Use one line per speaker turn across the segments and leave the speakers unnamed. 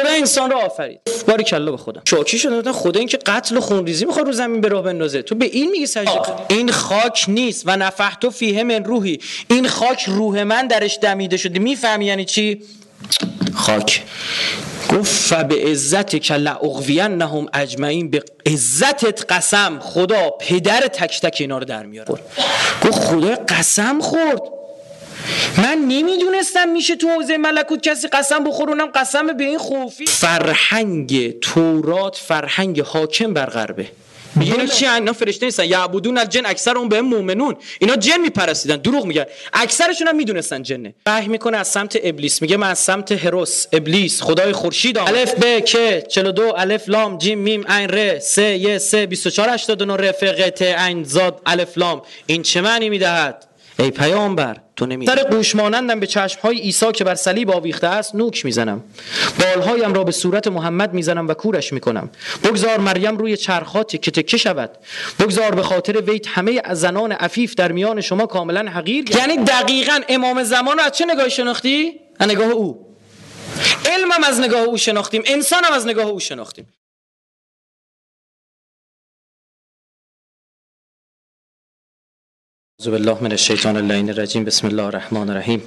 خدا انسان رو آفرید. باری کلا به خودم شاکی شده خدا این که قتل و خونریزی می‌خواد رو زمین به راه بندازه. تو به این میگی سجده این خاک نیست و نفحت فیه من روحی. این خاک روح من درش دمیده شده. می‌فهمی یعنی چی؟ خاک. گفت فبه عزت که لعقوین نهم اجمعین. به عزتت قسم خدا پدر تک تک اینا رو در میاره گفت خدا قسم خورد. من نمی‌دونستم میشه تو حوزه ملکوت کسی قسم بخورونم قسم به این خوفی. فرهنگ تورات فرهنگ حاکم بر غربه. میگه اینا چی؟ اینا فرشته نیستن. یعبدون الجن اکثر اون به مؤمنون اینا جن میپرستیدن دروغ میگن. اکثرشون هم می‌دونستن جنه. وحی می‌کنه از سمت ابلیس. میگه من از سمت هروس ابلیس خدای خورشید الف ب ک 42 الف لام جیم میم عین ر س ی س 24 89 ر ف ق ت عین زاد الف لام. این چه معنی می‌دهد؟ ای پیامبر تو نمی سر گوش مانندم به چشم های عیسی که بر صلیب آویخته است نوک می‌زنم. بالهایم را به صورت محمد می‌زنم و کورش می‌کنم. بگذار مریم روی چرخات که تکه شود. بگذار به خاطر ویت همه از زنان عفیف در میان شما کاملا حقیر یعنی دقیقا امام زمان رو از چه نگاهی شناختی؟ از نگاه او. علمم از نگاه او شناختیم انسانم از نگاه او شناختیم. اعوذ بالله من الشیطان اللعین الرجیم. بسم الله الرحمن الرحیم.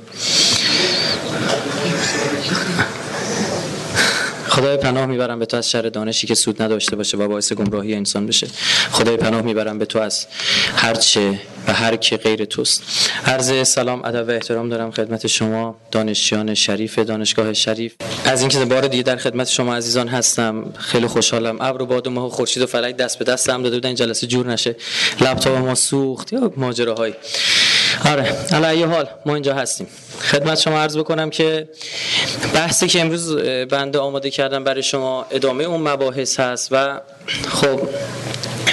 خدای پناه می‌برم به تو از شر دانشی که سود نداشته باشه و باعث گمراهی انسان بشه. خدای پناه می‌برم به تو از هر چه و هر که غیر توست. عرض سلام ادب و احترام دارم خدمت شما دانشیان شریف دانشگاه شریف. از اینکه بار دیگه در خدمت شما عزیزان هستم خیلی خوشحالم. ابر و باد و ماه و خورشید و فلک دست به دست هم داده بودن این جلسه جور نشه. لپتاپ ما سوخت یا ماجراهایی آره علی حال ما اینجا هستیم. خدمت شما عرض بکنم که بحثی که امروز بنده آماده کردم برای شما ادامه اون مباحث هست و خب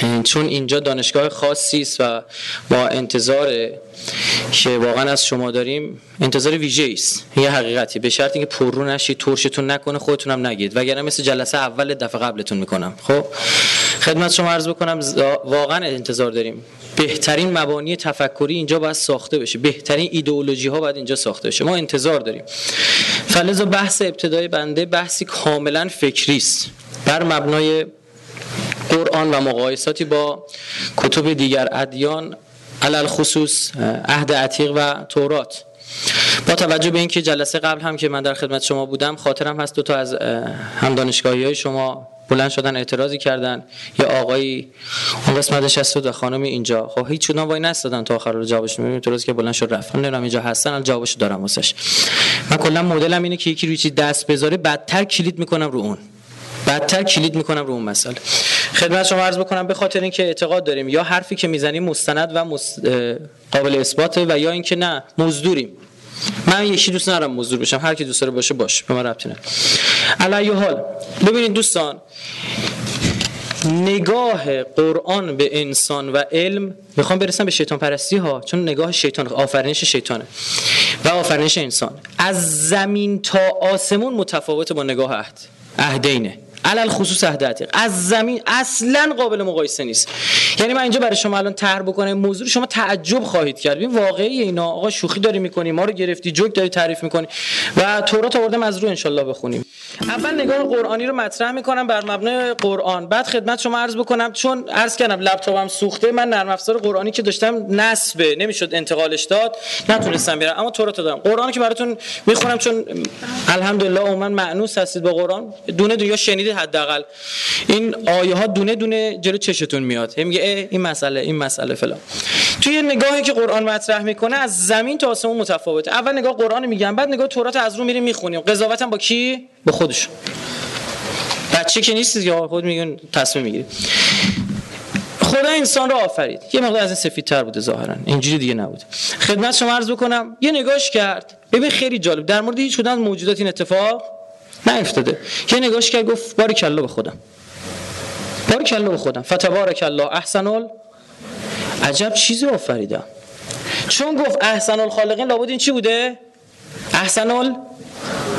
چون اینجا دانشگاه خاصی است و با انتظار که واقعا از شما داریم انتظار ویژه است. یه حقیقتی. به شرط اینکه پررو نشید ترشتون نکنه خودتونم نگید. وگرنه مثل جلسه اول دفعه قبلتون می‌کنم. خب؟ خدمت شما عرض بکنم واقعا انتظار داریم. بهترین مبانی تفکری اینجا باید ساخته بشه. بهترین ایدئولوژی ها باید اینجا ساخته بشه. ما انتظار داریم. فلزا بحث ابتدای بنده بحثی کاملا فکری است. بر مبنای قرآن و مقایساتی با کتب دیگر ادیان علل خصوص عهد عتیق و تورات. با توجه به اینکه جلسه قبل هم که من در خدمت شما بودم خاطرم هست دو تا از هم دانشگاهی های شما بلند شدن اعتراضی کردن. یه آقایی اون قسمتش هست و خانمی اینجا. خب هیچ چون وای نستادن تا آخر رو جوابش میدیم اعتراض که بلند شد رفت. نمی‌دونم اینجا هستن الان جوابش دارم واسش. من کلا مدلم اینه که یکی روی چیز دست بذاره بعدتر کلید می‌کنم رو اون. بعدتر کلید می‌کنم رو اون مسئله. خدمت شما عرض بکنم به خاطر اینکه اعتقاد داریم یا حرفی که می‌زنیم مستند و قابل اثباته و یا اینکه نه مزدوریم. من یکی دوست ندارم مزدور بشم. هر کی دوست داره باشه باشه به من ربطی نداره. حال ببینید دوستان نگاه قرآن به انسان و علم می‌خوام برسم به شیطان پرستی ها چون نگاه شیطان آفرینش شیطانه و آفرینش انسان. از زمین تا آسمون متفاوت با نگاه عهد عهدینه علل خصوص عهد از زمین اصلا قابل مقایسه نیست. یعنی من اینجا برای شما الان طرح بکنم موضوع شما تعجب خواهید کرد. این واقعی اینا آقا شوخی داری می‌کنی ما رو گرفتی جوک داری تعریف می‌کنی و تورات آوردم از رو انشالله بخونیم. اول نگاه قرآنی رو مطرح می‌کنم بر مبنای قرآن. بعد خدمت شما عرض بکنم چون عرض کردم لپتاپم سوخته من نرم افزار قرآنی که داشتم نصبه نمی‌شد انتقالش داد نتونستم برم اما تورات دادم. قرآنی که براتون می‌خونم چون الحمدلله عموما معنوس هستید با قرآن دونه دونه حداقل. این آیه ها دونه دونه جلو چشتون میاد. میگه این مسئله این مسئله فلان. توی نگاهی که قرآن مطرح می‌کنه از زمین تا آسمون متفاوته. اول نگاه قرآن میگم بعد نگاه تورات از رو میریم می‌خونیم. قضاوت با کی؟ با خودشون بچه که نیستید یا خود میگن تصمیم می‌گیرید خدا انسان رو آفرید. یه مقدار از این سفیدتر بوده ظاهرا. اینجوری دیگه نبود خدمت شما عرض بکنم یه نگاهش کرد. ببین خیلی جالب. در مورد هیچ کدوم موجودات این اتفاق نیفتاده. یه نگاهش کرد گفت باری کلا به خودم. باری کلا به خودم. فتبارک الله احسن عجب چیزی آفریدم. چون گفت احسن الخالقین لابد این چی بوده؟ احسن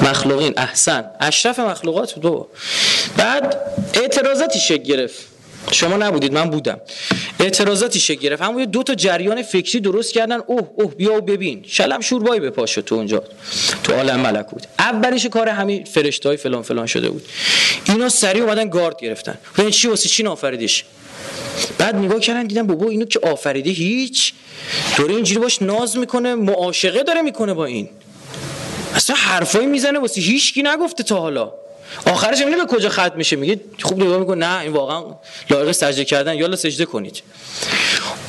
مخلوقین. احسن. اشرف مخلوقات دو بعد اعتراضاتی شکل گرفت. شما نبودید من بودم. اعتراضاتی شکل گرفت. همون دو تا جریان فکری درست کردن. اوه اوه بیا و ببین. شلم شوربایی به پاشو تو اونجا. تو عالم ملکوت اولش کار همین فرشتهای فلان فلان شده بود. اینا سریع اومدن گارد گرفتن. این چی واسه چی نافریدش بعد نگاه کردن دیدن بابا اینو که آفریده هیچ. دوره اینجوری باش ناز می‌کنه معاشقه داره می‌کنه با این. اصلا حرفایی می‌زنه واسه هیچکی نگفته تا حالا. آخرش می‌بینه به کجا ختم میشه؟ میگه خوب نگاه می‌کنه نه این واقعا لایق سجده کردن. یالا سجده کنید.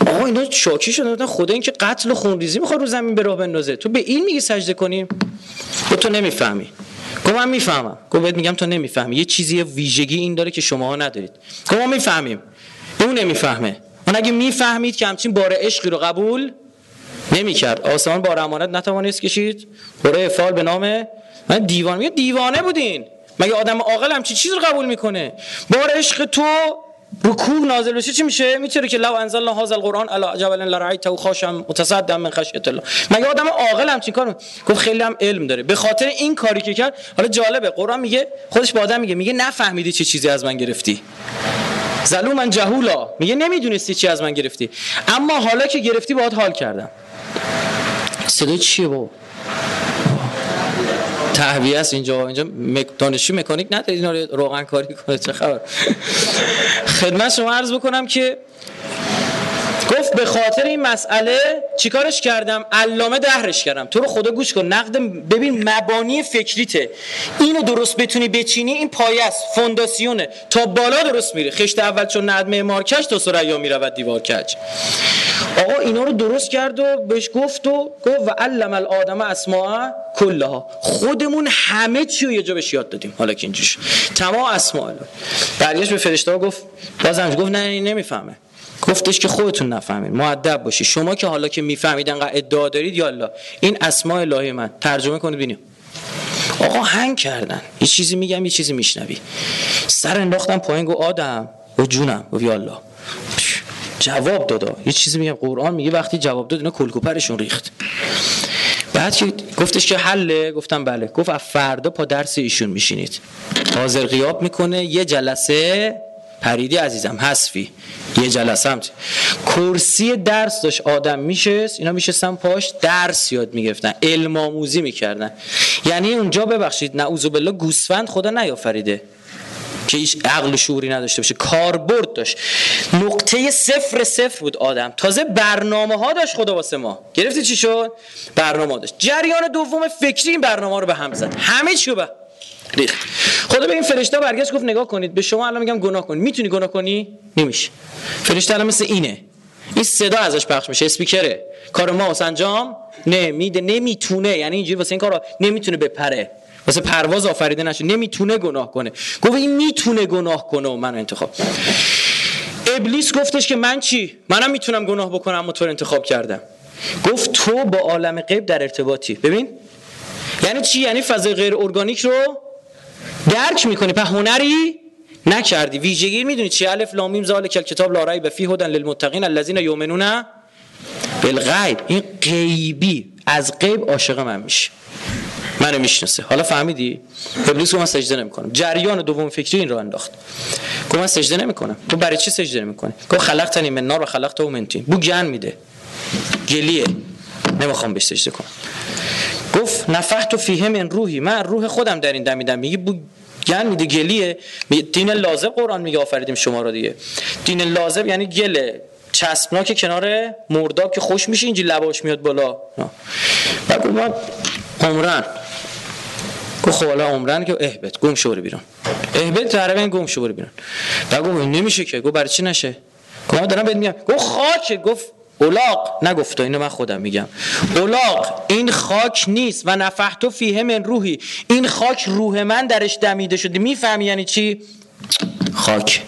آقا اینا شاکی شدن خدا این که قتل و خونریزی می‌خواد رو زمین به راه بندازه. تو به این میگی سجده کنیم؟ و تو نمی‌فهمی. گفت من می‌فهمم. گفت بهت میگم تو نمی‌فهمی. یه چیزی ویژگی این داره که شما ها ندارید. گفت ما می‌فهمیم. اون نمی‌فهمه. اون اگه می‌فهمید که همچین بار عشقی رو قبول نمی‌کرد. آسمان بار امانت نتوانست کشید. بره افعال به نام من دیوانه میگه دیوانه بودین. مگه آدم عاقل همچین چیز رو قبول می‌کنه؟ بار عشق تو رکوع نازل بشه چی میشه؟ می‌تونه که لو انزلنا هذا القرآن علی جبل لرایته خاشم متصدع من خشیت الله. مگه آدم عاقل همچین کارو گفت خیلی هم علم داره. به خاطر این کاری که کرد حالا جالبه قرآن میگه خودش به آدم میگه میگه نفهمیدی چه چیزی از من گرفتی. من جهولا. میگه نمی‌دونستی چی از من گرفتی. اما حالا که گرفتی باهات حال کردم. صدای چیه با تهویه است اینجا. اینجا دانشجو مکانیک ندارید اینا رو روغن کاری کنه. چه خبر؟ خدمت شما عرض بکنم که گفت به خاطر این مسئله چیکارش کردم؟ علامه دهرش کردم. تو رو خدا گوش کن. نقد ببین مبانی فکریته. اینو درست بتونی بچینی این پایه است. فونداسیونه. تا بالا درست میره. خشت اول چون ند معمار کش تا سریا می‌رود دیوار کج. آقا اینا رو درست کرد و بهش گفت و گفت و علم الادم اسماء کلها. خودمون همه چی رو یه جا بهش یاد دادیم. حالا که اینجوش تمام اسماء برگشت به فرشته گفت بازم گفت نه نمی‌فهمه. گفتش که خودتون نفهمید. معدب باشی. شما که حالا که می‌فهمید انقدر ادعا دارید یا این اسماء الهی من. ترجمه کنید ببینیم آقا هنگ کردن. یه چیزی میگم یه چیزی میشنوی. سر انداختم پایین گو آدم و جونم. و الله. جواب دادا یه چیزی میگم. قرآن میگه وقتی جواب داد اینا کلکوپرشون ریخت. بعد که گفتش که حله. گفتم بله. گفت فردا پا درس ایشون میشینید. حاضر غیاب می‌کنه. یه جلسه پریدی عزیزم حذفی. یه جلسه هم کرسی درس داشت آدم میشست اینا میشستن پاش درس یاد می‌گرفتن علم آموزی می‌کردن. یعنی اونجا ببخشید نعوذ بالله گوسفند خدا نیافریده که هیچ عقل شعوری نداشته باشه کاربرد داشت. نقطه صفر صفر بود آدم. تازه برنامه ها داشت خدا واسه ما. گرفتی چی شد؟ برنامه داشت. جریان دوم فکری این برنامه رو به هم زد. همه چی به ریخت خدا به این فرشته برگشت گفت نگاه کنید به شما الان میگم گناه کنید. می‌تونی گناه کنی؟ نمیشه. فرشته الان مثل اینه. این صدا ازش پخش میشه اسپیکره. کار ما واسه انجام نمیده نمی‌تونه. یعنی اینجوری واسه این کارا نمی‌تونه بپره. واسه پرواز آفریده نشه. نمی‌تونه گناه کنه. گفت این می‌تونه گناه کنه و من انتخاب ابلیس گفتش که من چی؟ منم می‌تونم گناه بکنم اما تو انتخاب کردم. گفت تو با عالم غیب در ارتباطی. ببین؟ یعنی چی؟ یعنی فضای غیر ارگانیک رو درک می‌کنی؟ په هنری نکردی. ویژگی می‌دونی چی؟ الف لام میم ذالک کتاب لا ریب فیه هدن للمتقین الذین یؤمنون بالغیب. این غیبی از غیب عاشق من میشه. منو می‌شناسه. حالا فهمیدی؟ ابلیس من سجده نمی‌کنم. جریان دوم فکری این رو انداخت. گفت من سجده نمی‌کنم. تو برای چی سجده نمی‌کنی؟ گفت خلقتنی من نار و خلقته من طین بو گن میده. گلیه. نمی‌خوام بهش سجده کنم. گفت نفحت فیه من روحی. من روح خودم در این دمیدم. میگه بو گن میده گلیه. دین لازم قرآن میگه آفریدیم شما رو دیگه. دین لازم یعنی گله چسبناک کنار مرداب که خوش میشه اینجی لباش میاد بالا. بعد ما عمرن گفت خب حالا عمرن که اهبت گم شو بیرون. اهبت تقریبا گم شو بیرون. بعد گفت نمیشه که. گفت برای چی نشه؟ گفت دارم بهت میگم. گفت خاک. گفت اولاق نگفت اینو من خودم میگم. اولاق این خاک نیست. و نفحتو فیه من روحی. این خاک روح من درش دمیده شده. می‌فهمی یعنی چی؟ خاک.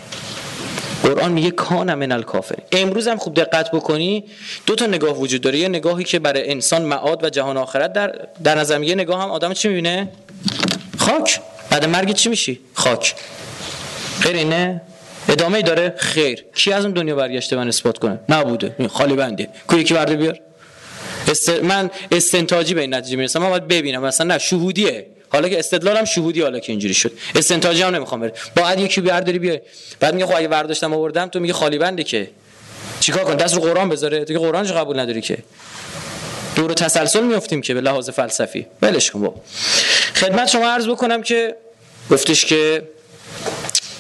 قرآن میگه کان من الکافر امروز هم خوب دقت بکنی. دو تا نگاه وجود داره. یه نگاهی که برای انسان معاد و جهان آخرت در در نظر یه نگاه هم آدم چی می‌بینه؟ خاک. بعد مرگ چی میشی؟ خاک. غیر اینه؟ ادامه داره؟ خیر. کی از اون دنیا برگشته من اثبات کنه؟ نبوده. خالی بنده کو یکی برده بیار. است... من استنتاجی به این نتیجه می‌رسم. من باید ببینم. مثلا نه شهودیه. حالا که استدلالم شهودی حالا که اینجوری شد. استنتاجی هم نمی‌خوام بره. بعد یکی برداری بیای. بعد میگه خب اگه برداشتم آوردم تو میگه خالی بنده که. چیکار کن دست رو قرآن بذاره. تو که قرآنش قبول نداری که. دور تسلسل میافتیم که به لحاظ فلسفی. ولش کن بابا. خدمت شما عرض بکنم که گفتش که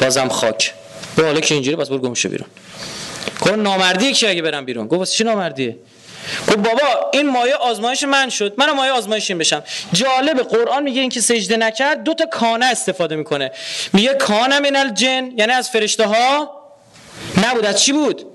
بازم خاک. به حالا که اینجوری بس برو گمشه بیرون. گفت نامردیه که اگه برم بیرون. گفت چی نامردیه؟ گفت بابا این مایه آزمایش من شد. منم مایه آزمایش این بشم. جالب قرآن میگه اینکه سجده نکرد دو تا کانه استفاده می‌کنه. میگه کانه من الجن یعنی از فرشته ها نبود. از چی بود؟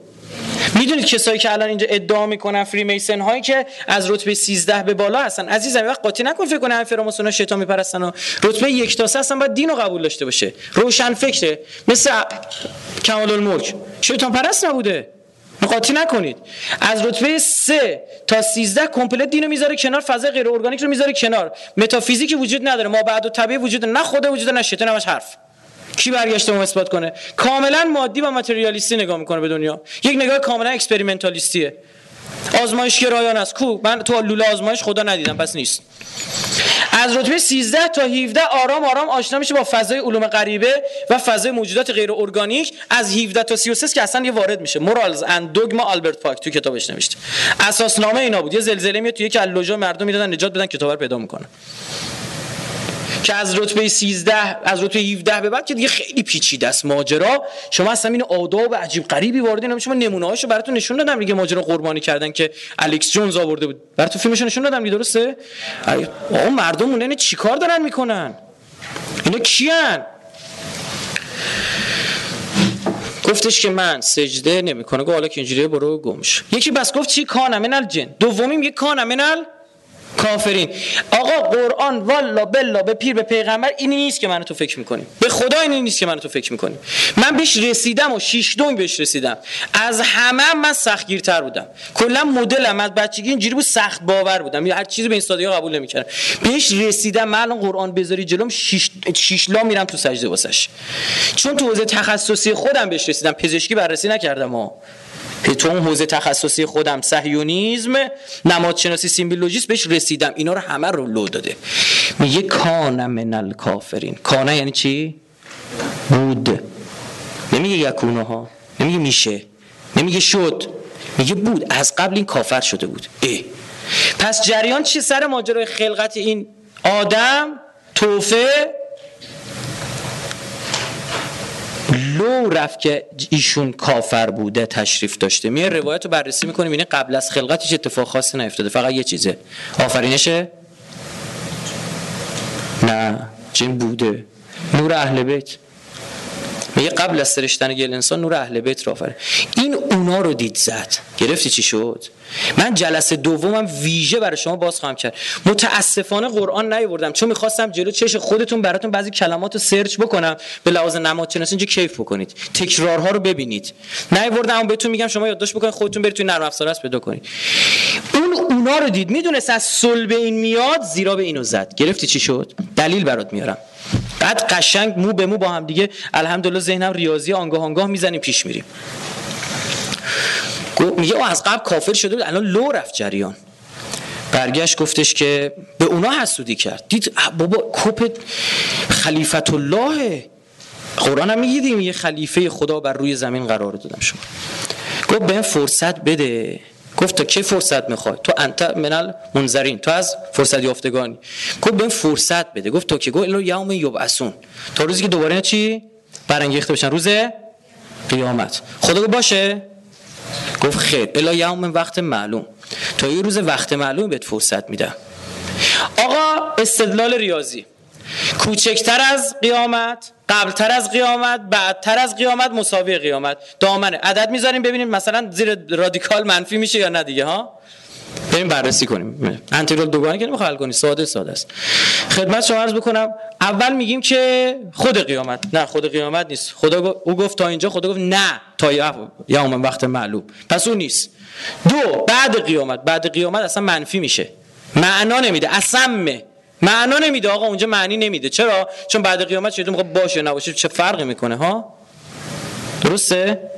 می‌دونید کسایی که الان اینجا ادعا می‌کنن فری میسن هایی که از رتبه 13 به بالا هستن. عزیزم وقت قاطی نکن فکر کنه فراماسونا شیطان میپرستن و رتبه یک تا سه هستن. باید دین رو قبول داشته باشه. روشن فکره. مثل کمال الملک شیطان پرست نبوده. قاطی نکنید. از رتبه 3 تا 13 کمپلت دینو می‌ذاره کنار فضای غیر ارگانیک رو می‌ذاره کنار. متافیزیکی وجود نداره. ما بعد و طبیعی وجود نه خدا وجود نه شیطان همش حرف. کی برگشته اون اثبات کنه؟ کاملا مادی و متریالیستی نگاه می‌کنه به دنیا. یک نگاه کاملا experimentalist یه. آزمایش گرایانه است. کو؟ من تو لوله آزمایش خدا ندیدم. پس نیست. از رتبه 13 تا 17 آرام آرام آشنا میشه با فضای علوم غریبه و فضای موجودات غیر ارگانیک. از 17 تا 33 که اصلا یه وارد میشه. مورالز اند دوگما آلبرت پاک تو کتابش نوشته. اساسنامه اینا بود. یه زلزله میاد تو از لوژا مردم می‌دادن نجات بدن کتاب رو پیدا می‌کنه که از رتبه 13 از رتبه 17 به بعد که دیگه خیلی پیچیده است ماجرا. شما اصلا این آداب عجیب غریبی وارد نمیشه شما نمونه هاشو براتون نشون دادم دیگه ماجرا قربانی کردن که الکس جونز آورده بود. براتون فیلمش نشون دادم دیگه درسته؟ آقا مردم اون چیکار دارن می‌کنن؟ اینا کیان؟ گفتش که من سجده نمی‌کنه گفت حالا که اینجوریه برو گمش. یکی بس گفت چی؟ کانم منال جن. دومی میگه کانم منال کافرین. آقا قرآن والا بلا به پیر به پیغمبر اینی نیست که من تو فکر می‌کنیم به خدا اینی نیست که من تو فکر می‌کنیم من بهش رسیدم و شیش دونگ بهش رسیدم. از همه من سختگیرتر بودم. کلا مدلم. از بچگی اینجوری بود سخت باور بودم. هر چیزی به این سادگی قبول نمی‌کردم. بهش رسیدم. من الان قرآن بذاری جلوم شیش, شیش لا میرم تو سجده واسش. چون تو حوزه تخصصی خودم بهش رسیدم. پزشکی بررسی نکردم ها. تو اون حوزه تخصصی خودم صهیونیسم نمادشناسی symbologist بهش رسیدم. اینا رو همه رو لو داده. میگه کان من الکافرین. کانه یعنی چی؟ بود. نمیگه یکونه ها نمیگه میشه. نمیگه شد. میگه بود. از قبل این کافر شده بود. ای پس جریان چی سر ماجرای خلقت این آدم؟ توفه؟ لو رفت که ایشون کافر بوده تشریف داشته. میه روایت رو بررسی می‌کنیم اینه قبل از خلقت هیچ اتفاق خاصی نیفتاده. فقط یه چیزه. آفرینشه؟ نه. جن بوده؟ نور اهل بیت. میگه قبل از سرشتن گل انسان نور اهل بیت را آفرین. این اونا رو دید زد. گرفتی چی شد؟ من جلسه دومم ویژه برای شما باز خواهم کرد. متاسفانه قرآن نیاوردم. چون می‌خواستم جلو چش خودتون براتون بعضی کلمات رو سرچ بکنم. به لحاظ نماد شناسی اینجا کیف بکنید. تکرارها رو ببینید. نیاوردم بهتون میگم شما یادداشت بکنید خودتون برید توی نرم افزار است پیدا کنید. اون اونا رو دید. می‌دونست از صلب این میاد زیرا به اینو زد. گرفتی چی شد؟ دلیل برات میارم. بعد قشنگ مو به مو با هم دیگه الحمدلله ذهنم ریاضی آنگاه آنگاه می‌زنیم پیش میریم. میگه او از قبل کافر شده بود الان لو رفت جریان. برگشت گفتش که به اونا حسودی کرد. دید بابا کپ خلیفت الله قرآن هم میگیدیم یه خلیفه خدا بر روی زمین قرار دادم شما. گفت به فرصت بده. گفت تا کی فرصت می‌خوای؟ تو انت منال منظرین تو از فرصت یافتگانی. گفت به فرصت بده. گفت تو که گفت الو یوم یبعثون. تا روزی که دوباره چی؟ برانگیخته بشن. روز قیامت. خدا گفت باشه؟ گفت خیر. الا یوم وقت معلوم. تا یه روز وقت معلوم بهت فرصت میدم. آقا استدلال ریاضی. کوچکتر از قیامت. قبلتر از قیامت بعدتر از قیامت مساوی قیامت. دامنه. عدد می‌ذاریم ببینیم مثلا زیر رادیکال منفی میشه یا نه دیگه ها؟ بریم بررسی کنیم. انتگرال دوگانه که نمی‌خواد حل کنی ساده ساده است. خدمت شما عرض بکنم اول میگیم که خود قیامت. نه خود قیامت نیست. خدا او گفت تا اینجا خدا گفت نه تا یوم وقت معلوم. پس اون نیست. دو بعد قیامت. بعد قیامت اصلا منفی میشه. معنا نمیده. اصلا معنا نمیده آقا اونجا معنی نمیده. چرا؟ چون بعد قیامت چه موقع باشه نباشه چه فرقی می‌کنه ها؟ درسته؟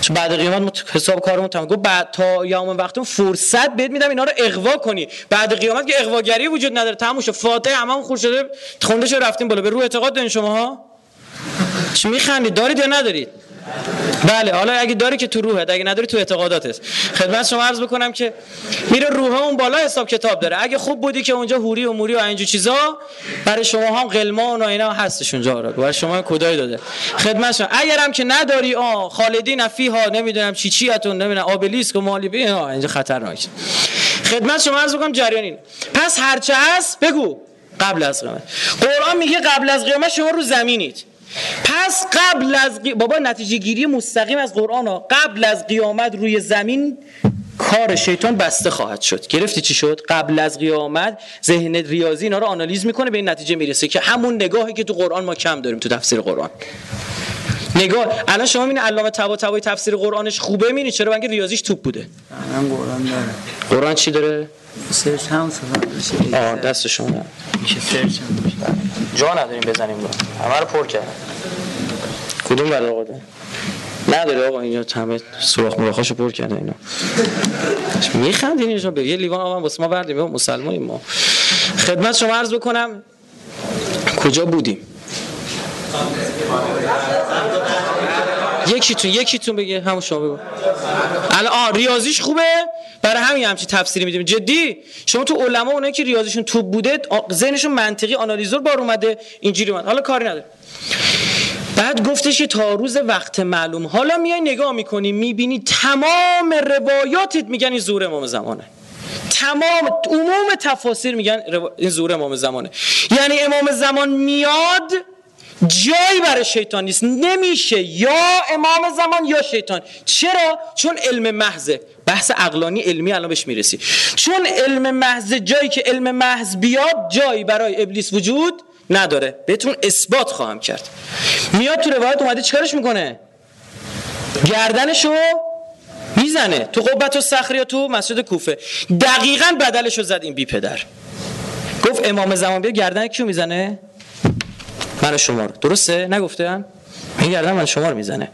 چون بعد قیامت حساب کارمون تمام گفت بعد تا یوم وقتم فرصت بهت میدم اینا رو اغوا کنی. بعد قیامت که اغواگری وجود نداره. تموم شد. فاتحه هممون خور شده. خونده شده رفتیم بالا. به رو اعتقاد دارین شما ها؟ چی میخندید؟ دارید یا ندارید؟ بله حالا اگه داری که تو روحت اگه نداری تو اعتقاداتت. خدمت شما عرض بکنم که میره روح اون بالا حساب کتاب داره. اگه خوب بودی که اونجا هوری و موری و اینجور چیزا برای شما هم قلمان و اینا هستش اونجا آره برای شما کدای داده. خدمت شما اگرم که نداری آ خالدین فیها نمی‌دونم چی چیاتون نمی‌دونم آبلیسک و مالی ها اینجا خطرناک. خدمت شما عرض بکنم جریان پس هرچه هست بگو قبل از قیامت. قرآن میگه قبل از قیامت شما رو زمینید. پس قبل از بابا نتیجه گیری مستقیم از قرآن ها. قبل از قیامت روی زمین کار شیطان بسته خواهد شد. گرفتی چی شد؟ قبل از قیامت ذهن ریاضی اینا رو آنالیز می‌کنه به این نتیجه می‌رسه که همون نگاهی که تو قرآن ما کم داریم تو تفسیر قرآن. نگاه الان شما این علامه طباطبایی تفسیر قرآنش خوبه می‌بینی؟ چرا بنگ ریاضیش توپ بوده؟
الان قرآن داره.
قرآن چی داره؟
سرچ هم
آه دست شما.
میشه سرچ هم
جا نداریم بزنیم رو همه رو پر کرد کدوم بله آقا ده؟ نداره آقا اینجا همه سوراخ مراخاشو پر کرده اینا. میخندین اینجا. به یه لیوان آقا واسه ما بردیم. ما مسلمانیم ما. خدمت شما عرض بکنم. کجا بودیم؟ یکیتون یکیتون بگه همون شما بگو. الان آ ریاضیش خوبه؟ برای همین همچی تفسیری میدیم. جدی؟ شما تو علما اونایی که ریاضیشون توپ بوده ذهنشون منطقی آنالیزور بار اومده اینجوری اومد. حالا کاری نداره بعد گفتش که تا روز وقت معلوم. حالا میای نگاه می‌کنی می‌بینی تمام روایاتت میگن این زور امام زمانه. تمام عموم تفاسیر میگن این زور امام زمانه. یعنی امام زمان میاد جایی برای شیطان نیست. نمیشه یا امام زمان یا شیطان. چرا؟ چون علم محضه بحث عقلانی علمی الان بهش می‌رسی. چون علم محض جایی که علم محض بیاد جایی برای ابلیس وجود نداره. بهتون اثبات خواهم کرد. میاد تو روایت اومده چیکارش می‌کنه؟ گردنشو می‌زنه. تو قبة الصخره یا تو مسجد کوفه. دقیقا بدلشو زد این بی پدر گفت امام زمان بیا گردن کیو می‌زنه؟ من شما رو درسته؟ نگفته این گردن من شما رو می‌زنه.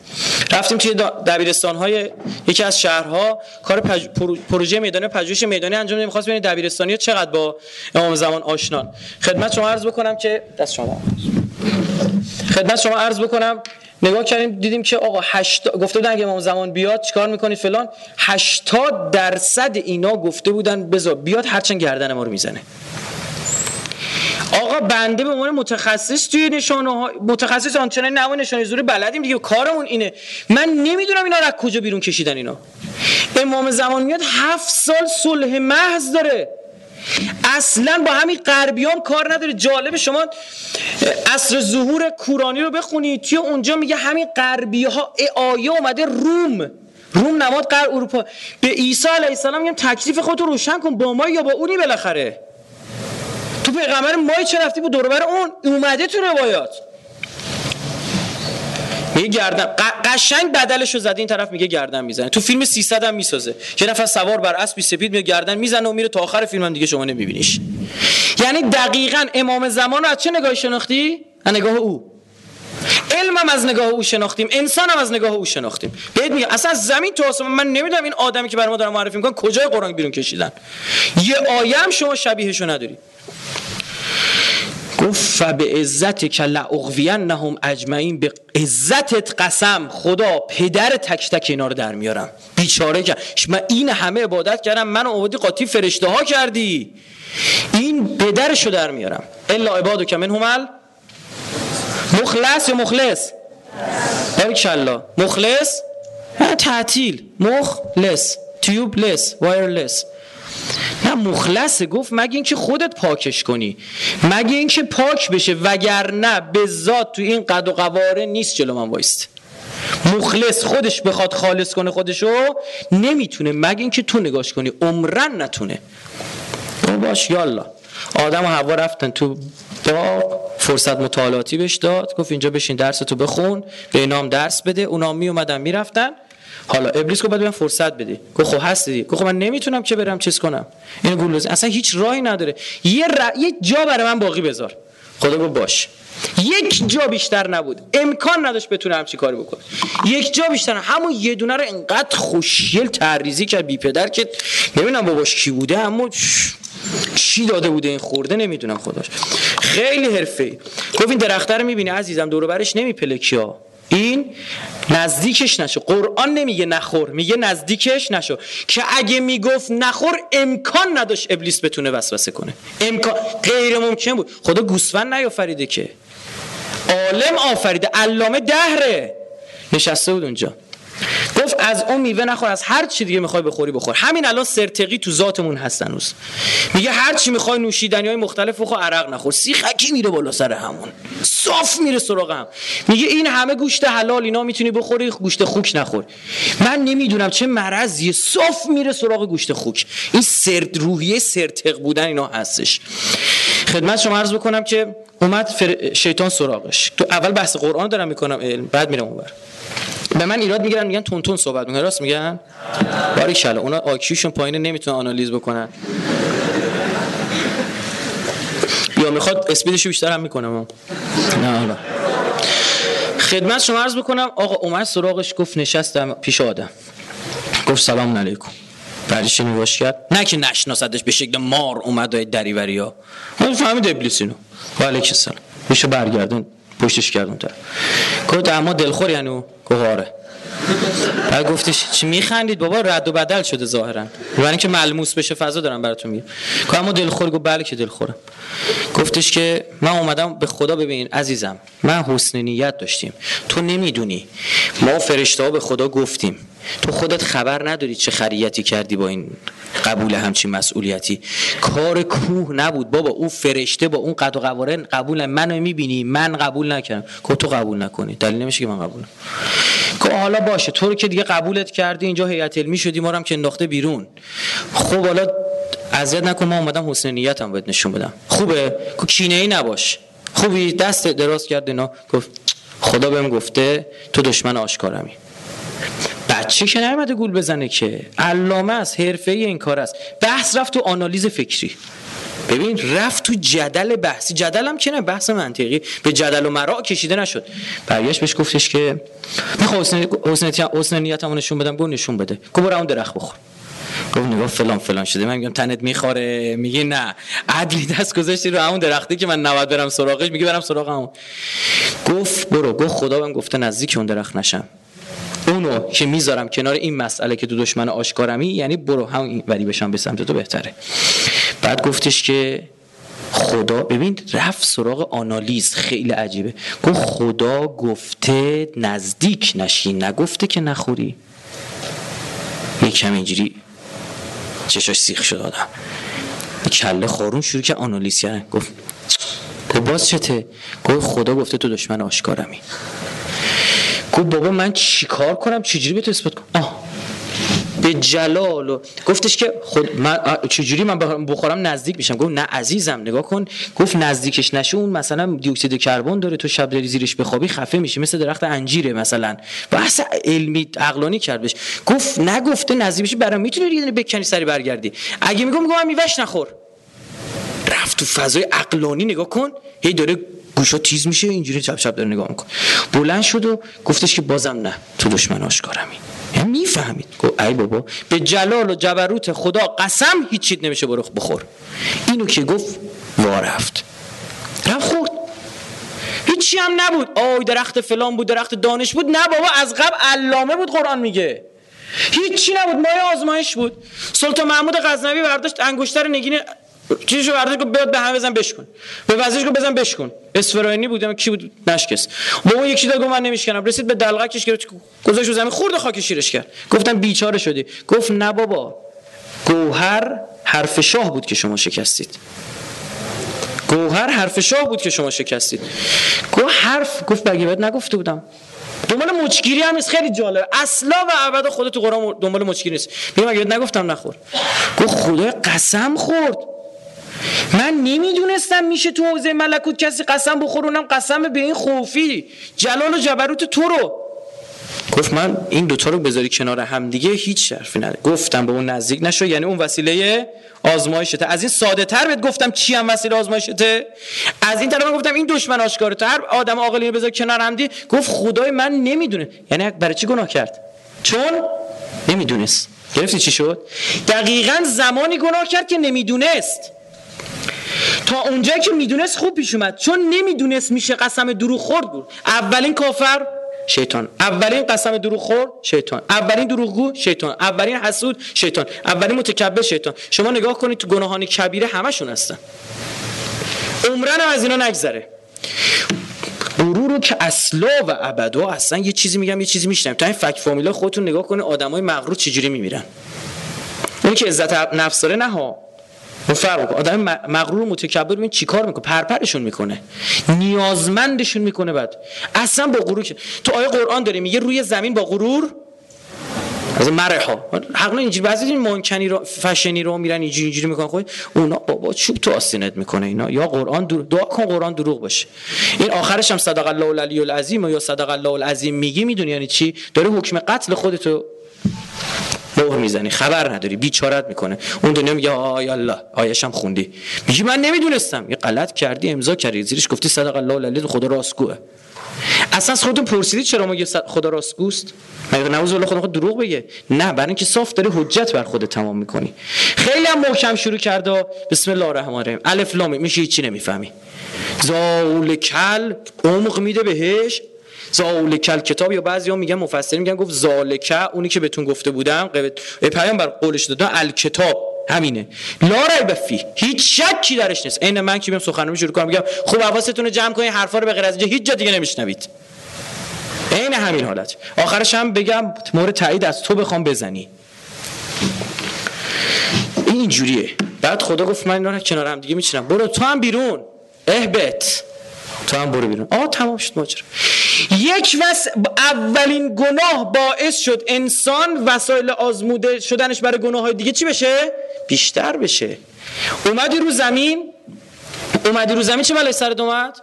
رفتیم توی دبیرستان های یکی از شهرها. کار پج... پرو- پروژه میدانی پژوهش میدانی انجام میدیم خواست ببینید دبیرستانی چقدر با امام زمان آشنان. خدمت شما عرض بکنم که دست شما. خدمت شما عرض بکنم. نگاه کردیم دیدیم که آقا 80 گفته بودن اگه امام زمان بیاد چیکار می‌کنید فلان؟ 80 درصد اینا گفته بودن بذار بیاد هرچند گردن ما رو می‌زنه. آقا بنده به عنوان متخصص توی نشانه ها متخصص آنچنانی نمای نشانه زوری بلدیم دیگه کارمون اینه. من نمی‌دونم اینا رو از کجا بیرون کشیدن اینا. امام زمان میاد هفت سال صلح محض داره. اصلا با همین غربیام کار نداره. جالب شما اصر ظهور کورانی رو بخونید توی اونجا میگه همین غربی ها آیه اومده روم. روم نماد غرب اروپا. به عیسی علیه السلام میگم تکلیف خودتو روشن کن با ما یا با اونی بالاخره. پیغمبر مای چه رفتی بود؟ دور بر اون. اومده تو روایات. میگه گردن. قشنگ بدلش رو این طرف میگه گردن می‌زنه. تو فیلم 300 هم می‌سازه. یه نفر سوار بر اسبی سپید میگه گردن می‌زنه و میره تا آخر فیلم هم دیگه شما نمیبینیش. یعنی دقیقا امام زمان رو از چه نگاهی شناختی؟ از نگاه او. علمم از نگاه او شناختیم. انسانم از نگاه او شناختیم. بهت میگم اصلا از زمین تو آسمان من نمی‌دونم این آدمی که برای ما دارن معرفی می‌کنن کجای قرآن بیرون کشیدن. یه آیه هم شما شبیهشو نداری. گفت فبه عزت که لعقوینهم اجمعین به عزتت قسم خدا پدر تک تک اینا رو در میارم. بیچاره که من این همه عبادت کردم من آوردی قاطی فرشته ها کردی. این پدرشو در میارم. الا عبادو که من همل مخلص یا مخلص؟ کلا مخلص؟ تعطیل. مخلص. تیوبلس. وایرلس. نه مخلصه گفت مگه اینکه خودت پاکش کنی؟ مگه اینکه پاک بشه وگرنه به ذات تو این قد و قواره نیست جلو من وایست. مخلص خودش بخواد خالص کنه خودشو نمی‌تونه. مگه اینکه تو نگاش کنی؟ عمرن نتونه. او باش یالا آدم و هوا رفتن تو باغ فرصت مطالعاتی بهش داد. گفت اینجا بشین درس تو بخون به اینام درس بده. اونا می اومدن می‌رفتن. حالا ابلیس گفت بهم فرصت بدی. گفت خب هستی. گفت خب من نمی‌تونم که برم چیز کنم. این گولوز اصلا هیچ راهی نداره. یه ر... یه جا برای من باقی بذار. خدا گفت باش. یک جا بیشتر نبود. امکان نداشت بتونه همچی کاری بکنه. یک جا بیشتر. همون یه دونه رو انقدر خوشیل تعریزی کرد. بی پدر که نمی‌دونم باباش کی بوده اما چی داده بوده این خورده نمی‌دونم خداش. خیلی حرفه‌ای. گفت این درخته رو می‌بینی عزیزم؟ دور برش نمیپله کیا. این نزدیکش نشو. قرآن نمیگه نخور میگه نزدیکش نشو. که اگه می‌گفت نخور امکان نداشت ابلیس بتونه وسوسه کنه. امکان غیر ممکن بود. خدا گوسفند نیافریده که. عالم آفریده. علامه دهره. نشسته بود اونجا. گفت از اون میوه نخور از هر چی دیگه می‌خوای بخوری بخور. همین الان سرتقی تو ذاتمون هست هنوز میگه هر چی می‌خوای نوشیدنی های مختلف بخور عرق نخور. سیخکی میره بالا سر همون. صاف میره سراغ هم. میگه این همه گوشت حلال اینا می‌تونی بخوری گوشت خوک نخور. من نمی‌دونم چه مرضیه. صاف میره سراغ گوشت خوک. این سرد روحیه سرتق بودن اینا هستش. خدمت شما عرض بکنم که اومد فر... شیطان سراغش. تو اول بحث قرآن دارم می‌کنم بعد میرم اونور. به من ایراد می‌گیرن میگن تون تون صحبت می‌کنن راست میگن؟ باری کلا اونا آکیوشون پایینه نمی‌تونن آنالیز بکنن. یا می‌خواد اسپیدشو بیشتر هم می‌کنم نه حالا. خدمت شما عرض بکنم آقا اومد سراغش گفت نشستم پیش آدم. گفت سلام علیکم. بعدش نگاش کرد؟ نه که نشناسدش به شکل مار اومد دریوری ها. من فهمید ابلیس اینو. و علیک السلام. میشه برگردون پشتش کردون تا گفت اما دلخور یعنی گفت آره بعد گفتش چی میخندید بابا؟ رد و بدل شده ظاهرا. برای اینکه ملموس بشه فضا دارم براتون میگم. گفت اما دلخور گفت بله که دلخورم. گفتش که من اومدم به خدا ببین عزیزم من حسن نیت داشتیم. تو نمی‌دونی. ما فرشته ها به خدا گفتیم. تو خودت خبر نداری چه خریتی کردی با این قبول همچین مسئولیتی. کار کوه نبود. بابا او فرشته با اون قد و قواره قبول منو می‌بینی؟ من قبول نکردم. که تو قبول نکنی. دلیل نمیشه که من قبول که حالا باشه. تو رو که دیگه قبولت کردی اینجا هیئت علمی شدی ما هم که انداخته بیرون. خب حالا اذیت نکن ما اومدم حسن نیتم بهت نشون بدم. خوبه؟ که کینه ای نباش. خوبی؟ دست دراز کرد اینا. گفت خدا بهم گفته تو دشمن آشکارمی. بچه که نیومده گول بزنه که. علامه است حرفه ای این کار است. بحث رفت تو آنالیز فکری. ببین رفت تو جدل بحثی. جدل هم که نه بحث منطقی. به جدل و مرا کشیده نشد. برگشت بهش گفتش که می‌خوام حسن نیتمو نشون بدم. گفت نشون بده. گفت برو اون درخت بخور. گفت نگاه فلان فلان شده. من میگم تنت می‌خوره. میگه نه. عدلی دست گذاشتی رو همون درختی که من نباید برم سراغش. میگه برم سراغ همون. گفت برو. گفت خدا بهم گفته نزدیک اون درخت نشم. اونو که می‌ذارم کنار این مسئله که تو دشمن آشکارمی یعنی برو همون ولی بشم به سمت تو بهتره. بعد گفتش که خدا ببین رفت سراغ آنالیز خیلی عجیبه. گفت خدا گفته نزدیک نشین نگفته که نخوری. یکم اینجوری چشاش سیخ شد آدم. کله خورون شروع که آنالیز کردن گفت باز چته؟ گفت خدا گفته تو دشمن آشکارمی. گفت بابا من چیکار کنم؟ چجوری به تو اثبات کنم؟ آه. به جلال و گفتش که خود من چجوری من بخورم نزدیک میشم. گفت نه عزیزم نگاه کن. گفت نزدیکش نشه اون مثلا دی اکسید کربن داره تو شب داری زیرش بخوابی خفه میشی مثل درخت انجیره مثلا. بحث علمی عقلانی کرد بهش. گفت نگفته بشی برام می‌تونی یه بکنی سری برگردی. اگه میگم میگم میوهش نخور. رفت تو فضای عقلانی نگاه کن. هی داره گوشا تیز میشه اینجوری چپ چپ داره نگاه میکن بلند شد و گفتش که بازم نه تو دشمن آشکارمی. یعنی می‌فهمید. گفت ای بابا به جلال و جبروت خدا قسم هیچ چیز نمیشه برو بخور. اینو که گفت وا رفت. رفت خورد. هیچی هم نبود. آی درخت فلان بود درخت دانش بود. نه بابا از قبل علامه بود قرآن میگه. هیچی نبود مایه آزمایش بود. سلطان محمود غزنوی برداشت انگشتر نگین چیزشو برداشت گفت بیاد به همه بزن بشکن. به وزیرش گفت بزن بشکن. اسفراینی بود کی بود؟ نشکس با اون یکی داد گفت من نمیشکنم. رسید به دلغکش گرفت گذاشت زمین خورد خاک شیرش کرد. گفتم بیچاره شدی. گفت نه بابا. گوهر حرف شاه بود که شما شکستید. گوهر حرف شاه بود که شما شکستید. گفت حرف گفت بگیبت نگفته بودم؟ دنبال مچگیری هم نیست. خیلی جالب اصلا و ابدا خودت تو قرآن دنبال مچگیری نیست. میگم اگه نگفتم نخور. گفت خدا قسم خورد. من نمی‌دونستم میشه تو حوزه ملکوت کسی قسم بخور اونم قسم به این خوفی. جلال و جبروت تو رو. گفت من این دوتا رو بذاری کنار هم دیگه هیچ حرفی نداره. گفتم به اون نزدیک نشو یعنی اون وسیله آزمایشته. از این ساده تر بهت گفتم چی هم وسیله آزمایشته؟ از این طرف گفتم این دشمن آشکاره هر آدم عاقلی بذار کنار هم دی گفت خدای من نمی‌دونه. یعنی برای چی گناه کرد؟ چون نمی‌دونست. گرفتی چی شد؟ دقیقا زمانی گناه کرد که نمی‌دونست. تا اونجایی که می‌دونست خوب پیش اومد. چون نمی‌دونست میشه قسم دروغ خورد بود. اولین کافر شیطان. اولین قسم دروغ خور شیطان. اولین دروغگو شیطان. اولین حسود شیطان. اولین متکبر شیطان. شما نگاه کنید تو گناهان کبیره همشون هستن. عمرن از اینا نگذره. غرور که اصلا و ابدا اصلا یه چیزی میگم یه چیزی میشنم تا این فک فامیلا خودتون نگاه کنید آدمای مغرور چجوری میمیرن. اون که عزت نفس داره نه ها. اون فرق آدم مغرور متکبر ببین چیکار می‌کنه؟ پرپرشون می‌کنه. نیازمندشون می‌کنه بعد. اصلا با غرور تو آیه قرآن داره میگه روی زمین با غرور؟ از مره ها حقلا اینجوری بعضی این مانکنی رو فشنی رو میرن اینجوری اینجوری می‌کنن. خود اونا بابا چوب تو آستینت می‌کنه اینا. یا قرآن دعا کن قرآن دروغ باشه. این آخرش هم صدق الله العلی العظیم یا صدق الله العظیم میگی می‌دونی یعنی چی؟ داره حکم قتل خودتو مهر می‌زنی خبر نداری بیچارت می‌کنه. اون دنیا میگه آیا الله آیشم خوندی. میگی من نمی‌دونستم. یه غلط کردی امضا کردی. زیرش گفتی صدق الله العلی خدا راستگوه. اصلا خودتون پرسیدید چرا ما خدا راستگوست؟ مگه نعوذ بالله خدا دروغ بگه؟ نه برای اینکه صاف داری حجت بر خود تمام می‌کنی. خیلی هم محکم شروع کرده بسم الله الرحمن الرحیم. الف لام میشه هیچی نمی‌فهمی. زاول کل عمق میده بهش. زالکل کتاب یا بعضی ها میگن مفسرین میگن گفت زالکه اونی که بهتون گفته بودم پیامبر قولش دادن الکتاب همینه. لا ریب فی هیچ شکی درش نیست. عین من که میام سخنرانی شروع کنم میگم خوب حواستون رو جمع کنید حرفا رو به غیر از هیچ جا دیگه نمیشنوید. عین همین حالت. آخرش هم بگم مورد تایید از تو بخوام بزنی. این جوریه بعد خدا گفت من اینا رو کنار دیگه میچینم. برو تو هم بیرون. اهبت تو هم برو بیرون. آه تمام شد ماجرا. یک وس اولین گناه باعث شد انسان وسایل آزموده شدنش برای گناه های دیگه چی بشه؟ بیشتر بشه. اومدی رو زمین؟ اومدی رو زمین چه بلای سرت اومد؟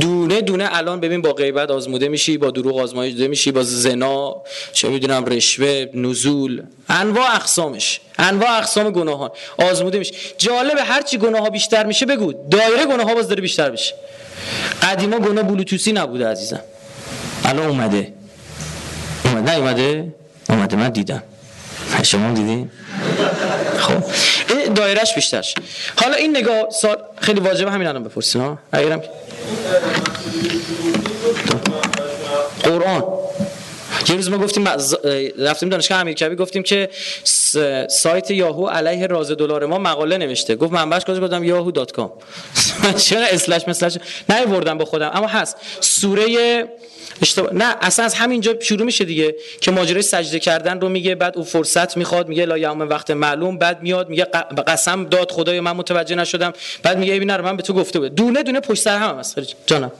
دونه دونه الان ببین با غیبت آزموده میشی با دروغ آزمایده میشی با زنا چه می‌دونم رشوه نزول. انواع اقسامش. انواع اقسام گناهان. آزموده میشه جالب هر چی گناه ها بیشتر میشه بگو. دایره گناه ها باز داره بیشتر بشه قدیما گناه بلوتوسی نبوده عزیزم. الان اومده. اومده نه اومده. اومده من دیدم. شما دیدی؟ خب. این دایرش بیشتر. حالا این نگاه سال خیلی واجبه همین الان بپرسین ها؟ اگرم قرآن. یه روز ما گفتیم رفتیم دانشگاه امیرکبی گفتیم که سایت یاهو علیه راز دلار ما مقاله نوشته. گفت منبعش کجا گفتم؟ یاهو دات کام. چرا اسلش مثلش نه بردم با خودم. اما هست. سوره اشتباه نه اصلا از همینجا شروع میشه دیگه که ماجرای سجده کردن رو میگه بعد او فرصت می‌خواد میگه لا یوم وقت معلوم بعد میاد میگه قسم داد خدای من متوجه نشدم. بعد میگه ببین من به تو گفته بود دونه دونه پشت سر هم هست جانم.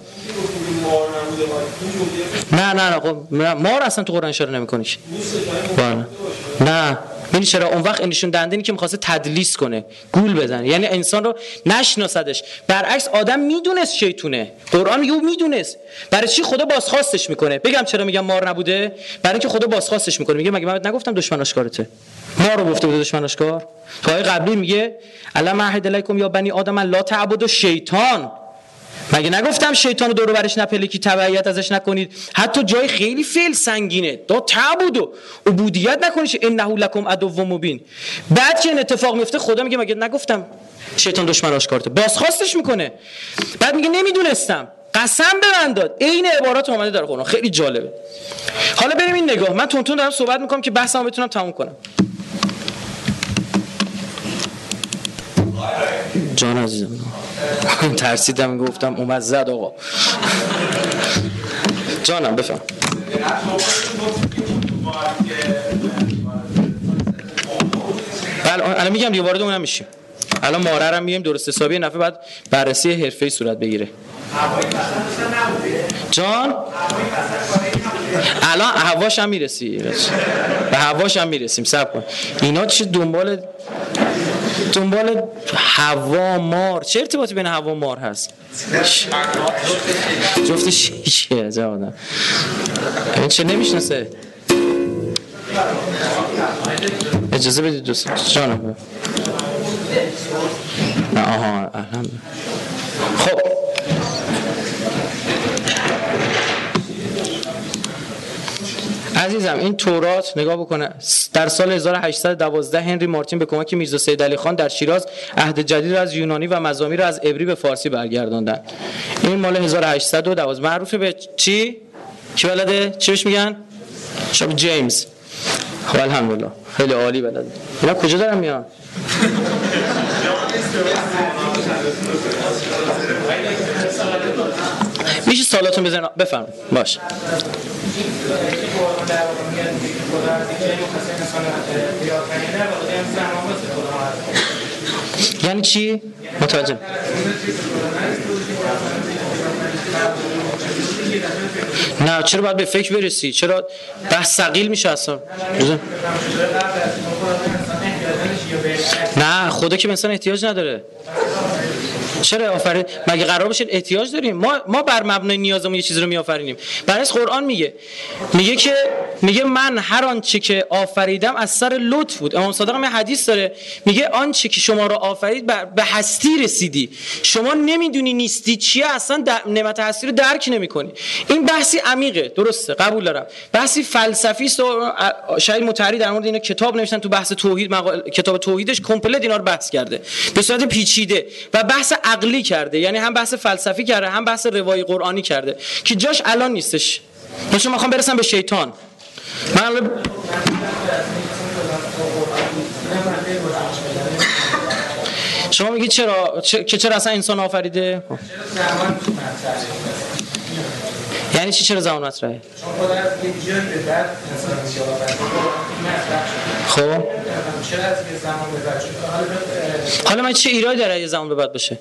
نه نه نه خب مار اصلا تو قرآن اشاره نمی‌کنی نه. ببین چرا اون وقت نشون دهنده که می‌خواسته تدلیس کنه؟ گول بزنه. یعنی انسان رو نشناسدش. برعکس آدم می‌دونست شیطونه. قرآن میگه می‌دونست. برای چی خدا بازخواستش می‌کنه؟ بگم چرا میگم مار نبوده؟ برای اینکه خدا بازخواستش می‌کنه. میگه مگه من نگفتم دشمن آشکارته؟ ما رو گفته بوده دشمن آشکار. تو قبلی میگه علم عهد علیکم یا بنی آدم لا تعبدوا شیطان. مگه نگفتم شیطان دور برش نپلکی تبعیت ازش نکنید؟ حتی جای خیلی فعل سنگینه. دا تعبد و عبودیت نکنید انه لکم عدو مبین. بعد که این اتفاق میفته خدا میگه مگه نگفتم شیطان دشمن آشکارته؟ بازخواستش می‌کنه. بعد میگه نمی‌دونستم. قسم به من داد. عین عبارات اومده در قرآن. خیلی جالبه. حالا بریم این نگاه. من تونتون دارم صحبت می‌کنم که بحثمو بتونم تموم کنم. جان عزیزم. ترسیدم گفتم اومد زد آقا. جانم بفهم. بله الان میگم دیگه وارد اونم میشیم الان ماره هم میگیم درست حسابی نفع بعد بررسی حرفه‌ای صورت بگیره. جان؟ الان هواش هم می‌رسی به هواش هم می‌رسیم سب کن. اینا چی دنبال دنبال هوا مار. چه ارتباطی بین هوا مار هست؟ جفتش چیه جوادم این چه نمی‌شناسه؟ اجازه بدید دوست جانم. آها خب عزیزم این تورات نگاه بکنه در سال 1812 هنری مارتین به کمک میرزا سید علی خان در شیراز عهد جدید را از یونانی و مزامیر را از عبری به فارسی برگرداندن. این مال 1812 معروفه به چی؟ کی بلده؟ چی بهش میگن؟ شب جیمز. خب الحمدلله. خیلی عالی بلده اینا کجا دارن میان؟ میشه سالاتون بزن بفرمایید. باشه یعنی چی؟ متوجه. نه چرا باید به فکر برسی؟ چرا بحث سقیل میشه اصلا؟ نه خدا که مثلا احتیاج نداره. چرا آفرین؟ مگه قرار باشه احتیاج داریم؟ ما ما بر مبنای نیازمون یه چیزی رو میآفرینیم. برای قرآن میگه. میگه که میگه من هر آنچه که آفریدم از سر لطف بود. امام صادق هم حدیث داره. میگه آنچه که شما رو آفرید به هستی رسیدی. شما نمی‌دونی نیستی چیه اصلا نعمت هستی رو درک نمی‌کنی. این بحثی عمیقه. درسته قبول دارم. بحثی فلسفی است شاید متحری در مورد اینا کتاب نوشتن تو بحث توحید مقال... کتاب توحیدش کامپلت اینا رو بحث کرده. به صورت پیچیده. و بحث عقلی کرده یعنی هم بحث فلسفی کرده هم بحث روایی قرآنی کرده که جاش الان نیستش. مثلا می‌خوام برسم به شیطان. من شما میگید چرا؟ که چرا اصلا انسان آفریده؟ یعنی چی چرا زمان مطرحه؟ خب. حالا من چه ایرادی داره یه زمان به بعد بشه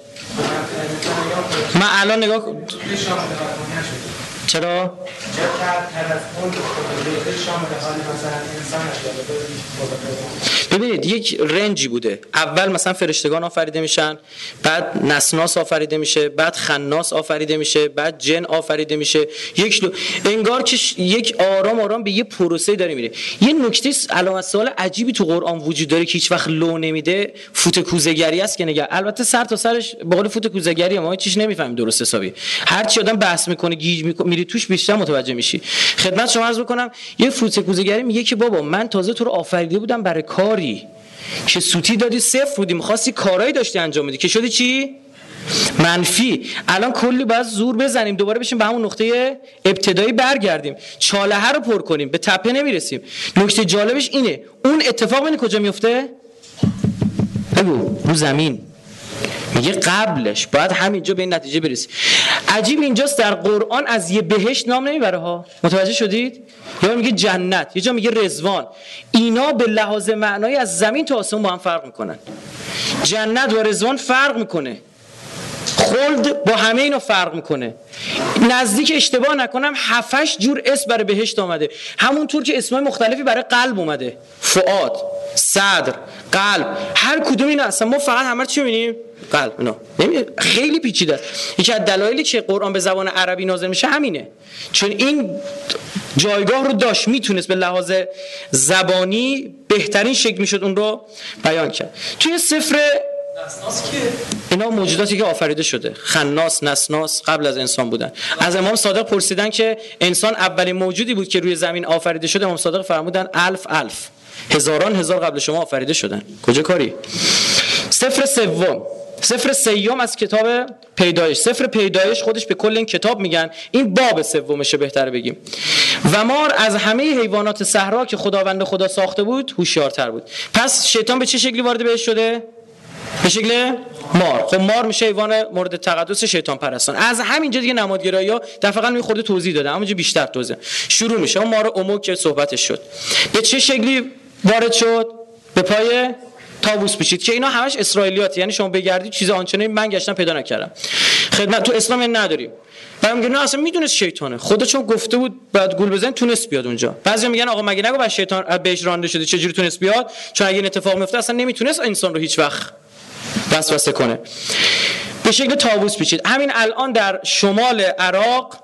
من الان نگاه چرا؟ ببینید یک رنجی بوده. اول مثلا فرشتگان آفریده میشن بعد نسناس آفریده میشه بعد خناس آفریده میشه بعد جن آفریده میشه. یک لو... انگار که یک آرام آرام به یه پروسه داره میره. یه نکته علامت سوال عجیبی تو قرآن وجود داره که هیچ وقت لو نمیده فوت کوزگری است که نگه البته سر تا سرش به قول فوت کوزگری ما چیش نمی‌فهمیم درست حسابی. هر چی آدم بحث می‌کنه گیج می‌کنه میری توش بیشتر متوجه میشی. خدمت شما عرض بکنم یه فوت کوزگری میگه که بابا من تازه تو رو آفریده بودم برای کاری که سوتی دادی صفر بودی می‌خواستی کارایی داشتی انجام بدی. که شدی چی؟ منفی. الان کلی باید زور بزنیم دوباره بشیم به همون نقطه ابتدایی برگردیم. چاله رو پر کنیم به تپه نمی‌رسیم. نکته جالبش اینه اون اتفاق ببین کجا میفته بگو رو زمین. میگه قبلش. باید همینجا به این نتیجه برسی. عجیب اینجاست در قرآن از یه بهشت نام نمی‌بره ها. متوجه شدید؟ یا میگه جنت یه جا میگه رزوان اینا به لحاظ معنایی از زمین تا آسمون با هم فرق می‌کنن. جنت و رزوان فرق می‌کنه. خلد با همه اینا فرق می‌کنه. نزدیک اشتباه نکنم هفتش جور اسم برای بهشت آمده همونطور که اسمای مختلفی برای قلب اومده. فعاد صدر قلب. هر کدوم اینا اصلا ما فقط همه چی می‌بینیم؟ قلب اینا. خیلی پیچیده. یکی از دلایلی که قرآن به زبان عربی نازل میشه همینه. چون این جایگاه رو داشت می‌تونست به لحاظ زبانی بهترین شکل می‌شد اون رو بیان کرد. توی سفر اینا موجوداتی که آفریده شده. خناس نسناس قبل از انسان بودن. از امام صادق پرسیدن که انسان اولین موجودی بود که روی زمین آفریده شده امام صادق فرمودن الف الف. هزاران هزار قبل شما آفریده شدن. کجا کاری؟ سفر سوم. سفر سیوم از کتاب پیدایش. سفر پیدایش خودش به کل این کتاب میگن. این باب سومشه بهتره بگیم. و مار از همه حیوانات صحرا که خداوند خدا ساخته بود هوشیارتر بود. پس شیطان به چه شکلی وارد بهش شده؟ به شکل مار. خب مار میشه حیوان مورد تقدس شیطان پرستان. از همینجا دیگه نمادگرایی ها دفعا می خورده توضیح داده اما بیشتر توضیح. شروع میشه. اون مار امو که صحبتش شد. به چه شکلی وارد شد؟ به پای تابوس بشید که اینا همش اسرائیلیات یعنی شما بگردید چیز آنچنانی من گشتم پیدا نکردم. خدمت تو اسلام نداریم بعد میگه نه اصلا می‌دونست شیطانه. خدا چون گفته بود بعد گول بزن تونست بیاد اونجا. بعضی میگن آقا مگه نگو بعد شیطان بهش رانده شده چجوری تونست بیاد؟ چون اگه این اتفاق میفته اصلا نمی‌تونست انسان رو هیچ وقت وسوسه کنه. به شکل تابوس پیچید. همین الان در شمال عراق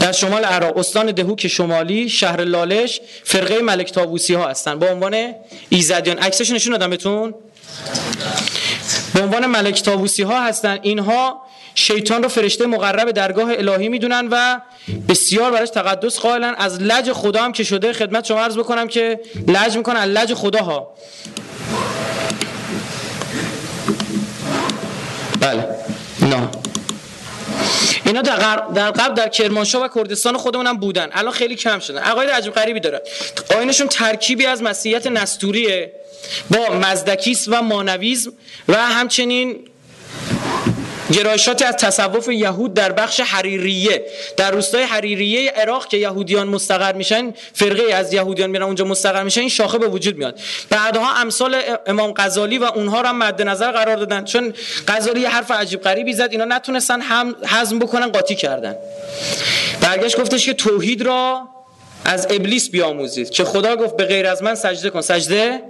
در شمال عراق استان دهوک شمالی شهر لالش فرقه ملک تابوسی ها هستن. با عنوان ایزدیان. عکسش نشون دادم بهتون. به عنوان ملک تابوسی ها هستن. اینها شیطان رو فرشته مقرب درگاه الهی می‌دونن و بسیار براش تقدس قائلن. از لج خدا هم که شده خدمت شما عرض بکنم که لج می‌کنن. از لج خدا ها بله. نه. اینا در قبل در, قبل در کرمانشاه و کردستان خودمون هم بودن. الان خیلی کم شدن. عقاید عجیب غریبی داره. آینشون ترکیبی از مسیحیت نستوریه. با مزدکیس و مانویزم و همچنین گرایشاتی از تصوف یهود در بخش حریریه. در روستای حریریه عراق که یهودیان مستقر میشن فرقه از یهودیان میرن اونجا مستقر میشن این شاخه به وجود میاد. بعدها امثال امام غزالی و اونها هم مد نظر قرار دادن. چون غزالی حرف عجیب غریبی زد اینا نتونستن هم هضم بکنن قاطی کردن. برگشت گفتش که توحید را از ابلیس بیاموزید که خدا گفت به غیر از من سجده کن. سجده؟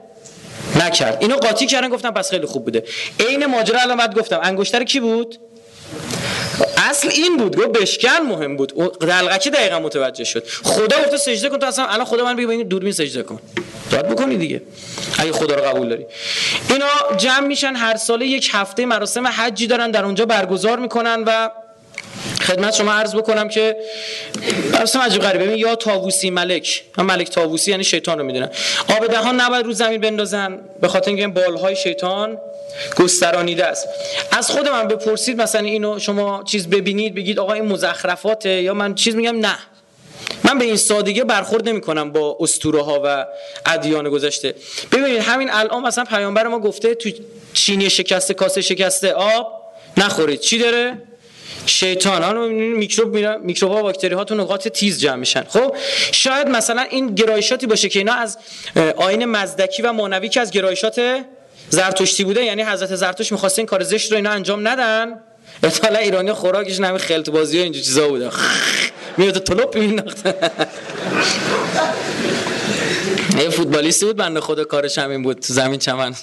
نکرد. اینو قاطی کردن گفتم پس خیلی خوب بوده. عین ماجرا الان بعد گفتم. انگشتر کی بود؟ اصل این بود. گفت بشکن مهم بود. دلغکی دقیقا متوجه شد. خدا گفته سجده کن تو اصلا الان خدا من بگه این دوربین سجده کن. باید بکنی دیگه. اگه خدا رو قبول داری. اینا جمع میشن. هر ساله یک هفته مراسم حجی دارن. در اونجا برگزار می‌کنن و خدمت شما عرض بکنم که اصلا عجیب غریبه. ببین یا تاووسی ملک هم ملک تاووسی یعنی شیطان رو می‌دونن آب دهان نباید رو زمین بندازن به خاطر اینکه بالهای شیطان گسترانیده است. از خود من بپرسید مثلا اینو شما چیز ببینید بگید آقا این مزخرفاته یا من چیز میگم؟ نه. من به این سادگی برخورد نمی کنم با اسطوره ها و ادیان گذشته. ببینید همین الان مثلا پیامبر ما گفته تو چینی شکسته کاسه شکسته آب نخورید. چی داره؟ شیطان ها میکروب میرن میکروب ها باکتری ها تو نقاط تیز جمع میشن. خب شاید مثلا این گرایشاتی باشه که اینا از آین مزدکی و مانوی که از گرایشات زرتشتی بوده یعنی حضرت زرتشت می‌خواسته این کار زشت رو اینا انجام ندن. احتمالا ایرانی خوراکش نمی خلط بازی و اینجور چیزا بوده. میاد طلب مینداخت یه فوتبالیستی بود بنده خدا کارش همین بود تو زمین چمن.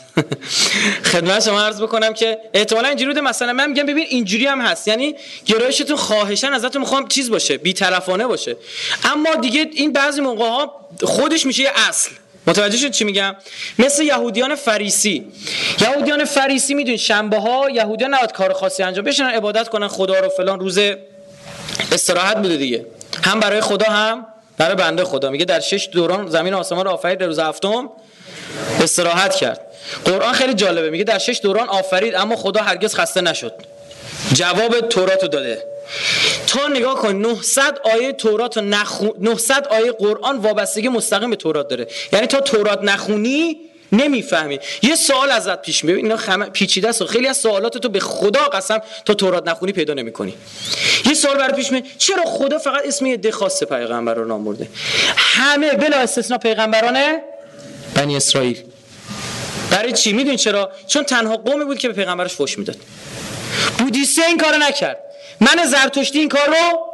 خدمت شما عرض بکنم که احتمالا اینجوری بوده. مثلا من میگم ببین اینجوری هم هست. یعنی گرایشتون خواهشن ازتون می‌خوام چیز باشه بی‌طرفانه باشه. اما دیگه این بعضی موقع ها خودش میشه یه اصل. متوجه شد چی میگم؟ مثل یهودیان فریسی. یهودیان فریسی می‌دونید شنبه ها یهودیان نباید کار خاصی انجام بشن عبادت کنن خدا رو فلان روز استراحت بوده دیگه. هم برای خدا هم برای بنده خدا. میگه در شش دوران زمین آسمان رو آفرید روز هفتم استراحت کرد. قرآن خیلی جالبه. میگه در شش دوران آفرید اما خدا هرگز خسته نشد. جواب تورات داده. تا نگاه کن 900 آیه تورات نخو... 900 آیه قرآن وابستگی مستقیم به تورات داره. یعنی تا تورات نخونی نمی‌فهمی. یه سوال ازت پیش میاد. اینا خم... پیچیده است. خیلی از سوالات تو به خدا قسم تا تورات نخونی پیدا نمی‌کنی. یه سوال برای پیش میاد. چرا خدا فقط اسم یه ده خاص پیغمبر رو نام برده؟ همه بلا استثنا پیغمبرانه بنی اسرائیل. برای چی؟ می‌دونی چرا؟ چون تنها قومی بود که به پیغمبرش فوش می‌داد. بودیسه این کارو نکرد. من زرتشتی این کار رو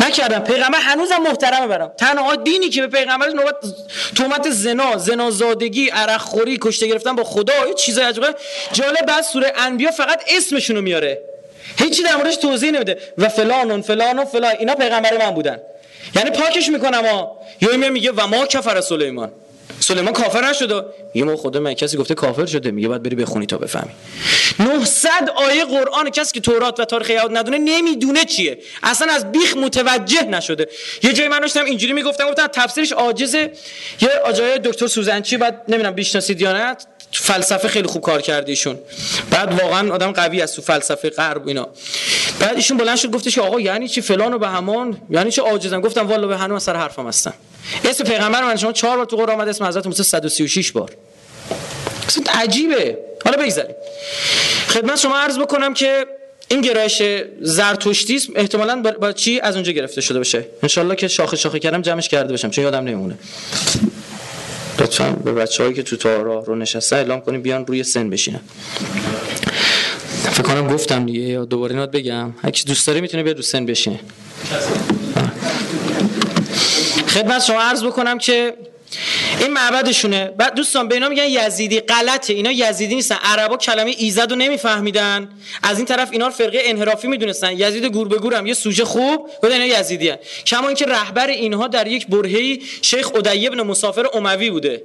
نکردم. پیغمبر هنوزم محترمه برم تنها دینی که به پیغمبرش نوبت تومت زنا زنا زادگی عرق خوری کشته گرفتن با خدا یه چیزای عجیبه جالب بعد سوره انبیا فقط اسمشونو میاره. هیچی در موردش توضیح نمیده. و فلان و فلان اینا پیغمبر من بودن. یعنی پاکش می‌کنم ها. یا میگه و ما کفر سلیمان. سلیمان کافر نشد یه ما خدا من کسی گفته کافر شده میگه باید بری بخونی تا بفهمی. 900 آیه قرآن کسی که تورات و تاریخ یهود ندونه نمی‌دونه چیه. اصلا از بیخ متوجه نشده. یه جایی من داشتم اینجوری می‌گفتم گفتم تفسیرش عاجزه. یه آجای دکتر سوزنچی بعد نمی‌دونم بیشناسید یا نه فلسفه خیلی خوب کار کردیشون بعد واقعا آدم قوی است تو فلسفه غرب اینا. بعد ایشون بلند شد گفتش آقا یعنی چی فلان و به همان؟ یعنی چی عاجزم؟ گفتم والله به هنوز سر حرفم هستم. اسم پیغمبر من شما چهار بار تو قرآن اومده اسم حضرت موسی 136 بار. اصلا عجیبه. حالا بگذاریم. خدمت شما عرض بکنم که این گرایش زرتشتیسم احتمالاً با چی از اونجا گرفته شده باشه. انشالله که شاخه شاخه کردم جمعش کرده باشم چون یادم نمیمونه. لطفا به بچه هایی که تو تارا رو نشسته اعلام کنیم بیان روی سن بشینن. فکر کنم گفتم دیگه یا دوباره اینات بگم. هرکی دوست داره می‌تونه بیاد رو سن بشینه. خدمت شما عرض بکنم که این معبدشونه. بعد دوستان به اینا میگن یزیدی. غلطه. اینا یزیدی نیستن. عربا کلمه ایزد رو نمیفهمیدن. از این طرف اینا رو فرقه انحرافی می‌دونستن. یزید گور به گورم. یه سوژه خوب گفتن اینا یزیدی هن. کما اینکه رهبر اینها در یک برهه‌ای شیخ ادی ابن مسافر اموی بوده.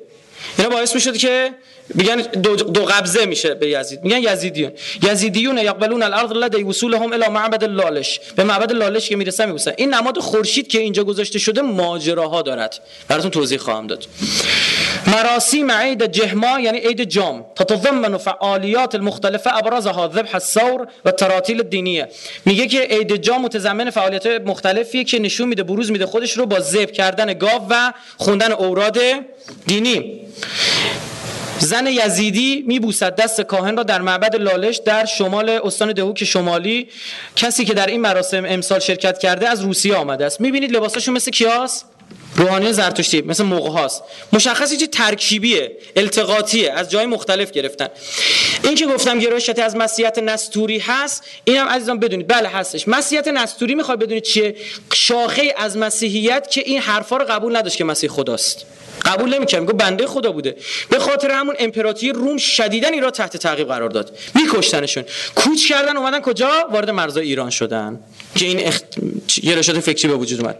اینا باعث می‌شد که میگن دو, دو قبضه میشه به یزید. میگن یزیدیون. یزیدیون یقبلون الارض لدی وصولهم الى معبد لالش. به معبد لالش که می‌رسن میبوسن این نماد خورشید که اینجا گذاشته شده ماجراها دارد. براتون توضیح خواهم داد. مراسم عید جهما یعنی عید جام. تتضمن فعالیات المختلفه ابرزها ذبح الثور و تراتیل الدینیه. میگه که عید جام متضمن فعالیت مختلفیه که نشون میده بروز میده خودش رو با ذبح کردن گاو و خوندن اوراد دینی. زن یزیدی میبوسد دست کاهن را در معبد لالش در شمال استان دهوک شمالی. کسی که در این مراسم امسال شرکت کرده از روسیه آمده است. می‌بینید لباساشون مثل کیاس؟ روحانی زرتشتی مثل موقع هاست. مشخصی چه ترکیبیه التقاطیه از جای مختلف گرفتن. این که گفتم گرایشاتی از مسیحیت نستوری هست اینم عزیزان بدونید. بله هستش. مسیحیت نستوری می‌خواد بدونید چیه؟ شاخه از مسیحیت که این حرفا رو قبول نداشت که مسیح خداست. قبول نمی‌کنه میگه بنده خدا بوده. به خاطر همون امپراتوری روم شدیدا این را تحت تعقیب قرار داد. میکشتنشون. کوچ کردن اومدن کجا؟ وارد مرزهای ایران شدن. که این اخت... گرایشات فکری به وجود اومد.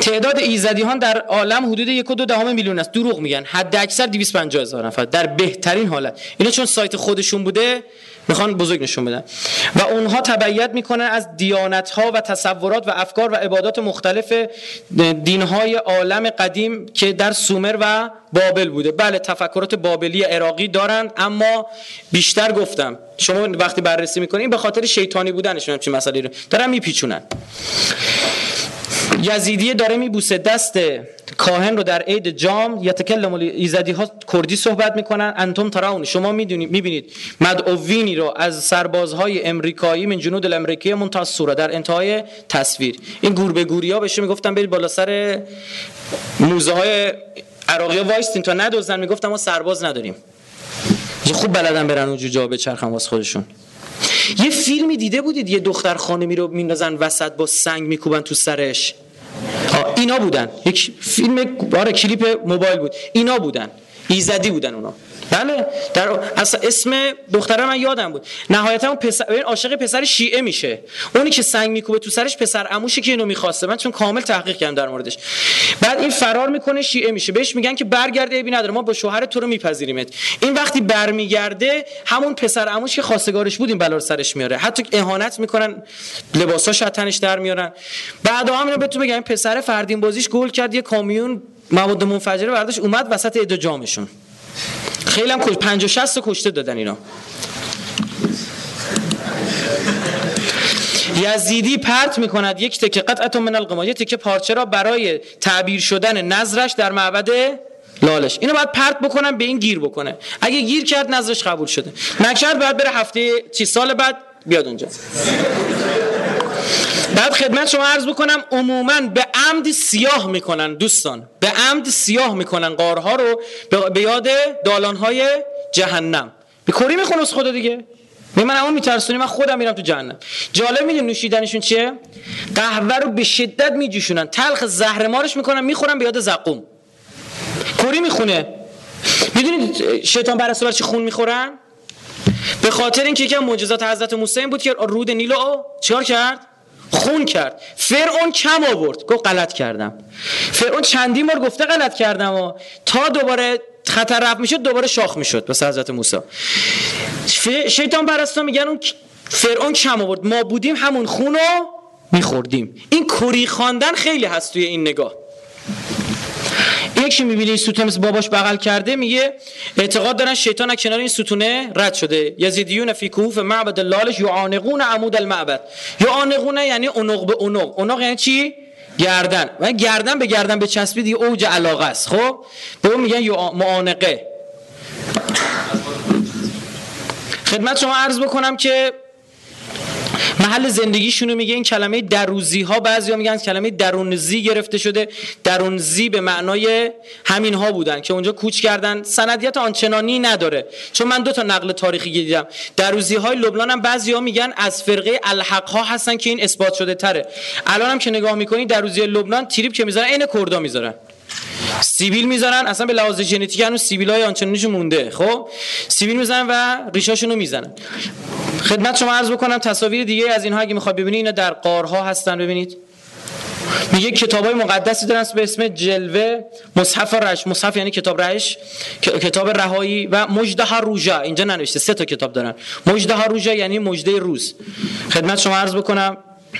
تعداد ایزدیان در عالم حدود یک و دو دهم میلیون است. دروغ میگن. حد اکثر 250 هزار نفر. در بهترین حالت. اینا چون سایت خودشون بوده می‌خوان بزرگ نشون بدن. و اونها تبعیت می‌کنن از دیانت ها و تصورات و افکار و عبادات مختلف دین های عالم قدیم که در سومر و بابل بوده. بله تفکرات بابلی عراقی دارند اما بیشتر گفتم. شما وقتی بررسی می‌کنین به خاطر شیطانی بودنشون همچین مسئله رو. دارن میپیچونن. یزیدی داره میبوسه. دست کاهن رو در عید جام یتکلم ایزدی ها کردی صحبت می‌کنن. انتم تراون شما می‌دونید می‌بینید مدعوینی رو از سربازهای امریکایی من جنود الامریکایی منتصوره در انتهای تصویر. این گور به گوری ها بهش می‌گفتن برید بالا سر موزه های عراقی وایستین. تا ندوزن می‌گفتم ما سرباز نداریم. خوب بلدن برن اونجا جا بچرخن واسه خودشون. یه فیلمی دیده بودید؟ یه دختر خانمی رو میندازن وسط با سنگ میکوبن تو سرش. اینا بودن. یک فیلم آره کلیپ موبایل بود. اینا بودن. ایزدی بودن اونا. بله در اسم دختره من یادم بود. نهایتا اون پسر عاشق پسر شیعه میشه. اونی که سنگ میکوبه تو سرش پسر عموشی که اینو می‌خواسته. من چون کامل تحقیق کردم در موردش. بعد این فرار می‌کنه شیعه میشه. بهش میگن که برگرده ابی نداره. ما با شوهر تو رو میپذیریمت. این وقتی برمیگرده همون پسر عموش که خواستگارش بود این بلا سرش میاره. حتی اهانت می‌کنن لباساش تنش در میارن. بعد هم اینو بهتون بگم پسر فردین بازیش گل کرد یه کامیون مواد منفجره برداشت اومد وسط ادو جامشون خیلی هم 50 60 کشته دادن اینا. یزیدی پرت می‌کند یک تکه قطعت من القما یک تکه پارچه را برای تعبیر شدن نظرش در معبد لالش. اینو باید پرت بکنم به این گیر بکنه. اگه گیر کرد نظرش قبول شده. نکرد باید بره هفته چی سال بعد بیاد اونجا. بعد خدمت شما عرض بکنم عموما به عمد سیاه می‌کنن دوستان. به عمد سیاه می‌کنن قارها رو به یاد دالانهای جهنم. به کری می‌خونه از خدا دیگه؟ به من اما میترسونی من خودم میرم تو جهنم. جالب میدیم نوشیدنشون چیه؟ قهوه رو به شدت میجوشونن. تلخ زهر مارش می‌کنن می‌خورن به یاد زقوم. کری می‌خونه. می‌دونید شیطان پرستو چی خون می‌خورن؟ به خاطر اینکه از معجزات حضرت موسی بود که رود نیلو چیکار کرد؟ خون کرد. فرعون کم آورد. گفت غلط کردم. فرعون چندین بار گفته غلط کردم و تا دوباره خطر رفت می‌شد دوباره شاخ می‌شد به حضرت موسی. شیطان پرستا میگن اون فرعون کم آورد. ما بودیم همون خون رو میخوردیم. این کری خواندن خیلی هست توی این نگاه. یکی می‌بینه این مثل باباش بغل کرده میگه اعتقاد دارن شیطان از کنار این ستونه رد شده. یزیدیون فی کوف معبد لالش یعانقون عمود المعبد. یعانقون یعنی اونق به اونق. اونق یعنی چی؟ گردن. و گردن به گردن به چسبی دیگه اوج علاقه است. خب؟ به اون میگن معانقه. خدمت شما عرض بکنم که محل زندگیشونو میگه این کلمه دروزی ها بعضیا میگن کلمه درونزی گرفته شده. درونزی به معنای همین ها بودن که اونجا کوچ کردن. سندیت آنچنانی نداره. چون من دو تا نقل تاریخی دیدم. دروزی های لبنان هم بعضیا میگن از فرقه الحق ها هستن که این اثبات شده تره. الان هم که نگاه می‌کنی دروزی لبنان تریپ که می‌ذارن عین کردا می‌ذارن. سیبیل می‌زنن اصلا به لحاظ ژنتیک هنوز سیبیل های آنچنانیشون مونده. خب؟ سیبیل می‌زنن و ریشاشون رو می‌زنن. خدمت شما عرض بکنم تصاویر دیگه از اینها اگه می‌خواد ببینید اینا در قارها هستن ببینید. میگه کتاب های مقدسی دارن به اسم جلوه مصحف رش مصحف یعنی کتاب رش کتاب رهایی و مجده روژه. اینجا ننوشته سه تا کتاب دارن. مجده روژه یعنی مجده روز. خدمت شما عرض بکنم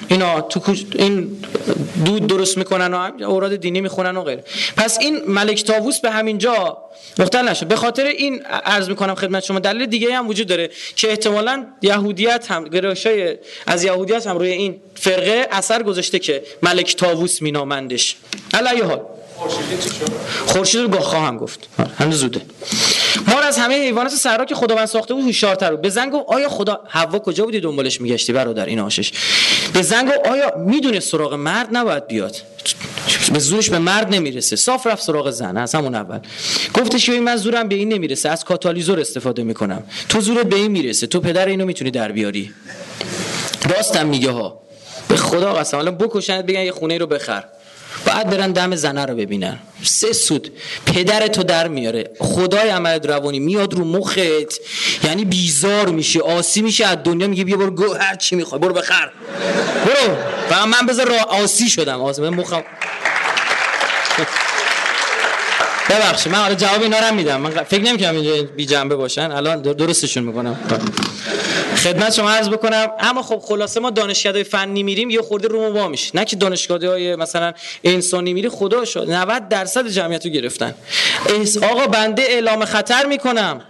اینا تو این دود درست می‌کنن و اوراد دینی می‌خونن و غیره. پس این ملک تاووس به همین جا مختل نشد. به خاطر این عرض می‌کنم خدمت شما دلیل دیگه هم وجود داره که احتمالا یهودیت هم گرایشای از یهودیت هم روی این فرقه اثر گذاشته که ملک تاووس مینامندش. علی حال. خورشید رو گاه خواهم گفت. هنوز زوده. ما از همه حیوانات صحرا که خداوند ساخته بود هوشیارتر بود. به زنگ آیا خدا حوا کجا بودی دنبالش میگشتی برادر؟ این آشش. به زنگ آیا می‌دونه سراغ مرد نباید بیاد؟ به زورش به مرد نمی‌رسه. صاف رفت سراغ زن. از همون اول. گفتش من زورم به این نمی‌رسه. از کاتالیزور استفاده می‌کنم. تو زورت به این می‌رسه. تو پدر اینو می‌تونی در بیاری. راستم میگه ها. به خدا قسم. الان بکشنت بگن یه خونه رو بخر. باید برن دم زنه رو ببینن. سه سود. تو در میاره. خدای عملت روانی میاد رو مخت. یعنی بیزار میشه. آسی میشه. از دنیا میگه بیا برو هر چی می‌خوای. برو بخر. برو. و من بذار آسی شدم. آسی. من مخم ببخشید. من حالا جواب اینا رو میدم. من فکر نمی‌کنم اینجا بی جنبه باشن. الان درستشون می‌کنم. خدمت شما عرض بکنم. اما خب خلاصه ما دانشگاه فنی میریم یه خورده رو میشه. نه که دانشگاه های مثلا انسانی میری خدا شد. 90 درصد جمعیت رو گرفتن آقا بنده اعلام خطر می‌کنم.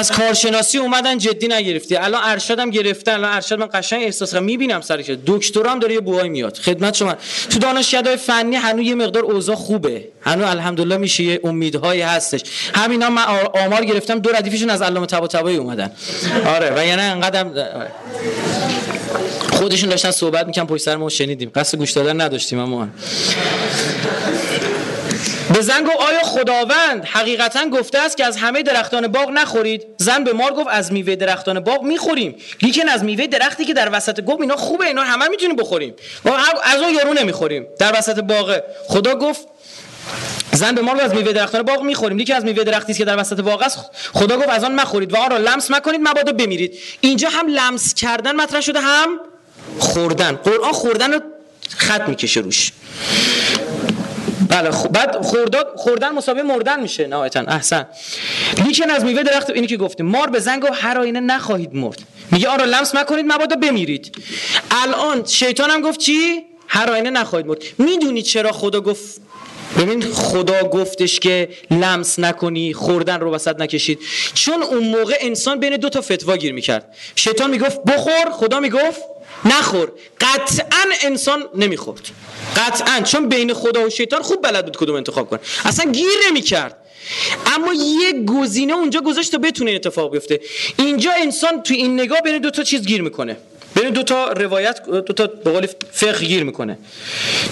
از کارشناسی اومدن جدی نگرفتی. الان ارشدم گرفتن الان ارشد من قشنگ احساس کنم. می‌بینم سر که دکترام داره یه بوهای میاد. خدمت شما. تو دانشگاه‌های فنی هنوز یه مقدار اوضاع خوبه. هنوز الحمدلله میشه یه امیدهایی هستش. همینا من آمار گرفتم دو ردیفشون از علامه طباطبایی اومدن. آره و یعنی انقدر خودشون داشتن صحبت می‌کنن پشت سر ما شنیدیم. قصد گوش دادن نداشتیم اما به زن گفت آیا خداوند حقیقتا گفته است که از همه درختان باغ نخورید؟ زن به مار گفت از میوه درختان باغ می‌خوریم. لیکن از میوه درختی که در وسط گفت اینا خوبه اینا همه می‌تونیم بخوریم. از اون یارو نمی‌خوریم. در وسط باغ. خدا گفت زن به مار از میوه درختان باغ می‌خوریم. لیکن از میوه درختی که در وسط باغ است خدا گفت از آن مخورید و آن را لمس مکنید مبادا بمیرید. اینجا هم لمس کردن مطرح شده هم خوردن. قرآن خوردن رو خط می‌کشه روش. بله خب بعد خورداد خوردن مساوی مردن میشه نهایتا. احسن. لیکن از میوه درخت اینی که گفتیم مار به زنگ و هر آینه نخواهید مرد. میگه آن را لمس مکنید مبادا بمیرید. الان شیطان هم گفت چی؟ هر آینه نخواهید مرد. می‌دونید چرا خدا گفت ببین خدا گفتش که لمس نکنی خوردن رو وسط نکشید. چون اون موقع انسان بین دو تا فتوا گیر می‌کرد. شیطان می‌گفت بخور خدا می‌گفت نخور. قطعا انسان نمی‌خورد. قطعا. چون بین خدا و شیطان خوب بلد بود کدوم انتخاب کنه. اصلا گیر نمی‌کرد. اما یه گزینه اونجا گذاشت تا بتونه اتفاق بیفته. اینجا انسان تو این نگاه بین دو تا چیز گیر می‌کنه. بین دو تا روایت دو تا به قول فقه گیر می‌کنه.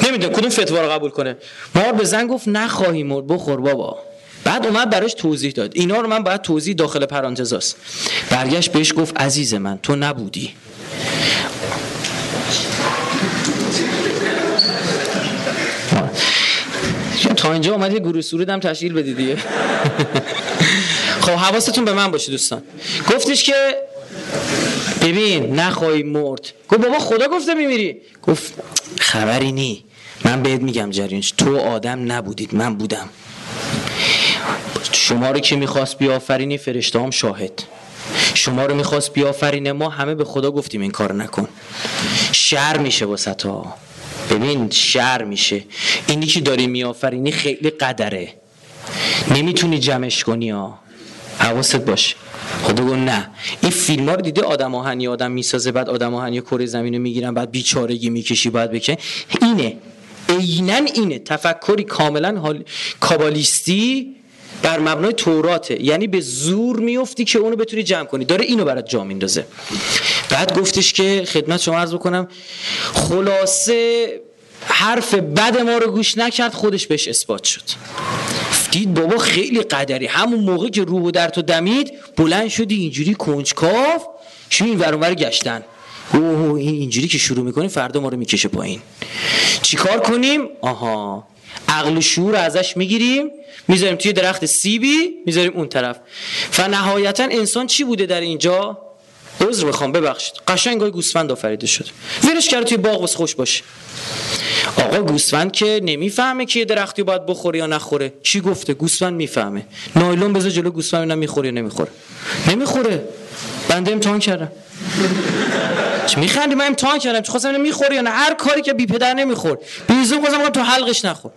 نمی‌دونه کدوم فتوا رو قبول کنه. مار به زن گفت نخواهی مرد بخور بابا. بعد اومد براش توضیح داد. اینا رو من باید توضیح داخل پرانتزاست. برگشت بهش گفت عزیز من تو نبودی. تا اینجا اومد یه گروه سرودم تشکیل بدید دیگه. خب حواستون به من باشه دوستان. گفتش که ببین نخواهی مرد. گفت بابا خدا گفته میمیری. گفت خبری نی. من بهت میگم جریانش تو آدم نبودید من بودم. شما رو که می‌خواست بیافرینی فرشته هم شاهد. شما رو می‌خواست بیافرینه ما همه به خدا گفتیم این کار نکن. شر میشه واسه تا ببین شر میشه. اینی که داری میآفرینی خیلی قدره. نمی‌تونی جمعش کنی ها حواست باشه خدا گفت نه. این فیلم ها رو دیده آدم آهنی آدم می‌سازه بعد آدم آهنی کره زمین رو می‌گیرن بعد بیچارگی می‌کشی بعد بکن اینه. عینا اینه. تفکری کاملا کابالیستی بر مبنای توراته. یعنی به زور میفتی که اونو بتونی جمع کنی. داره اینو برات جا میندازه. بعد گفتش که خدمت شما عرض بکنم خلاصه حرف بد ما رو گوش نکرد خودش بهش اثبات شد. دید بابا خیلی قدری. همون موقع که روح در تو دمید بلند شدی اینجوری کنجکاف شو این ورانور گشتن؟ اوه این اینجوری که شروع می‌کنی فردا ما رو می‌کشه پایین. چیکار کنیم؟ آها. عقل و شعور ازش می‌گیریم می‌ذاریم توی درخت سیبی می‌ذاریم اون طرف. و نهایتا انسان چی بوده در اینجا؟ عذر بخوام ببخشید. قشنگ گوسفند آفریده شده ولش کرده توی باغ واسه خوش باشه آقا گوسفند که نمی‌فهمه که یه درختی باید بخوره یا نخوره. چی گفته؟ گوسفند می‌فهمه. نایلون بذار جلو گوسفند ببینم می‌خوره یا نمی‌خوره. نمی‌خوره. بنده امتحان کردم. چه میخندی؟ من امتحان کردم. چه خواستم می‌خوره یا نه؟ هر کاری که بی پدر نمیخور بیزو گفتم تو حلقش نخور.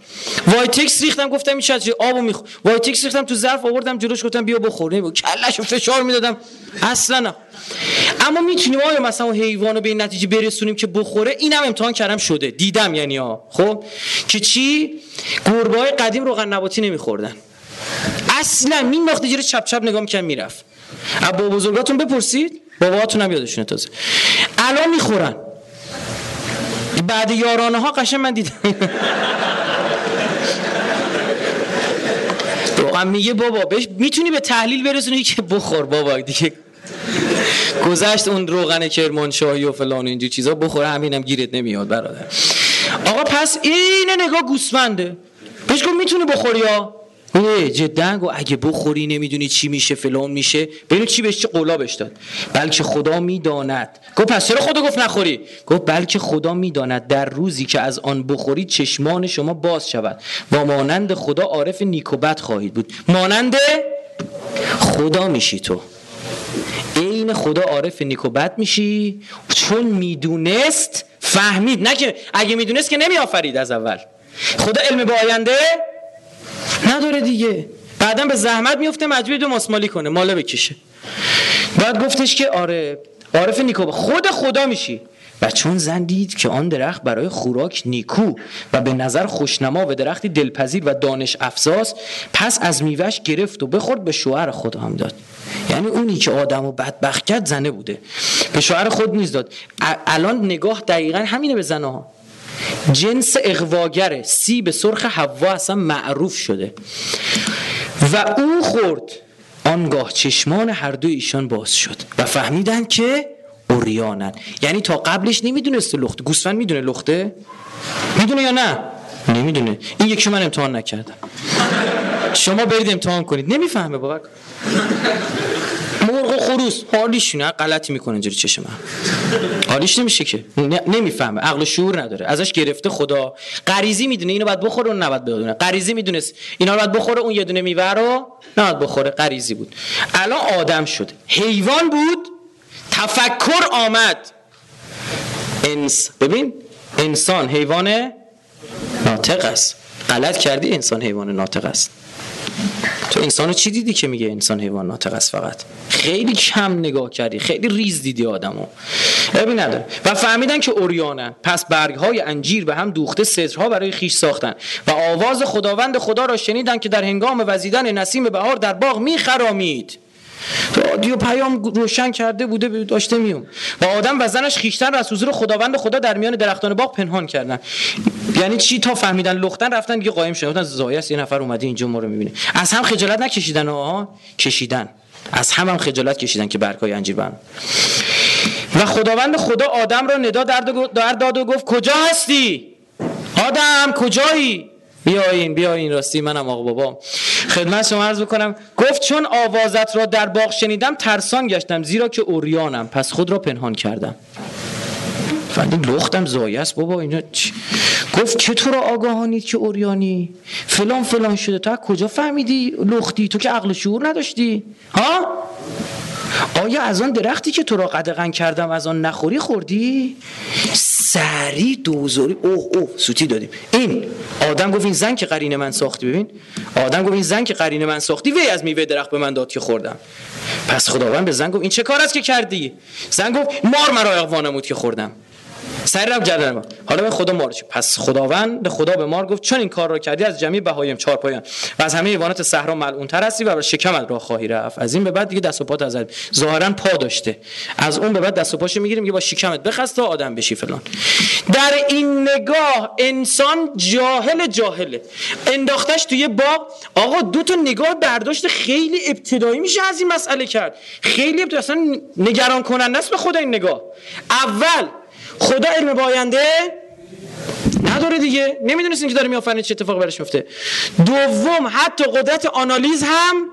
وایتکس ریختم گفتم این چه آبو میخور. وایتکس ریختم تو ظرف آوردم جلوش گفتم بیا بخور. نمیخور کلهشو فشار می‌دادم. اصلا نه. اما می‌تونیم آیا مثلا اون حیوان رو به این نتیجه برسونیم که بخوره؟ اینم امتحان کردم شده. دیدم یعنی ها. خب؟ که چی؟ گربه قدیم روغن نباتی نمیخوردن. اصلا مینداخت جیره چپ چپ نگاه می‌کرد می‌رفت. از بابا بزرگاتون بپرسید باباهاتون هم یادشونه تازه. الان می‌خورن. بعد یارانه ها قشن من دیدم. واقعا میگه بابا بهش می‌تونی به تحلیل برسونی که بخور بابا دیگه گذشت اون روغن کرمانشاهی و فلان اینجور چیزا بخوره همینم گیرت نمیاد برادر. آقا پس این نگاه گوسفنده. بهش گفت می‌تونی بخوری یا جدا گو اگه بخوری نمی‌دونی چی میشه فلان میشه. ببین چی بهش چه قلابش داد. بلکه خدا می‌داند. گفت پس چرا خدا گفت نخوری؟ گفت بلکه خدا می‌داند در روزی که از آن بخوری چشمان شما باز شود. با مانند خدا عارف نیکوبت خواهید بود. مانند خدا میشی تو. عین خدا عارف نیکوبت میشی. چون می‌دونست فهمید. نه که اگه می‌دونست که نمیآفرید از اول. خدا علم به آینده نداره دیگه. بعدا به زحمت میفته مجبور دو ماسمالی کنه ماله بکشه. بعد گفتش که آره عارف نیکو خود خدا میشی. و چون زن دید که آن درخت برای خوراک نیکو و به نظر خوشنما و درختی دلپذیر و دانش افزاس پس از میوش گرفت و بخورد به شوهر خود هم داد. یعنی اونی که آدم و بدبخت کرد زنه بوده. به شوهر خود نیز داد. الان نگاه دقیقا همینه به زنه ها جنس اقواگره به سرخ حوا اصلا معروف شده. و او خورد. آنگاه چشمان هر دو ایشان باز شد. و فهمیدن که اوریانن. یعنی تا قبلش نمی‌دونسته لخته گوسفند می‌دونه لخته؟ می‌دونه یا نه؟ نمی‌دونه. این یکی من امتحان نکردم. شما برید امتحان کنید. نمی‌فهمه بابا. مرغ و خروس. حالیشونه غلطی می‌کنه اینجوری چشم من حالیش نمیشه که. نمی‌فهمه. عقل شعور نداره. ازش گرفته خدا. غریزی می‌دونه اینو باید بخوره اون نباید بدونه. غریزی می‌دونست اینا رو باید بخوره اون یه دونه میوه رو نباید بخوره. غریزی بود. الان آدم شد. حیوان بود. تفکر آمد. انس. ببین انسان حیوان ناطق است. غلط کردی انسان حیوان ناطق است. تو انسان چی دیدی که میگه انسان حیوان ناطق است فقط؟ خیلی کم نگاه کردی خیلی ریز دیدی آدمو. ببین نداره و فهمیدن که اوریانن. پس برگ های انجیر به هم دوخته سترها برای خیش ساختن. و آواز خداوند خدا را شنیدن که در هنگام وزیدن نسیم بهار در باغ میخرامید. رادیو پیام روشن کرده بوده داشته میوم. و آدم و زنش خیشتن از حضور خداوند خدا در میان درختان باغ پنهان کردن. یعنی چی تا فهمیدن؟ لختن رفتن دیگه قایم شدن. گفتن زایس یه نفر اومده اینجا ما رو می‌بینه. از هم خجالت نکشیدن آها کشیدن. از هم هم خجالت کشیدن که برکای انجیر بن و خداوند خدا آدم را ندا در داد و گفت کجا هستی؟ آدم کجایی؟ بیاین بیاین راستی منم آقا بابا. خدمت شما عرض بکنم گفت چون آوازت را در باغ شنیدم ترسان گشتم زیرا که اوریانم. پس خود را پنهان کردم. فردی لختم زایه است بابا اینا چی؟ گفت که تو را که اوریانی؟ فلان فلان شده. تو کجا فهمیدی لختی؟ تو که عقل شعور نداشتی. ها؟ آیا از آن درختی که تو را قدغن کردم از آن نخوری خوردی؟ سری دوزاری اوه اوه سوتی دادیم. این آدم گفت این زن که قرین من ساختی ببین. آدم گفت این زن که قرین من ساختی وی از میوه درخت به من داد که خوردم. پس خداوند به زن گفت این چه کار است که کردی؟ زن گفت مار مرا اقوانمود که خوردم. سری رفت گردن حالا به خدا مار پس خداوند خدا به مار گفت چون این کار را کردی از جمعی بهایم چهار پایان. و از همه حیوانات صحرا ملعون تر هستی و بر شکمت را خواهی رفت. از این به بعد دیگه دست و پات از ظاهرا پا داشته. از اون به بعد دست و پاشو می‌گیریم یه با شکمت بخست تا آدم بشی فلان. در این نگاه انسان جاهل جاهله. انداختش توی باغ. آقا دو تا نگاه برداشت خیلی ابتدایی میشه از این مسئله کرد. خیلی ابتدایی. اصلا نگران کننده است به خدا این نگاه. اول خدا علم باینده؟ نداره دیگه. نمی‌دونستین که داره میآفرینه چه اتفاقی براش میفته دوم حتی قدرت آنالیز هم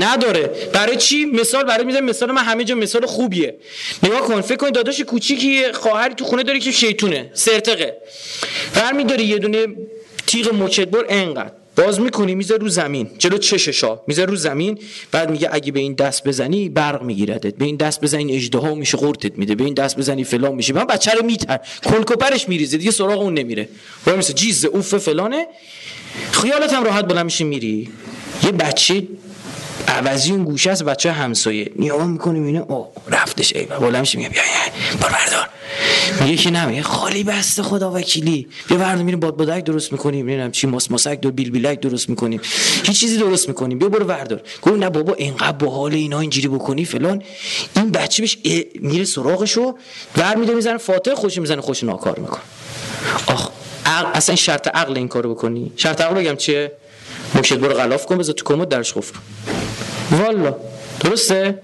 نداره. برای چی؟ مثال برای می‌ذارم مثال من همه جا مثال خوبیه. نگاه کن فکر کن داداش کوچیکی خواهری تو خونه داری که شیطونه سرتقه برمیداری یه دونه تیغ مچدبر انقدر. باز می‌کنی میذار رو زمین جلو چششا میذار رو زمین بعد میگه اگه به این دست بزنی برق میگیردت به این دست بزنی اجدها میشه قورتت میده به این دست بزنی فلان میشه من بچه رو میتر کلکوپرش میریزه دیگه سراغ اون نمیره. وای میسه جیز اوف فلانه. خیالت هم راحت بلند میشه میری. یه بچه عوضی اون گوشه است بچه همسایه. نیا می‌کنیم اینه او رفتش. ای بلند میشه میگه بیا بار بردار. میگه که نمیگه خالی بسته خدا وکیلی. بیا بردار. میریم باد بادک درست می‌کنیم. نمی‌دونم چی ماس ماسک دور بیل بیلک درست می‌کنیم. هیچ چیزی درست می‌کنیم. بیا برو بردار. گفت نه بابا اینقدر باحال اینا اینجوری بکنی فلان. این بچه بهش میره سراغشو ور میده می‌زنه فاتح خوش می‌زنه خوش ناکار می‌کنه. آخ اصلا شرط عقل این کارو بکنی. شرط عقل بگم چیه؟ مکشت برو غلاف کن بذار تو کمد درش قفل والا درسته؟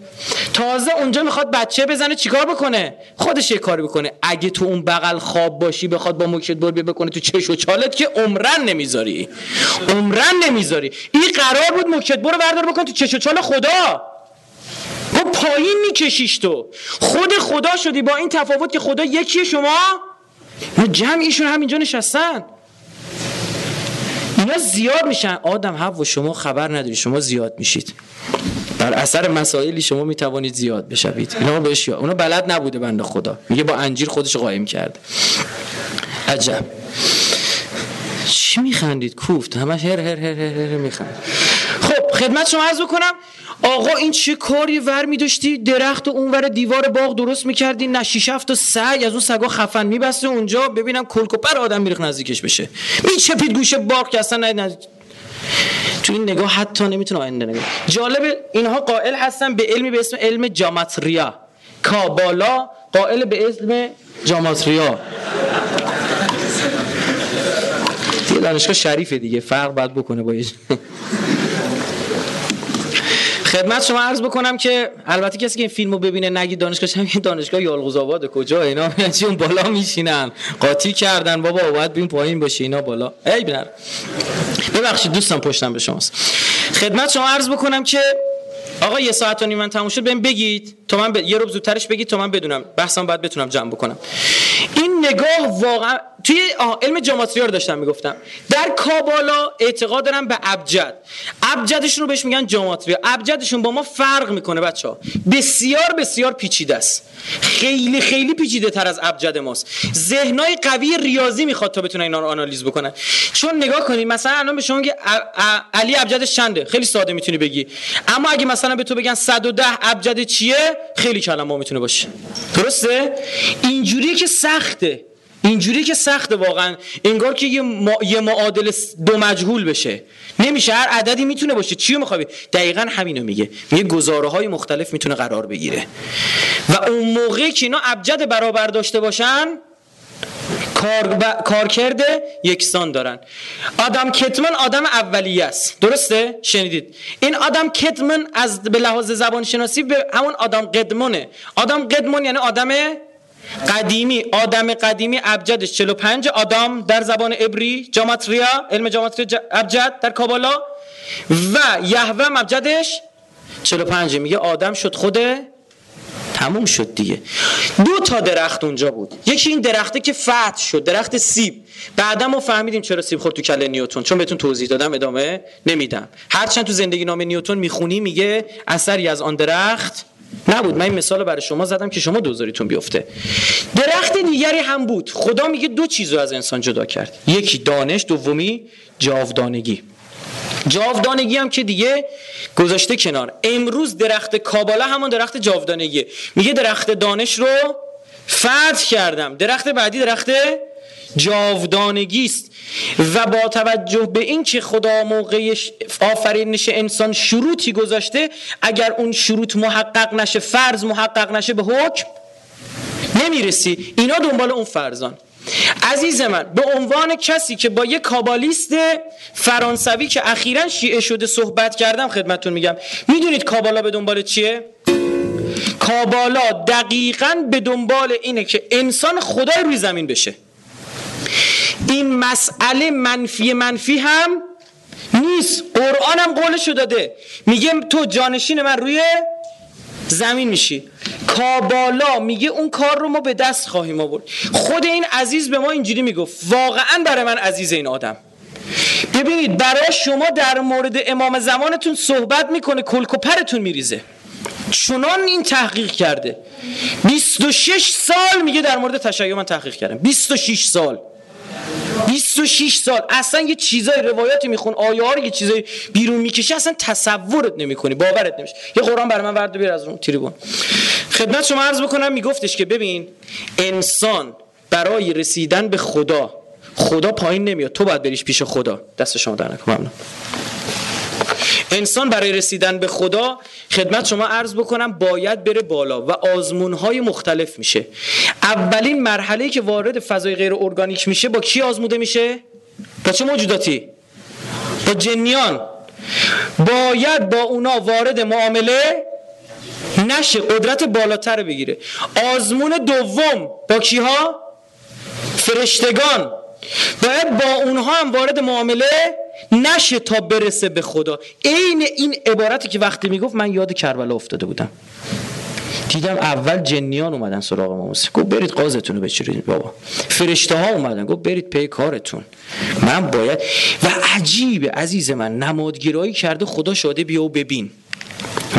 تازه اونجا می‌خواد بچه بزنه چیکار بکنه؟ خودش یه کاری بکنه. اگه تو اون بغل خواب باشی بخواد با مکشت بر بکنه تو چش و چالت که عمرن نمی‌ذاری. عمرن نمی‌ذاری. این قرار بود مکشت برو بردار بکن تو چش و چال خدا. با پایین میکشیش تو. خود خدا شدی با این تفاوت که خدا یکیه شما. جمعیشون همینجا نشستن. اینا زیاد میشن. آدم و شما خبر نداری. شما زیاد میشید. بر اثر مسائلی شما می‌توانید زیاد بشوید. اینا بهش یا اونا بلد نبوده بنده خدا. میگه با انجیر خودش قایم کرده عجب. چی میخندید؟ کوفت. همش هر هر هر هر, هر میخند. خدمت شما عرض بکنم. آقا این چه کاری ور می داشتی درخت و اونور دیوار باغ درست می‌کردی؟ نه شیش هفت سگ از اون سگا خفن میبسته اونجا. ببینم کلکوپر آدم میریخ نزدیکش بشه. میچپید گوشه باغ که اصلا نه تو این نگاه حتی نمی‌تونه آینده نگاه جالب اینها قائل هستن به علمی به اسم علم جاماتریا. کابالا قائل به اسم جاماتریا. دیگه دانشگاه شریفه دیگه فرق باید بکنه با خدمت شما عرض بکنم که البته کسی که این فیلمو ببینه نگی دانشگاه هم دانشگاه یالغوز آباد کجا؟ اینا چی اون بالا میشینن. قاطی کردن. بابا باید بیم پایین باشه اینا بالا. ای بنر. ببخشید دوستان پشتم به شماست. خدمت شما عرض بکنم که آقا یه ساعت و نیم من تموم شد بهم بگید. تا من ب... یه رو زودترش بگید تا من بدونم. بحثم باید بتونم جمع بکنم. این نگاه واقعا توی علم جاماتریا رو داشتم می‌گفتم. در کابالا اعتقاد دارم به ابجد. ابجدشون رو بهش میگن جاماتریا ابجدشون با ما فرق می‌کنه بچه ها. بسیار بسیار پیچیده است. خیلی خیلی پیچیده تر از ابجد ماست. ذهنای قوی ریاضی می‌خواد تا بتونه اینا رو آنالیز بکنن چون نگاه کنید مثلا الان به شما علی ابجدش چنده؟ خیلی ساده می‌تونی بگی. اما اگه مثلا به تو بگن 110 ابجد چیه؟ خیلی کلمه می‌تونه باشه. درسته؟ اینجوریه که سخته. اینجوری که سخته واقعا. انگار که یه, یه معادل دو مجهول بشه. نمیشه هر عددی می‌تونه باشه. چی می‌خوای دقیقا همینو میگه. میگه گزاره های مختلف می‌تونه قرار بگیره. و اون موقعی که اینا ابجد برابر داشته باشن کار ب... کارکرد یکسان دارن. آدم کتمن آدم اولیه است. درسته؟ شنیدید؟ این آدم کتمن از به لحاظ زبان شناسی به همون آدم قدمونه. آدم قدمون یعنی آدم قدیمی آدم قدیمی ابجدش. 45 آدم در زبان عبری جاماتریا علم جاماتریا ابجد در کابالا. و یهوه ابجدش. 45 میگه آدم شد خود تموم شد دیگه. دو تا درخت اونجا بود. یکی این درخته که فتح شد درخت سیب. بعدا ما فهمیدیم چرا سیب خورد تو کله نیوتن. چون بهتون توضیح دادم ادامه نمیدم. هرچند تو زندگی نامه نیوتن می‌خونی میگه اثری از آن درخت نبود. من این مثال برای شما زدم که شما دوزاریتون بیفته. درخت دیگری هم بود. خدا میگه دو چیز رو از انسان جدا کرد. یکی دانش دومی جاودانگی. جاودانگی هم که دیگه گذاشته کنار. امروز درخت کابالا همون درخت جاودانگیه. میگه درخت دانش رو فتح کردم. درخت بعدی درخت جاودانگی است. و با توجه به این که خدا موقع آفرینش انسان شروطی گذاشته اگر اون شروط محقق نشه فرض محقق نشه به حکم نمی‌رسی. اینا دنبال اون فرزان. عزیز من به عنوان کسی که با یک کابالیست فرانسوی که اخیرا شیعه شده صحبت کردم خدمتون میگم. می‌دونید کابالا به دنبال چیه؟ کابالا دقیقا به دنبال اینه که انسان خدای روی زمین بشه. این مسئله منفی منفی هم نیست. قرآن هم قولشو داده میگه تو جانشین من روی زمین میشی. کابالا میگه اون کار رو ما به دست خواهیم آورد. خود این عزیز به ما اینجوری می‌گفت. واقعا برای من عزیز این آدم. ببینید برای شما در مورد امام زمانتون صحبت می‌کنه کلکوپرتون میریزه. چنان این تحقیق کرده. 26 سال میگه در مورد تشیع من تحقیق کردم. 26 سال. 26 سال. اصلا یه چیزای روایاتی میخون آیه ها یه چیزای بیرون می‌کشه اصلا تصورت نمی‌کنی باورت نمیشه. یه قرآن برای من ورد بیار از اون تریبون. خدمت شما عرض بکنم میگفتش که ببین انسان برای رسیدن به خدا خدا پایین نمیاد. تو باید بریش پیش خدا. دست شما در نکن ممنون. انسان برای رسیدن به خدا خدمت شما عرض بکنم باید بره بالا و آزمون های مختلف میشه. اولین مرحله که وارد فضای غیر ارگانیک میشه با کی آزموده میشه؟ با چه موجوداتی؟ با جنیان. باید با اونا وارد معامله نشه قدرت بالاتر بگیره. آزمون دوم با کیها؟ فرشتگان. باید با اونها هم وارد معامله نشه تا برسه به خدا. عین این عبارتی که وقتی می‌گفت من یاد کربلا افتاده بودم. دیدم اول جنیان اومدن سراغ ما. موسی گفت برید قازتون رو بچورید بابا. فرشته ها اومدن. گفت برید پی کارتون. من باید و عجیبه عزیز من. نمادگیرایی کرده خدا شاده بیا و ببین.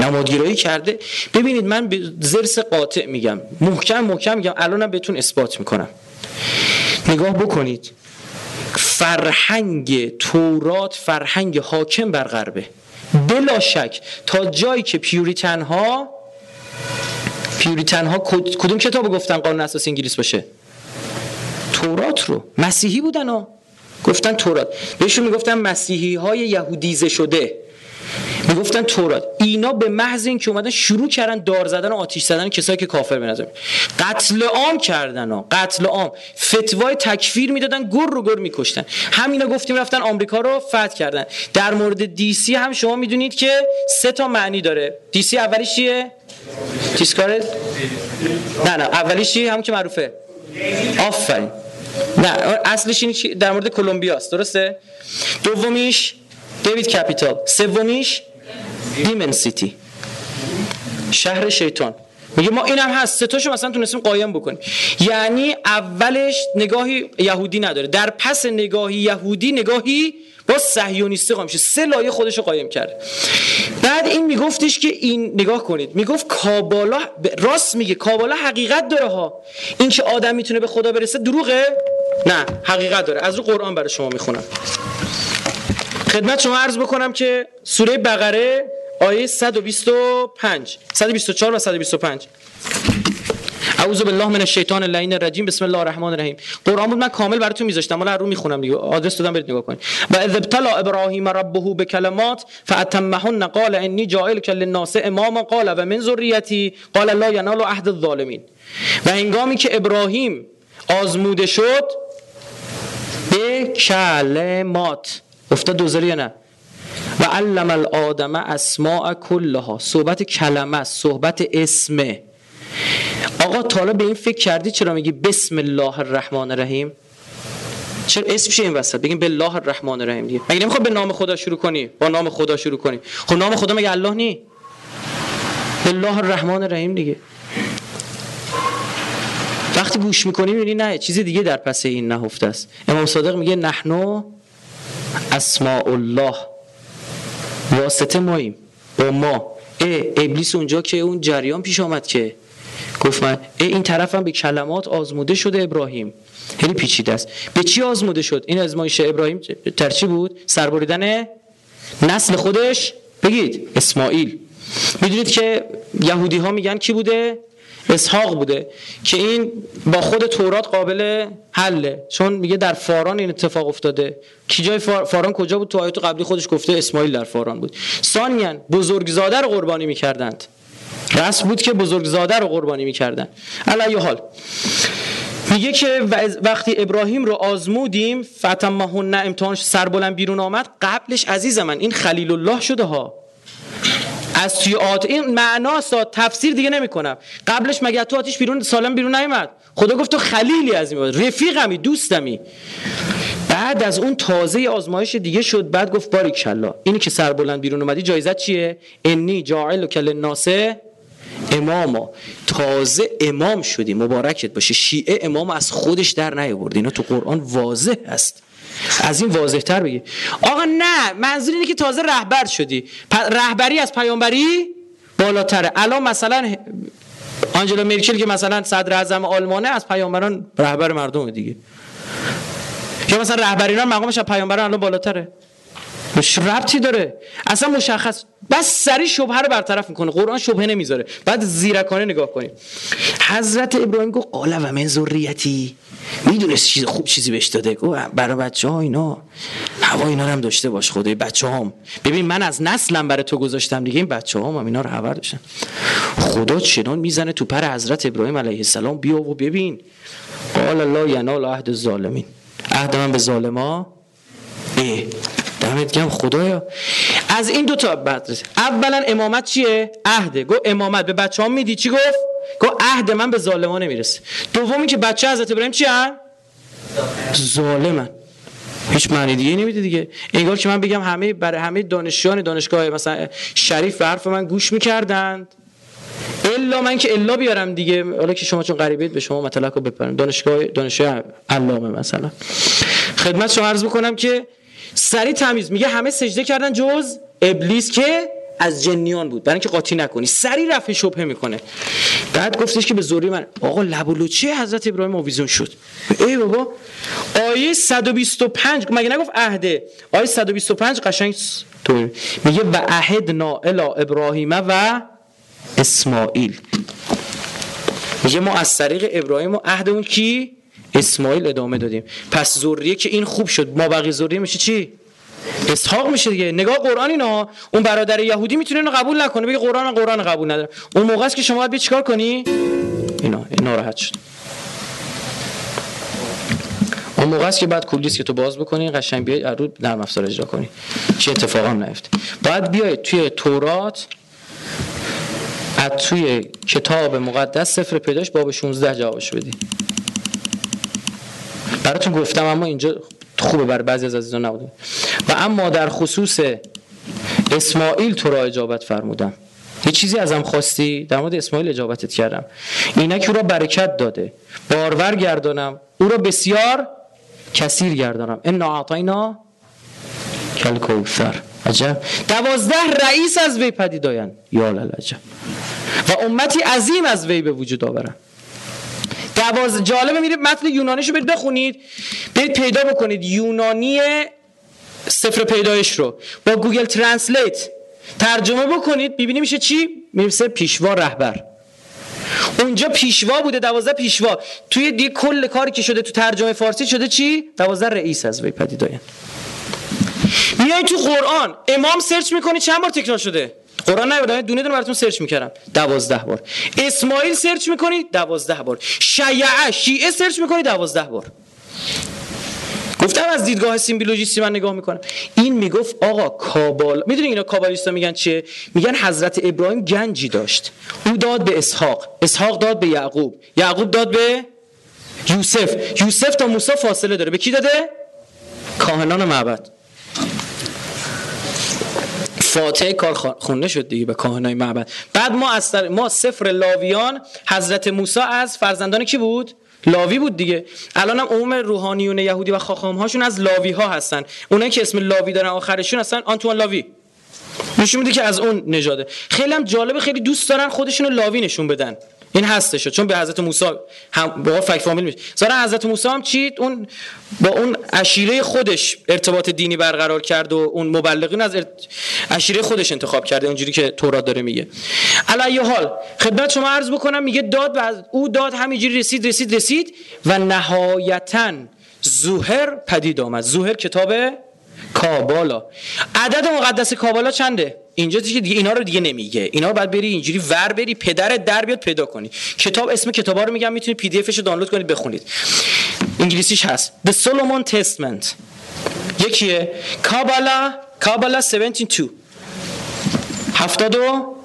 نمادگیرایی کرده. ببینید من به زرس قاطع میگم. محکم محکم میگم. الانم بهتون اثبات می‌کنم. نگاه بکنید. فرهنگ تورات فرهنگ حاکم بر غربه. بلا شک تا جایی که پیوریتن ها پیوریتن ها کدوم کتاب گفتن قانون اساسی انگلیس باشه؟ تورات رو. مسیحی بودن ها. گفتن تورات. بهشون می‌گفتن مسیحی های یهودیزه شده می‌گفتن تورات. اینا به محض اینکه اومدن شروع کردن دار زدن و آتیش زدن کسایی که کافر بنظر قتل عام کردن ها. قتل عام. فتوای تکفیر می‌دادن گر رو گر میکشتن. همینا گفتیم رفتن آمریکا رو فتح کردن. در مورد دی سی هم شما می‌دونید که سه تا معنی داره. دی سی اولیش چیه؟ تیسکارت نه نه. اولیش چیه همون که معروفه. آفرین. نه اصلش این در مورد کلمبیا است درسته؟ دومیش دیوید کپیتال سومیش دیمن سیتی شهر شیطان. میگه ما اینم هست. سه تاشو مثلا تونستیم قایم بکنیم. یعنی اولش نگاهی یهودی نداره. در پس نگاهی یهودی نگاهی با صهیونیستی قایم میشه. سه لایه خودش رو قایم کرده. بعد این میگفتش که این نگاه کنید. می‌گفت کابالا راست میگه. کابالا حقیقت داره ها. این که آدم می‌تونه به خدا برسه دروغه؟ نه حقیقت داره. از رو قرآن برای شما می‌خونم. خدمت شما عرض بکنم که سوره بقره آیه 125 124 و 125 اعوذ بالله من الشیطان اللعین الرجیم. بسم الله الرحمن الرحیم. قرآن بود من کامل براتون میذاشتم. حالا رو می‌خونم دیگه. آدرس دادم برید نگاه کنید. و اذ ابتلا ابراهیم ربه بکلمات فاتمهن قال انی جاعلک للناس اماما قال و من ذریتی قال لا ینال عهد الظالمین. و هنگامی که ابراهیم آزموده شد به کلمات افتاد دوزاری نه؟ و علم الادم اسماء کلها. صحبت کلمه صحبت اسمه آقا تالا به این فکر کردی چرا میگی بسم الله الرحمن الرحیم؟ چرا اسمش این وسط؟ بگیم الله الرحمن الرحیم دیگه. مگه نمی‌خواد به نام خدا شروع کنی؟ با نام خدا شروع کنی. خب نام خدا مگه الله نی؟ به الله الرحمن الرحیم دیگه. وقتی گوش می‌کنی می‌بینی نه چیزی دیگه در پس این نهفته است. امام صادق میگه نحنو اسماء الله واسطه ماییم با ما اه ابلیس اونجا که اون جریان پیش آمد که گفت من اه این طرفم به کلمات آزموده شده ابراهیم خیلی پیچیده است به چی آزموده شد این ازمایش ابراهیم ترچی بود سربریدن نسل خودش بگید اسماعیل می‌دونید که یهودی ها میگن کی بوده اسحاق بوده که این با خود تورات قابل حله. چون میگه در فاران این اتفاق افتاده. کی جای فاران کجا بود؟ تو آیات قبلی خودش گفته اسماعیل در فاران بود. ثانیا بزرگزاده رو قربانی می‌کردند. رسم بود که بزرگزاده رو قربانی می‌کردن علی حال. میگه که وقتی ابراهیم رو آزمودیم فتمهن امتحانش سربلند بیرون آمد قبلش عزیز من این خلیل الله شده ها. از توی آت این معناست تفسیر دیگه نمی‌کنم. قبلش مگه تو آتیش بیرون سالم بیرون نیومد؟ خدا گفت تو خلیلی از این رفیقمی دوستمی. بعد از اون تازه آزمایش دیگه شد بعد گفت باری کلا اینی که سربلند بیرون اومدی جایزت چیه؟ انی جاعل کل ناسه اماما. تازه امام شدی مبارکت باشه. شیعه امام از خودش در نیاورد اینا تو قرآن واضح هست. از این واضح تر بگی. آقا نه منظور اینه که تازه رهبر شدی. رهبری از پیامبری بالاتره. الان مثلا آنجلا مرکل که مثلا صدر اعظم آلمانه از پیامبران رهبر مردم دیگه. یا مثلا رهبرینان مقامش از پیامبران الان بالاتره. مش ربطی داره. اصلا مشخص. بس سری شبهه رو برطرف می‌کنه. قرآن شبهه نمی‌ذاره. بعد زیرکانه نگاه کنیم. حضرت ابراهیم گفت قال و من ذریتی. می‌دونست چیز خوب چیزی بهش داده. برای بچه ها اینا. هوا اینا هم داشته باش خدای بچه هم ببین من از نسلم برای تو گذاشتم دیگه این بچه هم, هم اینا رو خبر داشتن. خدا چنان می‌زنه تو پر حضرت ابراهیم علیه السلام بیا و ببین. قال الله ینال عهد الظالمین. عهد من به ظالما؟ ای دمت گم خدایا. از این دو تا بعد اولا امامت چیه؟ عهده. گو امامت به بچه هم میدی؟ چی گفت؟ گو عهد من به ظالمان نمی‌رسه دومی که بچه حضرت ابراهیم چی ظالمن. هیچ معنی دیگه نمیده دیگه. انگار که من بگم همه برای همه دانشیان دانشگاه مثلا شریف به حرف من گوش می‌کردند الا من که الا بیارم دیگه. حالا که شما چون غریبید به شما مطلق رو بپرم. دانشگاه دانشگاه علامه مثلا. خدمت شما عرض بکنم که سری تمیز. میگه همه سجده کردن جز ابلیس که از جنیان بود. برای اینکه قاطی نکنی. سری رفع شبهه می‌کنه. بعد گفتش که به زوری من آقا لب چه حضرت ابراهیم آویزون شد. ای بابا. آیه 125 مگه نگفت عهده آیه 125 قشنگ تو میگه و عهدنا الی ابراهیم و اسماعیل. میگه ما از طریق ابراهیم و عهد کی؟ اسماعیل ادامه دادیم. پس ذریه که این خوب شد. ما بقیه ذریه میشه چی؟ اسحاق میشه دیگه. نگاه قرآن اینا. اون برادر یهودی می‌تونه اینو قبول نکنه. بگه قرآن قرآن قبول نداره. اون موقع است که شما باید چیکار کنی؟ اینا این ناراحت شد. اون موقع است که بعد کلیس که تو باز بکنی قشنگ بیای رو نرم افزار اجرا کنی. چه اتفاقی هم نیفته. بعد بیای توی تورات از توی کتاب مقدس سفر پیداش باب 16 جوابش بدی. براتون گفتم اما اینجا خوبه برای بعضی از عزیزان نبوده. اما در خصوص اسماعیل تو را اجابت فرمودم. یه چیزی ازم خواستی؟ در مورد اسماعیل اجابتت کردم. اینک او را برکت داده. بارور گردانم. او را بسیار کثیر گردانم. ان اعطینا کل کوثر عجب. دوازده رئیس از وی پدید آیند یا عجب و امتی عظیم از وی به وجود آورم. دواز جالبه میره متن یونانیشو برید بخونید. برید پیدا بکنید. یونانی سفر پیدایش رو. با Google Translate ترجمه بکنید ببینید میشه چی؟ می‌رسه پیشوا رهبر. اونجا پیشوا بوده دوازده پیشوا. توی دی کل کاری که شده تو ترجمه فارسی شده چی؟ دوازده رئیس از وی پدید آیند میای تو قرآن امام سرچ می‌کنی چند بار تکرار شده؟ قرآن نیومده دونه دونه براتون سرچ می‌کردم. دوازده بار. اسماعیل سرچ می‌کنی؟ دوازده بار. شیعه شیعه سرچ می‌کنی؟ دوازده بار. گفتم از دیدگاه symbologist ی من نگاه می‌کنم. این می‌گفت آقا کابال می‌دونی اینا کابالیستا میگن چیه؟ میگن حضرت ابراهیم گنجی داشت. او داد به اسحاق اسحاق داد به یعقوب یعقوب داد به یوسف. یوسف تا موسی فاصله داره. به کی داده؟ کاهنان معبد. فاتحه کار خونده شد دیگه به کاهنای معبد. بعد ما از ما سفر لاویان حضرت موسی از فرزندان کی بود؟ لاوی بود دیگه. الان هم عموم روحانیون یهودی و خاخام هاشون از لاوی ها هستن. اونایی که اسم لاوی دارن آخرشون هستن آنتوان لاوی. نشون میده که از اون نژاده. خیلی هم جالبه خیلی دوست دارن خودشونو لاوی نشون بدن. این هستش. چون به حضرت موسی هم با فک فامیل میشه. ظاهرا حضرت موسی هم چی؟ اون با اون عشیره خودش ارتباط دینی برقرار کرد و اون مبلغین از عشیره خودش انتخاب کرده. اونجوری که تورات داره میگه. علی حال خدمت شما عرض بکنم میگه داد و او داد همینجوری رسید رسید رسید و نهایتا زوهر پدید آمد. زوهر کتاب کابالا. عدد مقدس کابالا چنده؟ اینجا دیگه, اینا رو دیگه نمیگه. اینا رو باید بری اینجوری ور بری پدر در بیاد پیدا کنی. کتاب اسم کتابا رو میگم می‌تونید پی دی افش رو دانلود کنید بخونید. انگلیسیش هست. The Solomon Testament. یکیه. کابالا کابالا 72 هفتاد و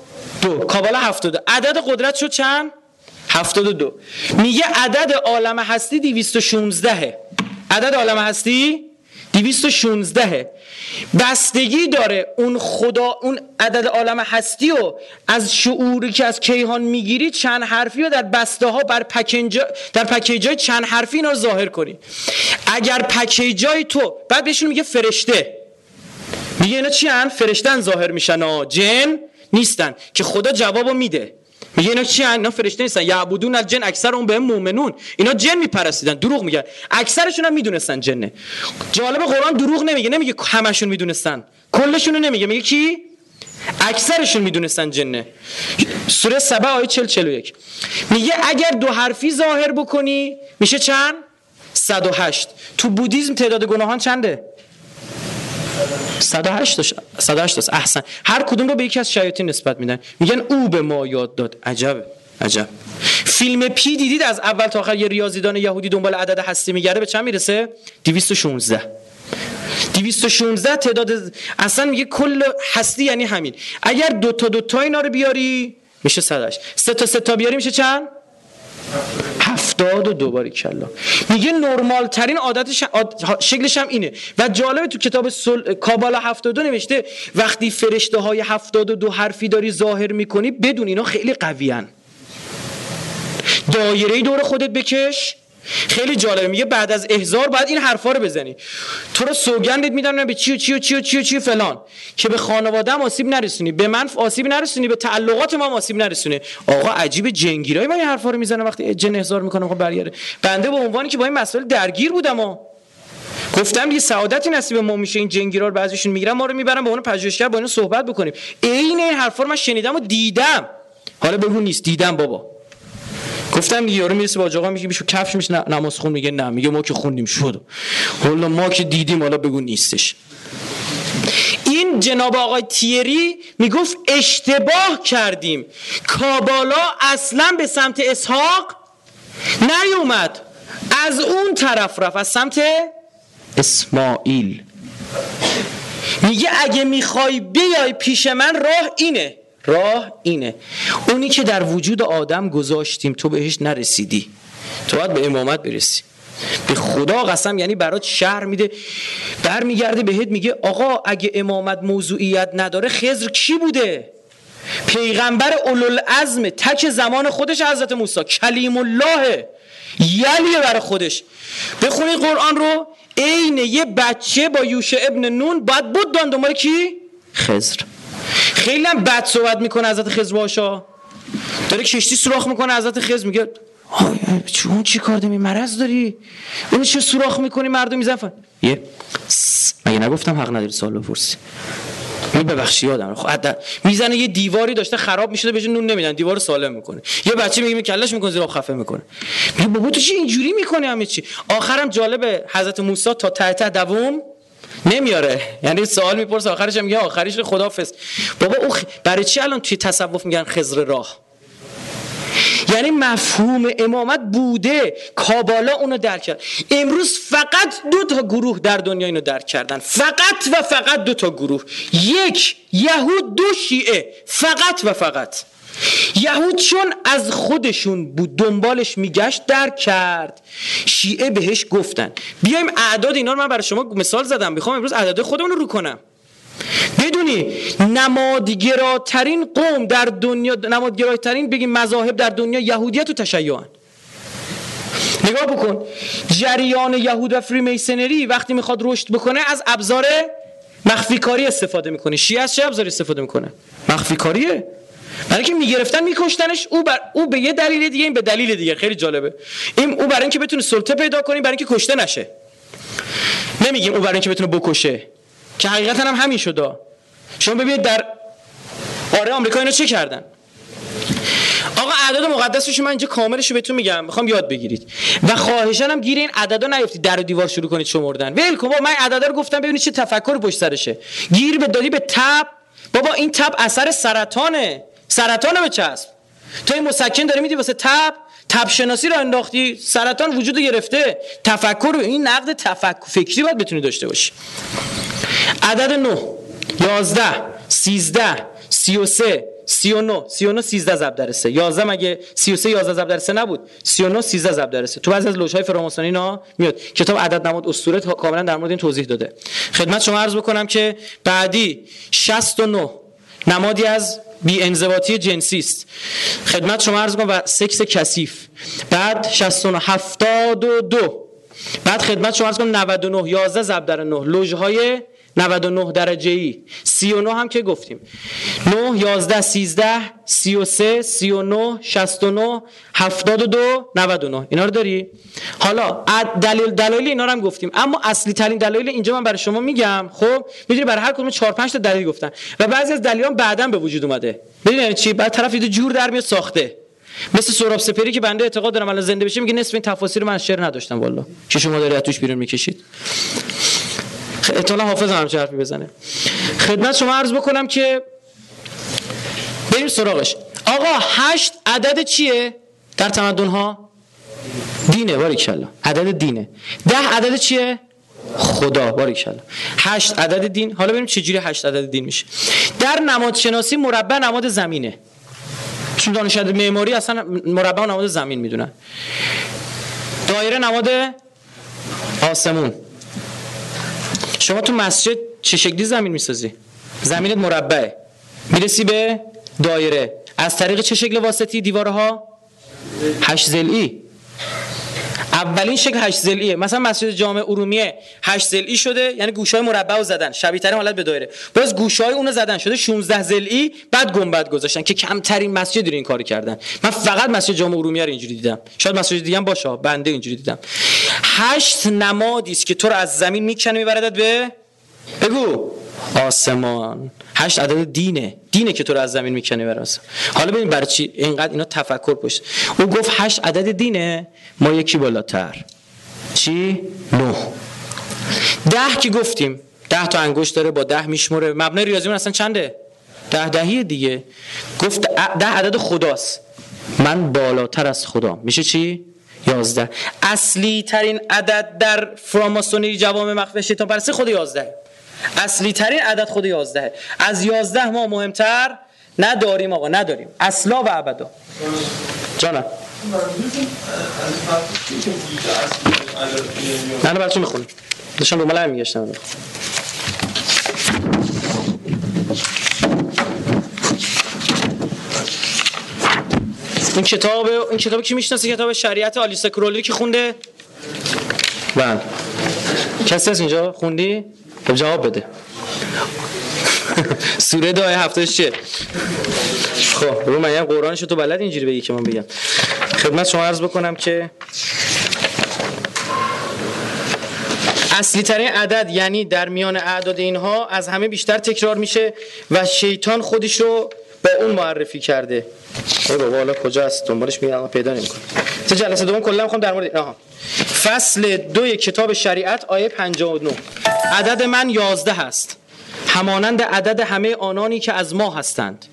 دو. کابالا هفتاد دو. عدد قدرت شد چند؟ هفتاد و دو. میگه عدد عالم هستی دیویست و شونزدهه عدد عالم هستی؟ دیویست و شونزدهه بستگی داره اون خدا اون عدد عالم هستی و از شعوری که از کیهان می‌گیری چند حرفی رو در بسته ها بر پکیج در پکیجای چند حرفی اینا رو ظاهر کنی. اگر پکیجای تو بعد بهشون میگه فرشته. میگه اینا چی هن؟ فرشتن ظاهر میشن ها جن نیستن که خدا جوابو میده. میگه اینا چی اینا فرشته نیستن. یعبدون الجن اکثر اون به مؤمنون. اینا جن میپرستیدن دروغ میگن. اکثرشون هم می‌دونستن جنه. جالب قرآن دروغ نمیگه نمیگه همشون می‌دونستن. کلشون نمیگه. میگه کی؟ اکثرشون می‌دونستن جنه. سوره سبع آیه 40 41 میگه اگر دو حرفی ظاهر بکنی میشه چند؟ 108 تو بودیزم تعداد گناهان چنده؟ 108 108 است احسن. هر کدوم رو به یکی از شیاطین نسبت میدن. میگن او به ما یاد داد. عجب. عجب. فیلم پی دیدید از اول تا آخر؟ یه ریاضیدان یهودی دنبال عدد هستی میگرده. به چند می‌رسه؟ 216 216 تعداد اصلا میگه کل هستی یعنی همین. اگر دو تا دو تا اینا رو بیاری میشه 108 سه تا سه تا بیاری میشه چند؟ هفتاد و دوباره کلا. میگه نرمال ترین عادتش شکلش هم اینه. و جالبه تو کتاب سل... کابالا هفتاد نوشته وقتی فرشته های هفتاد و دو حرفی داری ظاهر می‌کنی بدون اینا خیلی قویان دایره دور خودت بکش. خیلی جالبه. میگه بعد از احزار باید این حرفا رو بزنی. تو رو سوگندت میدن به چی و چی و چی و چی و چی فلان. که به خانواده هم آسیب نرسونی به من آسیب نرسونی به تعلقات ما آسیب نرسونی. آقا عجیب جنگیرای من این حرفا رو می‌زنه وقتی جن احزار می‌کنه خب برگرده. بنده به عنوانی که با این مسائل درگیر بودم و گفتم یه سعادتی نصیب ما میشه این جنگیرا رو بعضیشون می‌گیرن ما رو می‌برن به اون پژوهشگر با اینا صحبت بکنیم. عین این حرفا رو من شنیدم و دیدم. حالا بگو نیست دیدم بابا. گفتم یارو می‌رسه با آقا میگه بیشو کفش میشه نماز خون میگه نه میگه ما که خوندیم شد. حالا ما که دیدیم حالا بگو نیستش. این جناب آقای تیری می‌گفت اشتباه کردیم. کابالا اصلا به سمت اسحاق نیومد. از اون طرف رفت از سمت اسماعیل. میگه اگه می‌خوای بیای پیش من راه اینه. راه اینه. اونی که در وجود آدم گذاشتیم تو بهش نرسیدی. تو باید به امامت برسی. به خدا قسم یعنی برات شهر میده. برمیگرده بهت میگه آقا اگه امامت موضوعیت نداره خزر کی بوده؟ پیغمبر اولوالعزم تک زمان خودش حضرت موسی. کلیم الله یلیه برای خودش. بخونی قرآن رو. عین یه بچه با یوشع ابن نون باید بود دان. کی؟ خزر خیلی هم بد صحبت می‌کنه حضرت خضر باشا داره کشتی سوراخ می‌کنه حضرت خضر میگه اون چی کار دمی مرض داری؟ اون چه سوراخ می‌کنی مردم میزن یه مگه نگفتم حق نداری سوال بپرسی؟ می ببخشی یادم خب می‌زنه یه دیواری داشته خراب می‌شده بهش نون نمیدن دیوار سالم می‌کنه. یه بچه میگه کلش می‌کنه زیر خفه می‌کنه. میگه بابا تو چی اینجوری می‌کنه همه چی؟ آخرم جالبه حضرت موسی تا ته ته دووم نمیاره. یعنی سوال می‌پرسه آخرش میگه آخرش خدافظ بابا او برای چی الان توی تصوف میگن خزر راه؟ یعنی مفهوم امامت بوده. کابالا اونو درک کرد. امروز فقط دو تا گروه در دنیا اینو درک کردن. فقط و فقط دو تا گروه. یک یهود دو شیعه. فقط و فقط. یهود چون از خودشون بود دنبالش میگشت درک کرد. شیعه بهش گفتن. بیایم اعداد اینا رو من برای شما مثال زدم. می‌خوام امروز اعداد خودمون رو رو کنم. بدونی نمادگراترین قوم در دنیا نمادگراترین بگیم مذاهب در دنیا یهودیت و تشیعان نگاه بکن. جریان یهود و فریمیسنری وقتی می‌خواد رشد بکنه از ابزار مخفی کاری استفاده می‌کنه. شیعه از چه ابزاری استفاده می‌کنه؟ مخفی کاریه. برای اینکه می‌گرفتن میکشتنش. او بر او به یه دلیل دیگه این به دلیل دیگه. خیلی جالبه. این او برای اینکه بتونه سلطه پیدا کنه برای اینکه کشته نشه. نمیگیم او برای اینکه بتونه بکشه. که حقیقتا هم همین شده. شما ببینید در آره آمریکا اینا چه کردن؟ آقا اعداد مقدسش من اینجا کاملش رو بهتون میگم. می‌خوام یاد بگیرید. و خواهشان هم گیر این عددا نیفتید. در و دیوار شروع کنید شمردن. ول کن من عددا رو گفتم ببینید چه تفکر پشت سرشه. گیر به دادی به تب. بابا این تب اثر سرطانه. سرطان به چسب. تو این مسکن داری میدی واسه تب تب شناسی رو انداختی سرطان وجود گرفته. تفکر این نقد تفکر فکری باید بتونی داشته باشی. عدد 9 11 13 33 39 39 13 ضرب در 3 11 مگه 33 11 ضرب در 3 نبود؟ 39 13 ضرب در 3 تو بعضی از لوژهای فراماسونی اینا میاد. کتاب عدد نماد اسطوره کاملا در مورد این توضیح داده. خدمت شما عرض بکنم که بعدی 69 نمادی از بی انضباطی جنسی است. خدمت شما عرض کنم و سکس کثیف. بعد 69 72 بعد خدمت شما عرض کنم 99 11 ضرب در 9 لوژهای 99 درجه ای 39 هم که گفتیم. 9 11 13 33 39 69 72 99 اینا رو داری؟ حالا دلیل دلایل اینا رو هم گفتیم. اما اصلی ترین دلایل اینجا من برای شما میگم خب می‌دونی برای هر کدوم 4 5 تا دلیل گفتن. و بعضی از دلایل بعدا به وجود اومده. ببین یعنی چی؟ بعد طرف یه جور در میاد ساخته. مثل سراب سپری که بنده اعتقاد دارم الان زنده بشه میگه نصف این تفاسیر من شعر نداشتم والله. که شما داری توش بیرون می‌کشید؟ احتمالا حافظ هم حرفی بزنه. خدمت شما عرض بکنم که بریم سراغش. آقا هشت عدد چیه؟ در تمدن ها دینه باریکشالله عدد دینه. ده عدد چیه؟ خدا باریکشالله هشت عدد دین. حالا بریم چجوری هشت عدد دین میشه. در نماد شناسی مربع نماد زمینه. چون دانشجو معماری اصلا مربع نماد زمین می‌دونن. دایره نماد آسمون. شما تو مسجد چه شکلی زمین می‌سازی؟ زمینت مربعه می‌رسی به دایره. از طریق چه شکل واسطی دیوارها؟ هشت زلی اولین شکل هشت زلیه مثلا مسجد جامع ارومیه هشت زلی شده یعنی گوشای مربع رو زدن. شبیه ترین حالت به دایره. باز گوشای اونو زدن. شده 16 زلی بعد گنبد گذاشتن که کمترین مسجد این کاری کردن. من فقط مسجد جامع ارومیه رو اینجوری دیدم. شاید مسجد دیگه هم باشه. بنده اینجوری دیدم. هشت نمادی است که تو رو از زمین می‌کنه میبردت به بگو. آسمان. هشت عدد دینه. دینه که تو رو از زمین می‌کنه براس حالا ببین برای چی اینقدر اینا تفکر پشت. او گفت هشت عدد دینه ما یکی بالاتر. چی؟ نه. ده که گفتیم؟ ده تا انگشت داره با ده میشموره. مبنای ریاضی اصلا چنده؟ ده دهی دیگه. گفت ده عدد خداست. من بالاتر از خدا میشه چی؟ یازده. اصلی ترین عدد در فراماسونی جوام مخفی شیطان پرستی خود یازده. اصلی ترین عدد خود یازده. از یازده ما مهمتر نداریم آقا نداریم. اصلا و ابدا. جانم. نه نه بچه می‌خونم. داشتم رو ملعه میگشتم. این کتاب این کتاب کی می‌شناسه؟ کتاب شریعت آلیسا کرولی که خونده؟ بله. کسی از اینجا؟ خوندی؟ خب جواب بده. سوره دعای هفته چیه؟ خب رو من قرآنش تو بلد اینجوری بگی که من بگم. خدمت شما عرض بکنم که اصلی ترین عدد یعنی در میان اعداد اینها از همه بیشتر تکرار میشه و شیطان خودش رو به اون معرفی کرده. بابا حالا کجاست دنبالش میگم پیدا نمی‌کنم. سه جلسه دوم کلا می‌خوام در مورد آها. فصل دوی کتاب شریعت آیه 59 عدد من 11 هست همانند عدد همه آنانی که از ما هستند.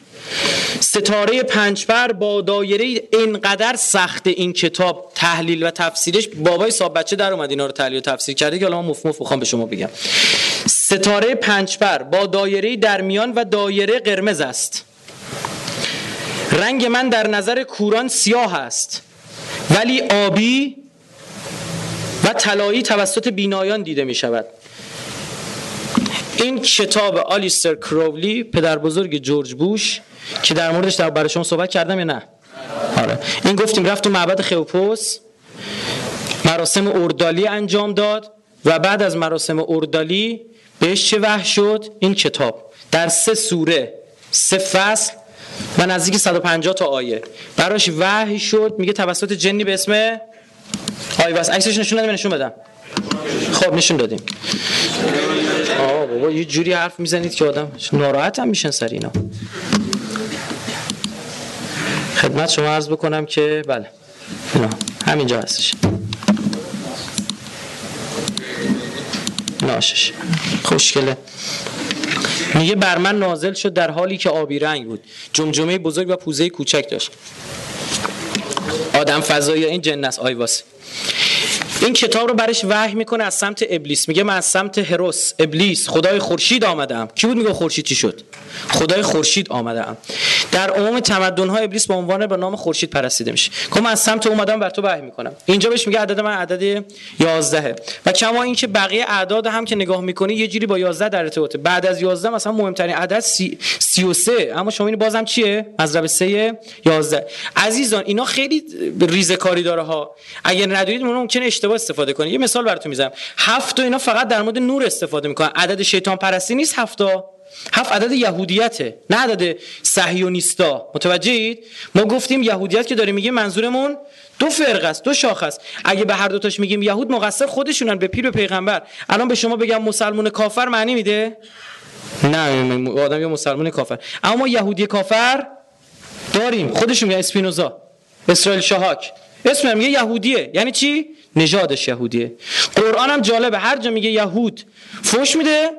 ستاره پنجبر با دایره اینقدر سخت این کتاب تحلیل و تفسیرش بابای صاحب بچه در اومد اینا رو تحلیل و تفسیر کرده که حالا من مفت مفت به شما بگم. ستاره پنجبر با دایره در میان و دایره قرمز است. رنگ من در نظر کوران سیاه است. ولی آبی و طلایی توسط بینایان دیده می شود این کتاب آلیستر کرولی پدر بزرگ جورج بوش که در موردش در برای شما صحبت کردم یا نه؟ آره. این گفتیم رفت تو معبد خیوپوس مراسم اردالی انجام داد و بعد از مراسم اردالی بهش چه وحش شد؟ این کتاب. در سه سوره سه فصل و نزدیک 150 تا آیه. براش وحی شد میگه توسط جنی به اسم آیواس عکسش نشون بدم نشون بدم. خب نشون دادیم. آه بابا یه جوری حرف می‌زنید که آدم ناراحت هم میشن سر اینا. خدمت شما عرض بکنم که بله اینا همینجا هستش. ناشش خوشگله. میگه بر من نازل شد در حالی که آبی رنگ بود. جمجمه بزرگ و پوزه کوچک داشت. آدم فضایی این جنس آیواس این کتاب رو برش وحی می‌کنه از سمت ابلیس. میگه من از سمت هروس ابلیس خدای خورشید آمدم. کی بود میگه خورشید چی شد؟ خدای خورشید آمدم. در عموم تمدن ها ابلیس به عنوان به نام خورشید پرستیده میشه. که من از سمت اومدم بر تو وحی می‌کنم. اینجا بهش میگه عدد من عدد 11 و کما اینکه بقیه اعداد هم که نگاه می‌کنی یه جوری با 11 در ارتباطه. بعد از 11 مثلا مهمترین عدد 33 اما شما این بازم چیه؟ مضرب 3 11 عزیزان اینا خیلی ریزه کاری داره ها. اگر ندونید ممکنه اشتباه استفاده کنید یه مثال براتون می‌زنم. هفت و اینا فقط در مورد نور استفاده می‌کنن. عدد شیطان پرستی نیست هفتا هفت عدد یهودیته نه عدد صهیونیستا متوجهید؟ ما گفتیم یهودیت که داریم میگه منظورمون دو فرق است دو شاخ است. اگه به هر دوتاش میگیم یهود مقصر خودشونن به پیر و پیغمبر. الان به شما بگم مسلمون کافر معنی میده؟ نه آدم یا مسلمان کافر. اما ما یهودی کافر داریم. خودشون میگن اسپینوزا اسرائیل شاهاک. اسم میگه یهودیه. یعنی چی؟ نژادش یهودیه. قرآن هم جالبه. هر جا میگه یهود فوش میده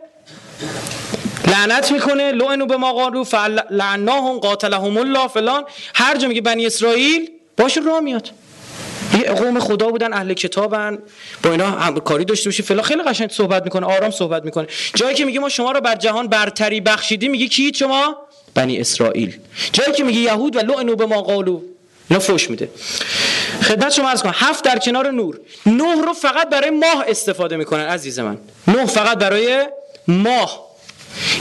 لعنت می‌کنه لعنو به ما قالو فلعناهم قاتلهم الله فلان. هر جا میگه بنی اسرائیل باشه راه میاد. یه قوم خدا بودن اهل کتابن با اینا هم کاری داشته باشی فلان. خیلی قشنگ صحبت می‌کنه آرام صحبت می‌کنه. جایی که میگه ما شما رو بر جهان برتری بخشیدی میگه کی؟ شما؟ بنی اسرائیل. جایی که میگه یهود و لعنو به ما قالو. اینا فوش میده. خدمت شما عرض کنم. هفت در کنار نور. نه رو فقط برای ماه استفاده می‌کنن عزیز من. نه فقط برای ماه.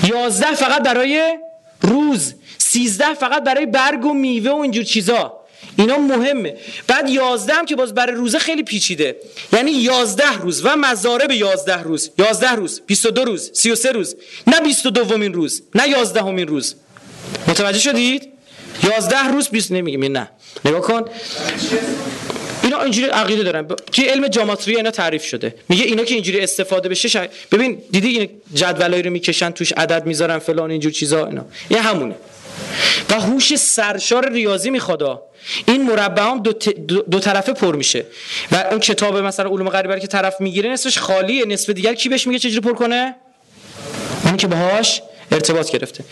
یازده فقط برای روز. سیزده فقط برای برگ و میوه و اینجور چیزا. اینا مهمه. بعد یازده هم که باز برای روزه خیلی پیچیده. یعنی یازده روز و مزاره به یازده روز. یازده روز. بیست و دو روز. سی و سه روز. نه بیست و دومین روز. نه یازدهمین روز. متوجه شدید؟ یازده روز بیست نمیگیم نه. نگاه کن. اینا اینجوری عقیده دارن. که علم جاماتری اینا تعریف شده. میگه اینا که اینجوری استفاده بشه شا... ببین دیدی این جدولایی رو می‌کشن توش عدد می‌ذارن فلان اینجور چیزا اینا. این همونه. و هوش سرشار ریاضی می‌خواد این مربع هم دو, دو, طرفه پر میشه. و اون کتاب مثلا علوم غریبه که طرف می‌گیره نصفش خالیه. نصف دیگر کی بهش میگه چجوری پر کنه؟ اون که باهاش ارتباط گرفته.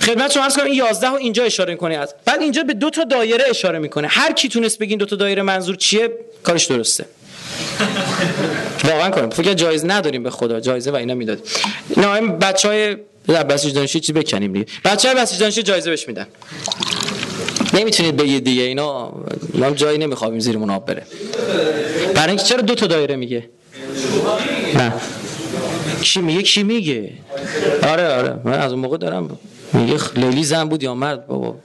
خدمت شما عرض کنم این 11 رو اینجا اشاره می‌کنه. از بعد اینجا به دو تا دایره اشاره می‌کنه. هر کی تونست بگین دو تا دایره منظور چیه کارش درسته. واقعا کنم. فکر جایزه نداریم به خدا. جایزه و اینا می‌داد هم بچهای بسیج دانشی چی بکنیم دیگه. بچهای بسیج دانشی جایزه بهش میدن. نمی‌تونید بگید دیگه اینا ما جایی نمیخوابیم زیرمون آب بره. برای اینکه چرا دو تا دایره میگه؟ نه. کی میگه؟ کی میگه؟ آره آره. من از اون موقع دارم میگه لیلی زن بود یا مرد بابا.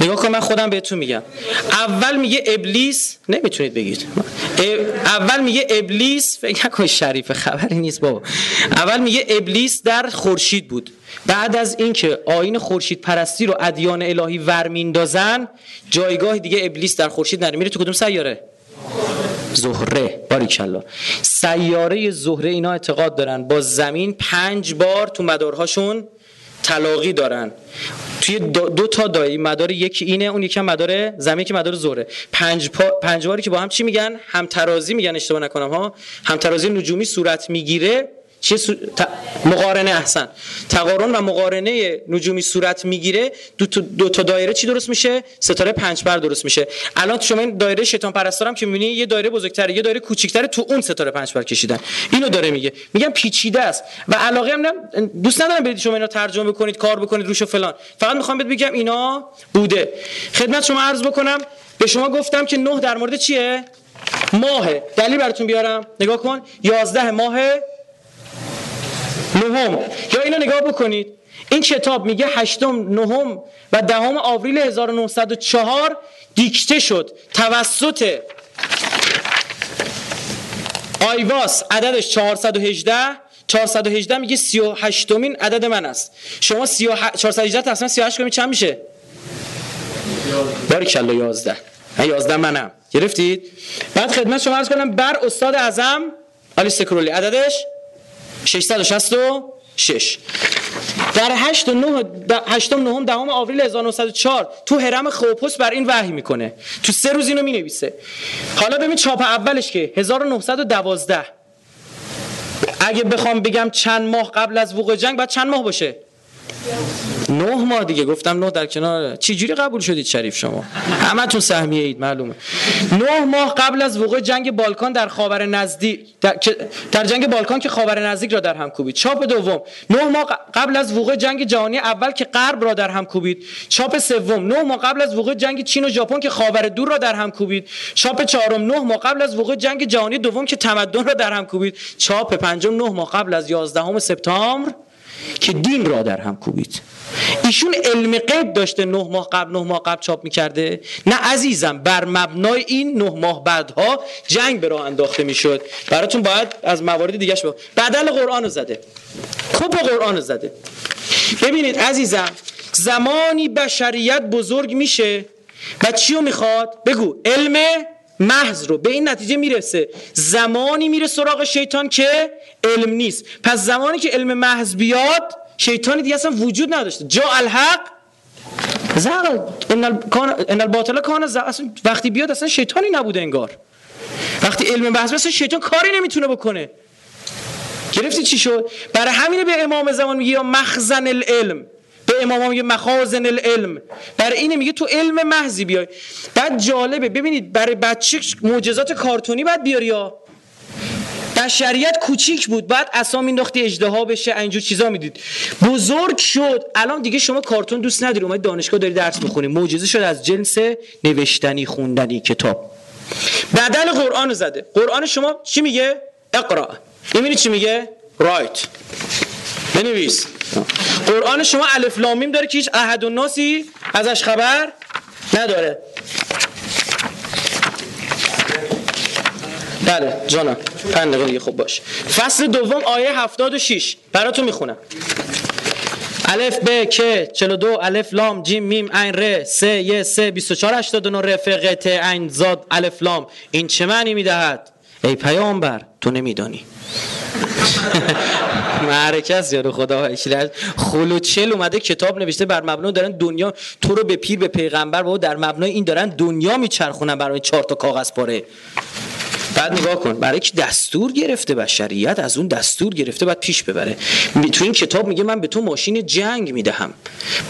نگاه کن من خودم بهتون میگم. اول میگه ابلیس نمی‌تونید بگید. اول میگه ابلیس فکر نکن شریف خبری نیست بابا. اول میگه ابلیس در خورشید بود. بعد از اینکه آین خورشید پرستی رو ادیان الهی ور میندازن جایگاه دیگه ابلیس در خورشید نره میره تو کدوم سیاره؟ زهره باریکلا. سیاره زهره اینا اعتقاد دارن. با زمین پنج بار تو مدارهاشون تلاقی دارن. توی دو, تا دایی مدار یکی اینه اون یکی مدار زمین که مدار زهره. پنج, پنج باری که با هم چی میگن؟ هم ترازی میگن اشتباه نکنم ها. هم ترازی نجومی صورت می‌گیره. چه. مقارنه احسن. تقارن و مقارنه نجومی صورت می‌گیره دو, دو تا دایره چی درست میشه؟ ستاره پنج بر درست میشه. الان شما این دایره شیطان پرستارم که می‌بینی یه دایره بزرگتره یه دایره کوچیک‌تره تو اون ستاره پنج بر کشیدن. اینو داره میگه. میگم پیچیده است. و علاقه هم دوست ندارم برید شما اینا ترجمه بکنید کار بکنید روش و فلان. فقط می‌خوام بهت بگم اینا بوده. خدمت شما عرض بکنم به شما گفتم که نه در مورد چیه؟ ماه دلیل براتون بیارم. نگاه کن. 11 ماه نهم. یا اینو نگاه بکنید. این کتاب میگه هشتم نهم و دهم آوریل 1904 دیکته شد. توسط آیواس عددش 418 418 میگه 38 مین عدد من است. شما 418 تقسیم 38 کنید چند میشه؟ باری کلا 11 من 11 منم. گرفتید؟ بعد خدمت شما عرض کنم بر استاد اعظم علی سکرولی. عددش؟ 666 در 8 و 9 8 و 9 دهم آوریل 1904 تو حرم خوپوس بر این وحی می‌کنه. تو سه روز اینو می‌نویسه. حالا ببین چاپ اولش که 1912 اگه بخوام بگم چند ماه قبل از وقوع جنگ بعد چند ماه باشه؟ 9 نه ماه دیگه. گفتم نه در کنار. چی جوری قبول شدید شریف شما؟ همتون سهمیه اید معلومه. نه ماه قبل از وقوع جنگ بالکان در خاور نزدیک در, در جنگ بالکان که خاور نزدیک را در هم کوبید. چاپ دوم. نه ماه قبل از وقوع جنگ جهانی اول که غرب را در هم کوبید. چاپ سوم. نه ماه قبل از وقوع جنگ چین و ژاپن که خاور دور را در هم کوبید. چاپ چهارم. نه ماه قبل از وقوع جنگ جهانی دوم که تمدن را در هم کوبید. چاپ پنجم. نه ماه قبل از 11 سپتامبر که دین را در هم کوبید. ایشون علم غیب داشته نه ماه قبل نه ماه قبل چاپ می‌کرده. نه عزیزم بر مبنای این نه ماه بعدها جنگ به راه انداخته می‌شد. براتون باید از موارد دیگه با بدل قرآن رو زده. کپ قرآن رو زده. ببینید عزیزم زمانی بشریت بزرگ میشه و چی رو می‌خواد؟ بگو علم محض رو. به این نتیجه می‌رسه. زمانی میره سراغ شیطان که علم نیست. پس زمانی که علم محض بیاد شیطانی دیگه اصلا وجود نداشته. جا الحق زغل ان الباطل کان اصلا وقتی بیاد اصلا شیطانی نبوده انگار. وقتی علم محض اصلا شیطان کاری نمی‌تونه بکنه. گرفتی چی شد؟ برای همینه به امام زمان میگه یا مخزن العلم. به امام میگه مخازن العلم. برای اینه میگه تو علم محضی بیای. بعد جالبه ببینید برای بچه معجزات کارتونی باید بیاری یا؟ بشریت کوچیک بود. بعد اسام انداختی اجدها بشه اینجور چیزا می‌دید. بزرگ شد. الان دیگه شما کارتون دوست نداری اومد دانشگاه داری درس می‌خونی. معجزه شد از جنس نوشتنی خوندنی کتاب. بدل قرآن زده. قرآن شما چی میگه؟ اقرا می‌بینی چی میگه؟ write. بنویس. قرآن شما الف لامیم داره که هیچ احدالناسی ازش خبر نداره. بله جانم. پنج دقیقه دیگه خوب باش. فصل دوم آیه 76 براتون می‌خونم. الف ب ک 42 الف لام جیم میم عین ر س ی س 24 89 ر ف ق ت عین زاد الف لام. این چه معنی می‌دهد؟ ای پیامبر تو نمیدانی. معرکه است یارو خدا. خلوچل اومده کتاب نوشته بر مبنا دارن دنیا تو رو به پیر به پیغمبر و در مبنای این دارن دنیا میچرخونن برای چهار تا کاغذ پاره بعد نگاه کن برای که دستور گرفته بشریت؟ از اون دستور گرفته باید پیش ببره. تو این کتاب میگه من به تو ماشین جنگ می‌دهم.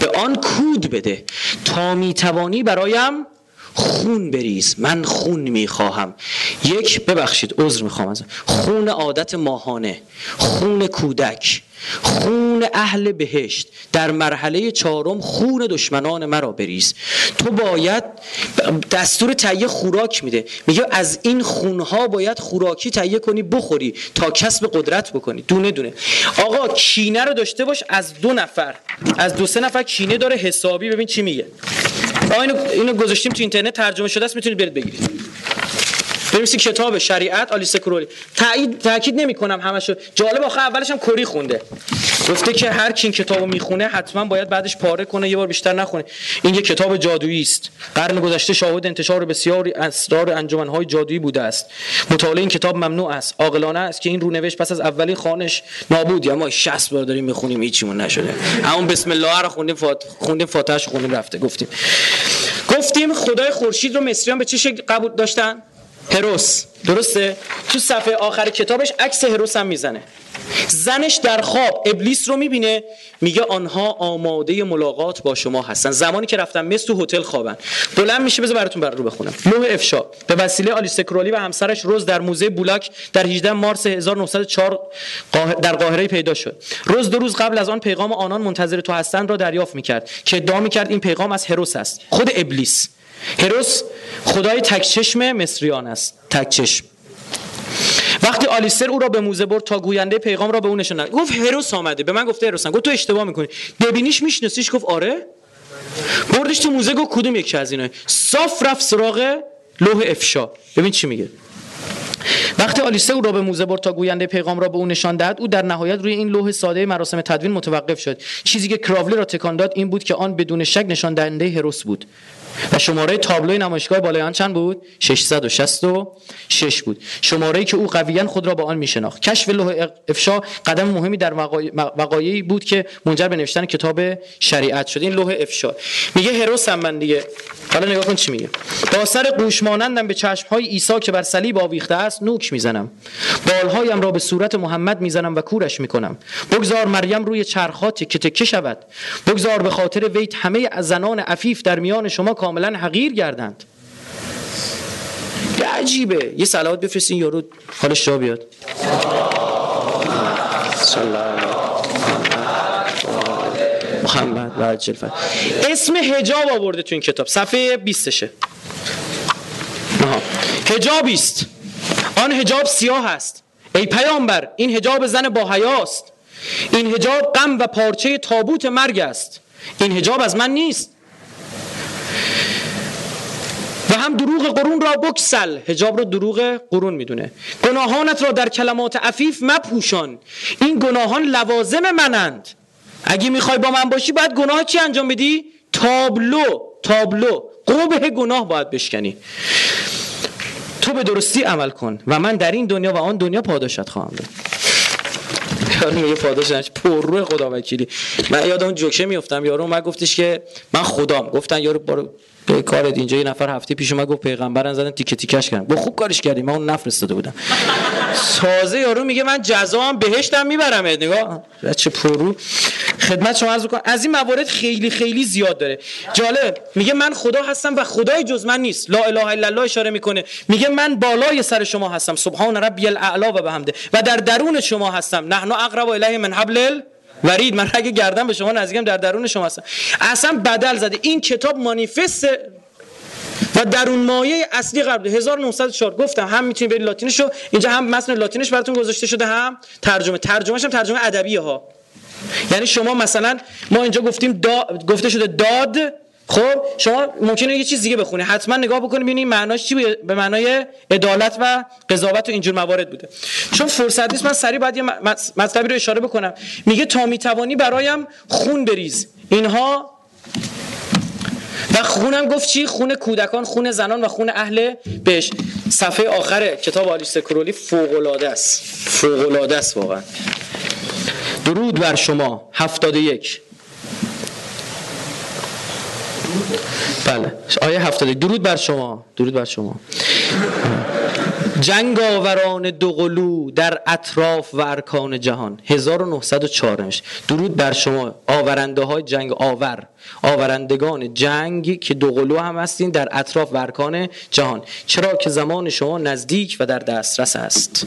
به آن کود بده. تا می‌توانی برایم خون بریز. من خون می‌خواهم. یک ببخشید عذر می‌خوام از خون عادت ماهانه. خون کودک. خون اهل بهشت. در مرحله چهارم خون دشمنان مرا بریز. تو باید دستور تهیه خوراک میده. میگه از این خونها باید خوراکی تهیه کنی بخوری تا کسب قدرت بکنی. دونه دونه. آقا کینه رو داشته باش از دو نفر. از دو سه نفر کینه داره حسابی. ببین چی میگه. اینو اینو گذاشتیم تو اینترنت ترجمه شده است می‌تونید برید بگیرید. بنویسید کتاب شریعت آلیس کرولی تایید تاکید نمی‌کنم همشو. جالب آخه اولش هم کری خونده. گفته که هر کی این کتابو می‌خونه حتما باید بعدش پاره کنه یه بار بیشتر نخونه. این یه کتاب جادویی است. قرن گذشته شاهد انتشار بسیاری اسرار انجمنهای جادویی بوده است. مطالعه این کتاب ممنوع است. عاقلانه است که این رونوشت پس از اولین خانش نابود یا ما 60 بار داریم می‌خونیم هیچیمون نشده. همون بسم الله رو خوندیم فات... خوندیم فاتحش خوندیم رفته. گفتیم. گفتیم خدای خورشید رو مصریان به چه شکل قبول داشتن؟ هروس. درسته؟ تو صفحه آخر کتابش عکس هروس هم می‌زنه. زنش در خواب ابلیس رو می‌بینه. میگه آنها آماده ملاقات با شما هستن. زمانی که رفتن مس تو هتل خوابن. بلند میشه بذار براتون بر رو بخونم. لوح افشا. به وسیله آلیس کرولی و همسرش روز در موزه بولاک در 18 مارس 1904 در قاهره پیدا شد. روز دو روز قبل از آن پیغام آنان منتظر تو هستند را دریافت می‌کرد که ادعا می‌کرد این پیغام از هروس است. خود ابلیس. هروس خدای تکچشم مصریان است. تکچشم وقتی آلیستر او را به موزه برد تا گوینده پیغام را به او نشان گفت هروس آمده. به من گفته هروس گفت تو اشتباه می‌کنی. ببینیش میشناسیش؟ گفت آره. بردش تو موزه گفت کدوم یکی از اینا صاف رفت سراغ لوح افشا. ببین چی میگه. وقتی آلیسته او را به موزه برد تا گوینده پیغام را به او نشان دهد او در نهایت روی این لوح ساده مراسم تدوین متوقف شد. چیزی که کراولی را تکان داد این بود که آن بدون شک نشان دهنده هروس بود. و شماره تابلوی نمایشگاه بالای آن چند بود؟ 666 بود. شماره که او قویا خود را با آن میشناخت. کشف لوح افشا قدم مهمی در وقایعی بود که منجر به نوشتن کتاب شریعت شد. این لوح افشا. میگه هروس هم من دیگه. حالا نگاه کن چی میگه. با سر گوش مانندم به چشم های عیسی که بر صلیب آویخته است نوک می‌زنم. بالهایم را به صورت محمد می‌زنم و کورش می‌کنم. بگذار مریم روی چرخات که تکه شود. بگذار به خاطر ویت همه زنان عفیف در میان شما کاملا حقیر گردند. عجیبه. یه صلوات بفرستین یارو. حالش جا بیاد. محمد اسم هجاب آورده تو این کتاب. صفحه 20 شه است آن هجاب سیاه است. ای پیامبر این هجاب زن با حیاست. این هجاب غم و پارچه تابوت مرگ است. این هجاب از من نیست. هم دروغ قرون را بکسل. هجاب رو دروغ قرون می‌دونه. گناهانت را در کلمات عفیف مپوشان. این گناهان لوازم منند. اگه می‌خوای با من باشی باید گناه چی انجام بدی؟ تابلو. تابلو. قبه گناه باید بشکنی. تو به درستی عمل کن و من در این دنیا و آن دنیا پاداشت خواهم داد. یارو میگه پاداش پر روی خدا وکیلی من یادم جوکه میافتم. یارو اومد گفتش که من خدام. گفتن یارو به کارت اینجا یه نفر هفته پیش اومد گفت پیغمبرن زدن تیکه تیکش کردن. گفت خوب کارش کردی من اون نفرستاده بودم. سازه یارو میگه من جزام بهشتم می‌برم نگاه. چه پرو خدمت شما عرض کنم از این موارد خیلی خیلی زیاد داره. جالب. میگه من خدا هستم و خدای جز من نیست. لا اله الا الله اشاره می‌کنه. میگه من بالای سر شما هستم. سبحان ربی الاعلا و بحمده. و در درون شما هستم. نحن اقرب الیه من حبل ورید من اگه گردن به شما نزدیکم در درون شما هستم. اصلا بدل زده. این کتاب مانیفست و درون مایه اصلی قبل 1904 گفتم هم می‌تونید برید لاتینش رو اینجا هم متن لاتینش براتون گذاشته شده هم ترجمه. ترجمهش هم ترجمه ادبیه ها. یعنی شما مثلا ما اینجا گفتیم دا... گفته شده داد خب شما ممکنه یه چیز دیگه بخونی. حتما نگاه بکنید ببینید معناش چی به معنای عدالت و قضاوت و اینجور موارد بوده. چون فرصت نیست من سریع باید یه مطلبی رو اشاره بکنم. میگه تا می‌توانی برایم خون بریز. اینها و خونم گفت چی؟ خون کودکان خون زنان و خون اهل بهش. صفحه آخر کتاب آلیس کرولی فوق العاده است. فوق العاده است واقعا. درود بر شما. 71 بله. آیه 70 درود بر شما. درود بر شما. جنگ آوران دوقلو در اطراف و ارکان جهان. 1904 درود بر شما. آورنده های جنگ آور. آورندگان جنگ که دوقلو هم هستین در اطراف و ارکان جهان. چرا که زمان شما نزدیک و در دسترس است.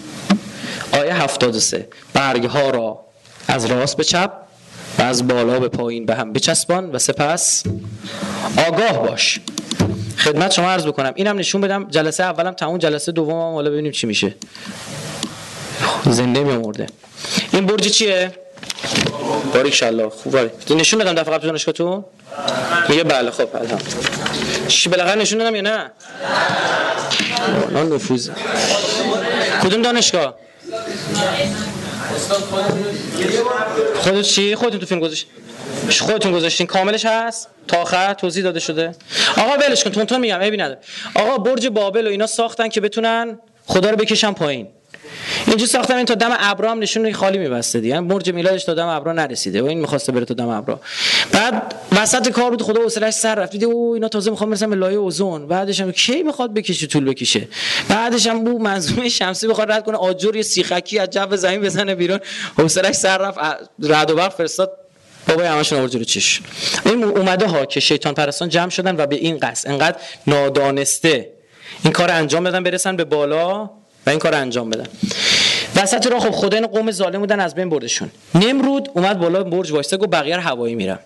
آیه 73 برگ ها را از راست به چپ. و از بالا به پایین به هم بچسبان و سپس آگاه باش. خدمت شما عرض بکنم. اینم نشون بدم جلسه اولم تموم جلسه دومم حالا ببینیم چی میشه. زنده میمرده. این برج چیه؟ باریک. الله خوبه نشون بدم دفعه قبل دانشگاهتون؟ میگه بله خب الان چی بالاخره نشون دادم یا نه نه نفوذ. کدوم دانشگاه؟ خودت چی؟ خودتون تو فیلم گذاشت خودتون گذاشتین. کاملش هست؟ تا آخر توضیح داده شده. آقا ولش کن. تون میگم عیبی نداره. آقا برج بابل و اینا ساختن که بتونن خدا رو بکشن پایین. اینجا ساختن این تا دم ابرا هم نشون خالی میبسته دیگه. برج میلادش تا دم ابرا نرسیده و این می‌خواسته بره تا دم ابرا بعد وسط کار بود خدا حوصله‌اش سر رفت. دیدی او اینا تازه می‌خوام برسن به لایه اوزون. بعدش هم کی می‌خواد بکشه طول بکشه؟ بعدش هم بو منظومه شمسی بخواد رد کنه. آجر یه سیخکی از جو زمین بزنه بیرون. حوصله‌اش سر رفت. رعد و برق فرستاد. بابا همشون آورد جلو چش. این اومده ها که شیطان پرستان جمع شدن و به این قصد انقدر نادانسته این کار انجام بدن برسن به بالا. و این کار انجام بدن. وسط راه خب خدا این قوم ظالم بودن از بین بردشون. نمرود اومد بالا برج وایسته گفت بقیه هوایی میرم.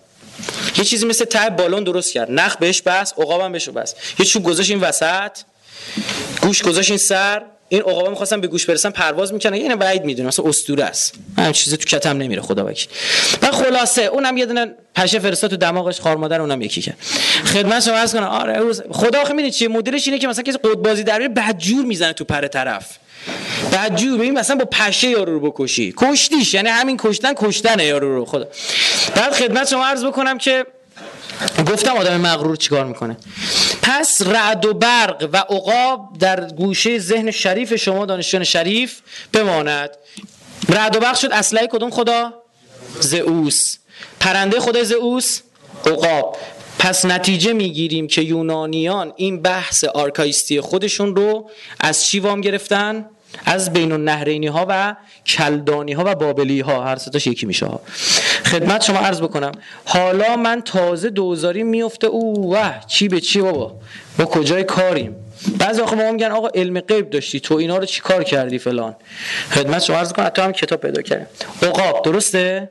یه چیزی مثل ته بالون درست کرد. نخ بهش بس عقابم بهش بس یه چوب گذاشت این وسط گوش گذاشت این سر. این عقابا می‌خواستن به گوش برسن پرواز می‌کنن اینو بعید می‌دونه مثلا اسطوره است. همین چیزی تو کتم نمیره خدا وکیل. و خلاصه اونم یه دونه پشه فرستاد تو دماغش خار مادر اونم یکی کرد خدمت شما عرض کنم آره خدا آخه می‌دونی چیه؟ مدلش اینه که مثلا کسی قد بازی در بدجور می‌زنه تو پر طرف. بدجور ببین مثلا با پشه یارو رو بکشی. کشتیش یعنی همین کشتن کشتن یارو رو خدا. بعد خدمت شما عرض بکنم که گفتم آدم مغرور چیکار می‌کنه؟ پس رعد و برق و عقاب در گوشه ذهن شریف شما دانشجویان شریف بماند. رعد و برق شد اسلحه کدوم خدا؟ زئوس. پرنده خدای زئوس؟ عقاب. پس نتیجه می‌گیریم که یونانیان این بحث آرکایستی خودشون رو از چی وام گرفتن؟ از بین النهرینی ها و کلدانی ها و بابلی ها هر ستاش یکی میشه خدمت شما عرض بکنم حالا من تازه دوزاری میفته او وح چی به چی بابا؟ ما کجای کاریم؟ بعضی آخه ما میگن آقا علم غیب داشتی. تو اینا رو چی کار کردی فلان؟ خدمت شما عرض کنم تو هم کتاب پیدا کردیم عقاب درسته؟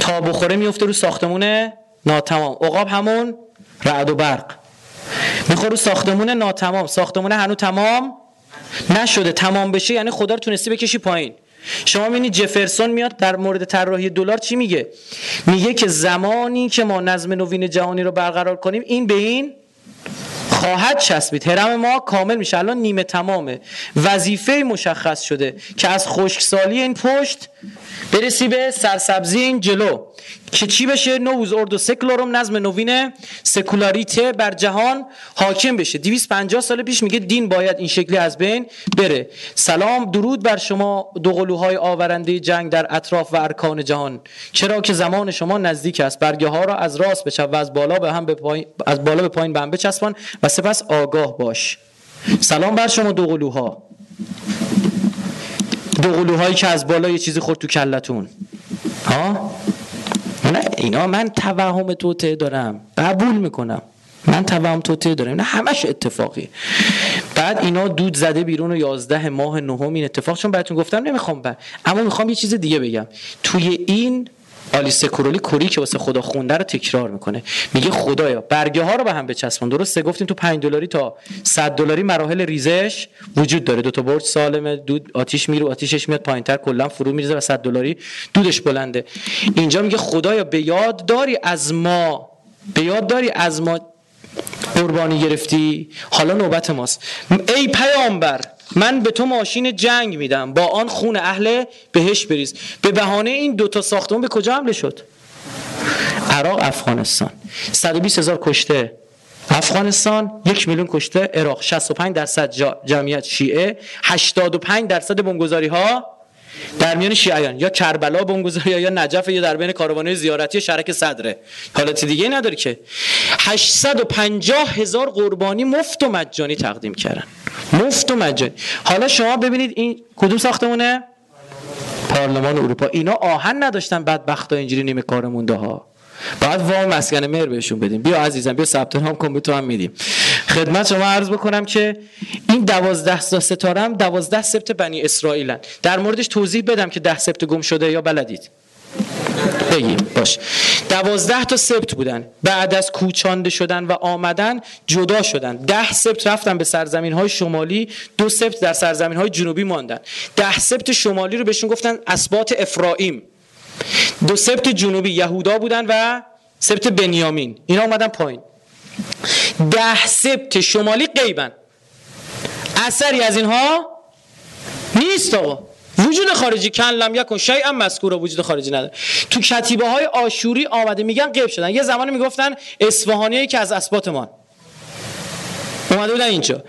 تا بخوره میفته رو ساختمون ناتمام. عقاب همون رعد و برق. می‌خوره رو ساختمون ناتمام. ساختمون هنو تمام نشده تمام بشه یعنی خدا رو تونستی بکشی پایین. شما می‌بینید جفرسون میاد در مورد طراحی دلار چی میگه؟ میگه که زمانی که ما نظم نوین جهانی رو برقرار کنیم این به این خواهد چسبید. هرم ما کامل میشه. الان نیمه تمامه. وظیفه مشخص شده که از خشکسالی این پشت برسی به سرسبزی این جلو که چی بشه؟ نوز اردو سکولارم نظم نوین سکولاریته بر جهان حاکم بشه. 250 سال پیش میگه دین باید این شکلی از بین بره. سلام درود بر شما دو قلوهای آورنده جنگ در اطراف و ارکان جهان. چرا که زمان شما نزدیک است. برگه ها را از راست بچپ و از بالا به هم به پایین از بالا به پایین به هم بچسبان و سپس آگاه باش. سلام بر شما دو قلوها دو قلوهایی که از بالا یه چیزی خورد تو کلتون. ها؟ نه اینا من توهم توته دارم. قبول می‌کنم. من توهم توته دارم. نه همش اتفاقی. بعد اینا دود زده بیرون و یازده ماه نهم این اتفاق چون براتون گفتم نمی‌خوام بعد. اما می‌خوام یه چیز دیگه بگم. توی این آلیس کورولی کوری که واسه خدا خونده رو تکرار می‌کنه. میگه خدایا برگه ها رو به هم بچسبون. درسته؟ گفتیم تو 5 دلاری تا 100 دلاری مراحل ریزش وجود داره. دو تا برج سالمه دود آتیش میره آتیشش میاد پایینتر کلا فرو میریزه و 100 دلاری دودش بلنده. اینجا میگه خدایا به یاد داری از ما به یاد داری از ما قربانی گرفتی؟ حالا نوبت ماست. ای پیامبر من به تو ماشین جنگ میدم. با آن خون اهل بهش بریز. به بهانه این دوتا ساختمان به کجا حمله شد؟ عراق افغانستان. 120 هزار کشته. افغانستان یک میلیون کشته. عراق 65 درصد جمعیت شیعه. 85 درصد بمبگذاری ها در میان شیعیان. یا کربلا بمبگذاری یا نجف یا در بین کاروانه زیارتی شرک صدره. حالت دیگه نداره که. 850 هزار قربانی مفت و مجانی تقدیم کردن. مفت و مجانی. حالا شما ببینید این کدوم ساختمونه؟ پارلمان اروپا. اینا آهن نداشتن بدبختا اینجوری نیمه کار مونده ها باید وام مسکن مهر بهشون بدیم. بیا عزیزم بیا ثبت نام کن به تو هم میدیم. خدمت شما عرض بکنم که این دوازده تا ستاره هم دوازده سبت بنی اسرائیلن. در موردش توضیح بدم که ده سبت گم شده یا بلدید. بگیم باش. دوازده تا سبت بودن. بعد از کوچانده شدن و آمدن جدا شدن. ده سبت رفتن به سرزمین های شمالی دو سبت در سرزمین های جنوبی ماندن. ده سبت شمالی رو بهشون گفتن اسبات افرائیم دو سبت جنوبی یهودا بودن و سبت بنیامین. اینا اومدن پایین. ده سبت شمالی قیبن اثری از اینها نیست آقا. وجود خارجی کن لم یکن شیئا مذکور وجود خارجی نداره. تو کتیبه های آشوری آمده میگن قیب شدن. یه زمانی می‌گفتن اصفهانی که از اسبات ما. اومده بودن اینجا.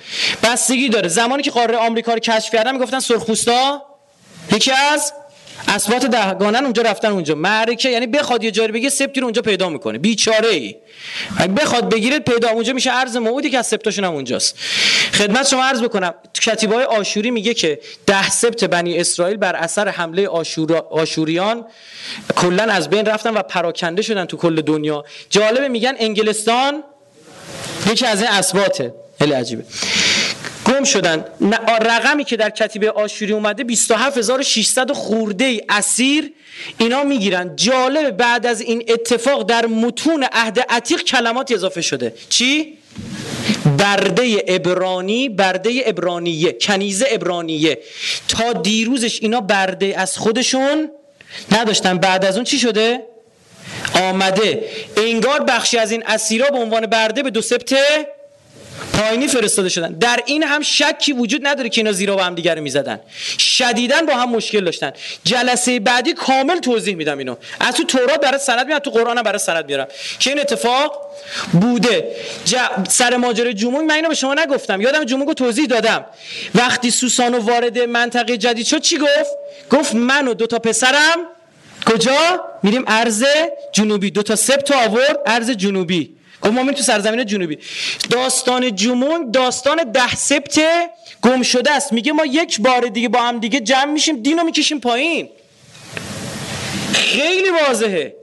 بستگی داره. زمانی که قاره آمریکا رو کشف کردن می‌گفتن سرخپوستا یکی از اسبات دهگانن اونجا رفتن اونجا. معرکه یعنی بخواد یه جاری بگه سبتی رو اونجا پیدا می‌کنه. بیچاره ای اگه بخواد بگیره پیدا اونجا میشه ارز موعودی که از سبتاشون هم اونجاست. خدمت شما عرض بکنم کتیبه آشوری میگه که ده سبت بنی اسرائیل بر اثر حمله آشور... آشوریان کلا از بین رفتن و پراکنده شدن تو کل دنیا. جالبه میگن انگلستان یکی از این اسباته خیلی عجیبه. گم شدن. رقمی که در کتیبه آشوری اومده 27600 خورده اسیر اینا می‌گیرن. جالب بعد از این اتفاق در متون عهد عتیق کلمات اضافه شده. چی؟ برده ابرانی برده ابرانیه کنیزه ابرانیه. تا دیروزش اینا برده از خودشون نداشتن. بعد از اون چی شده؟ آمده. انگار بخشی از این اسیرا به عنوان برده به دو سبت پایینی فرستاده شدن. در این هم شکی وجود نداره که اینا زیرا با هم دیگر رو می‌زدن. شدیدا با هم مشکل داشتن. جلسه بعدی کامل توضیح میدم اینو. از تو تورات برای سند میارم تو قرآن هم برای سند میارم که این اتفاق بوده. ج... سر ماجرای جمونگ من اینو به شما نگفتم. یادم جمونگ رو توضیح دادم. وقتی سوسانو وارد منطقه جدید شد چی گفت؟ گفت من و دو تا پسرم کجا؟ میریم ارز جنوبی. دو تا سبت آورد ارز جنوبی. گفت ما تو سرزمین جنوبی. داستان جمون داستان ده سبت گم شده است. میگه ما یک بار دیگه با هم دیگه جمع میشیم دینو می‌کشیم پایین. خیلی واضحه.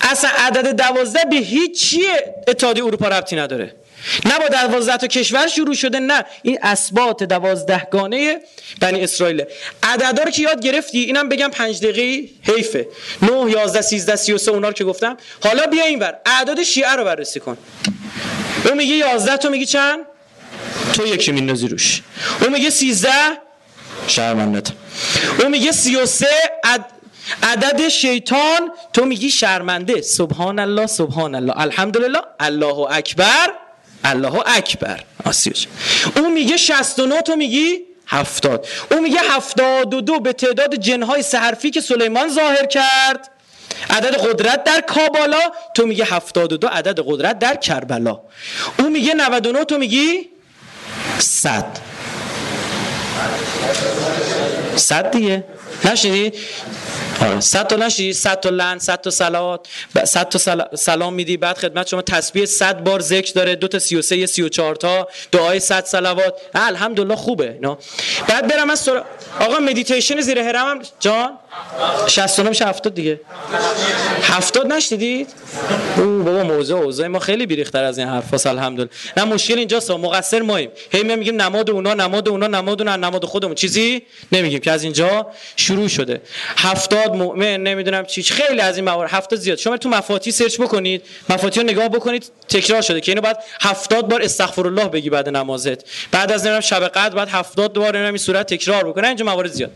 اصلا عدد دوازده به هیچ چیه اروپا ربطی نداره. نه با دوازده تا کشور شروع شده نه. این اسبات دوازده گانه بنی اسرائیل عددا رو که یاد گرفتی؟ اینم بگم پنج دقیقه حیفه. 9 11 13 33 اونا رو که گفتم. حالا بیا اینور اعداد شیعه رو بررسی کن. اون میگه 11 تو میگی چند؟ تو یکی میندازی روش. اون میگه 13 شرمندت اون میگه 33 عد... عدد شیطان؟ تو میگی شرمنده. سبحان الله سبحان الله. الحمدلله. الله اکبر. الله اکبر. آسیوش اون میگه 69 تو میگی؟ هفتاد. اون میگه هفتاد و دو به تعداد جنهای سهرفی که سلیمان ظاهر کرد. عدد قدرت در کابالا. تو میگه هفتاد و دو عدد قدرت در کربلا. اون میگه 99 تو میگی؟ صد. صد دیگه. نشنیدی؟ آره. صد تا نشی صد تا لن صد تا صلوات صد تا سلام میدی بعد خدمت شما تسبیح صد بار ذکر داره. دو تا 33 یه 34 تا. دعای صد صلوات الحمدلله خوبه اینا. بعد برم از سر... آقا مدیتیشن زیر حرم هم جان؟ 69 میشه 70 دیگه. 70 نشدیدید او بابا موضوع اوضاع ما خیلی بیریختر از این حرفاست الحمدلله. نه مشکل اینجاست مقصر ماییم. هی میگیم نماد اونا نماد اونا نماد اونا نماد خودمون. چیزی نمیگیم که از اینجا شروع شده. 70 مؤمن نمی‌دونم چی خیلی از این موارد. 70 زیاد. شما تو مفاتی سرچ بکنید. مفاتی رو نگاه بکنید تکرار شده که اینو بعد 70 بار استغفر الله بگی بعد نمازت. بعد از نمی‌دونم شب قدر بعد 70 بار این صورت تکرار بکنه. اینجا موارد زیاد.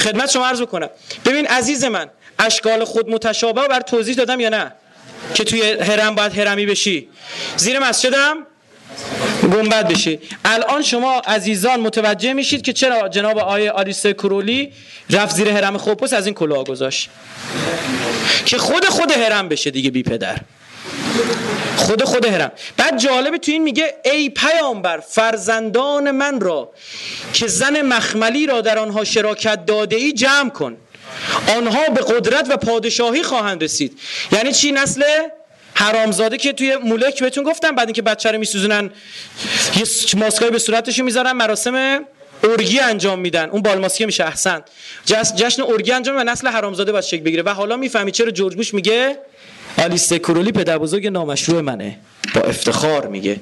خدمت شما عرض بکنم. ببین عزیز من اشکال خود متشابه بر توضیح دادم یا نه؟ که توی هرم باید هرمی بشی. زیر مسجدم؟ گنبد بشی. الان شما عزیزان متوجه میشید که چرا جناب آیه آریسه کرولی رفت زیر هرم خوپس از این کلاه گذاشت. که خود خود هرم بشه دیگه بی پدر. خود خود هرم بعد جالبه تو این میگه ای پیامبر فرزندان من را که زن مخملی را در آنها شراکت داده ای جمع کن. آنها به قدرت و پادشاهی خواهند رسید. یعنی چی نسل؟ حرامزاده که توی مولک بهتون گفتم بعد اینکه بچه رو میسوزونن یه ماسکای به صورتشون می‌ذارن مراسم ارگی انجام میدن. اون بالماسکه میشه احسن. جشن ارگی انجام و نسل حرامزاده باید شکل بگیره. و حالا می‌فهمی چرا جورج بوش میگه؟ آلیسته کرولی پدر بزرگ نامشروع منه. با افتخار میگه.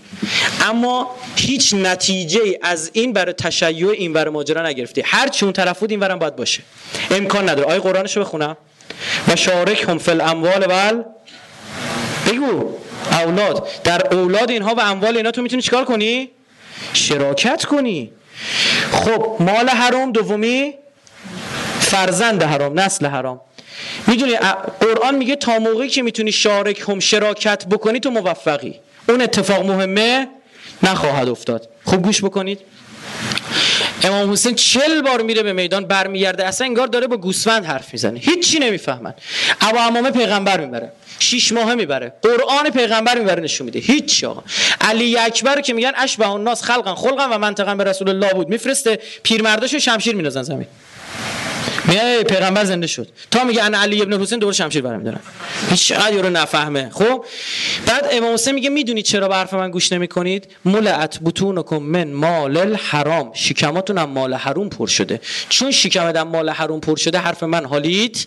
اما هیچ نتیجه از این برای تشیع این برای ماجرا نگرفته هر چی اون طرف بود این برم باید باشه. امکان نداره. آیه قرآنشو بخونم. و شارک هم فل اموال ول بگو. اولاد. در اولاد اینها و اموال اینا تو می‌تونی چیکار کنی؟ شراکت کنی. خب مال حرام دومی فرزند حرام نسل حرام. می‌دونی قرآن میگه تا موقعی که می‌تونی شارک هم شراکت بکنی تو موفقی. اون اتفاق مهمه نخواهد افتاد. خوب گوش بکنید. امام حسین چل بار میره به میدان برمیگرده. اصلا انگار داره با گوسفند حرف می‌زنه. هیچی نمی‌فهمن. ابا امامه پیغمبر می‌بره. شیش ماهه می‌بره. قرآن پیغمبر می‌بره نشون میده. هیچ آقا. علی اکبر که میگن اشبه الناس خلقا خلقا و منطقا به رسول الله بود. میفرسته. پیرمرداشو شمشیر میندازن زمین. میگه پیغمبر زنده شد. تا میگه انا علی ابن حسین دور شمشیر برام دارن. هیچ رو نفهمه. خب؟ بعد امام حسین میگه می‌دونید چرا به حرف من گوش نمی‌کنید؟ ملعت بطونکم من مال الحرام. شکماتون هم مال حروم پر شده. چون شکمت مال حروم پر شده حرف من حالیت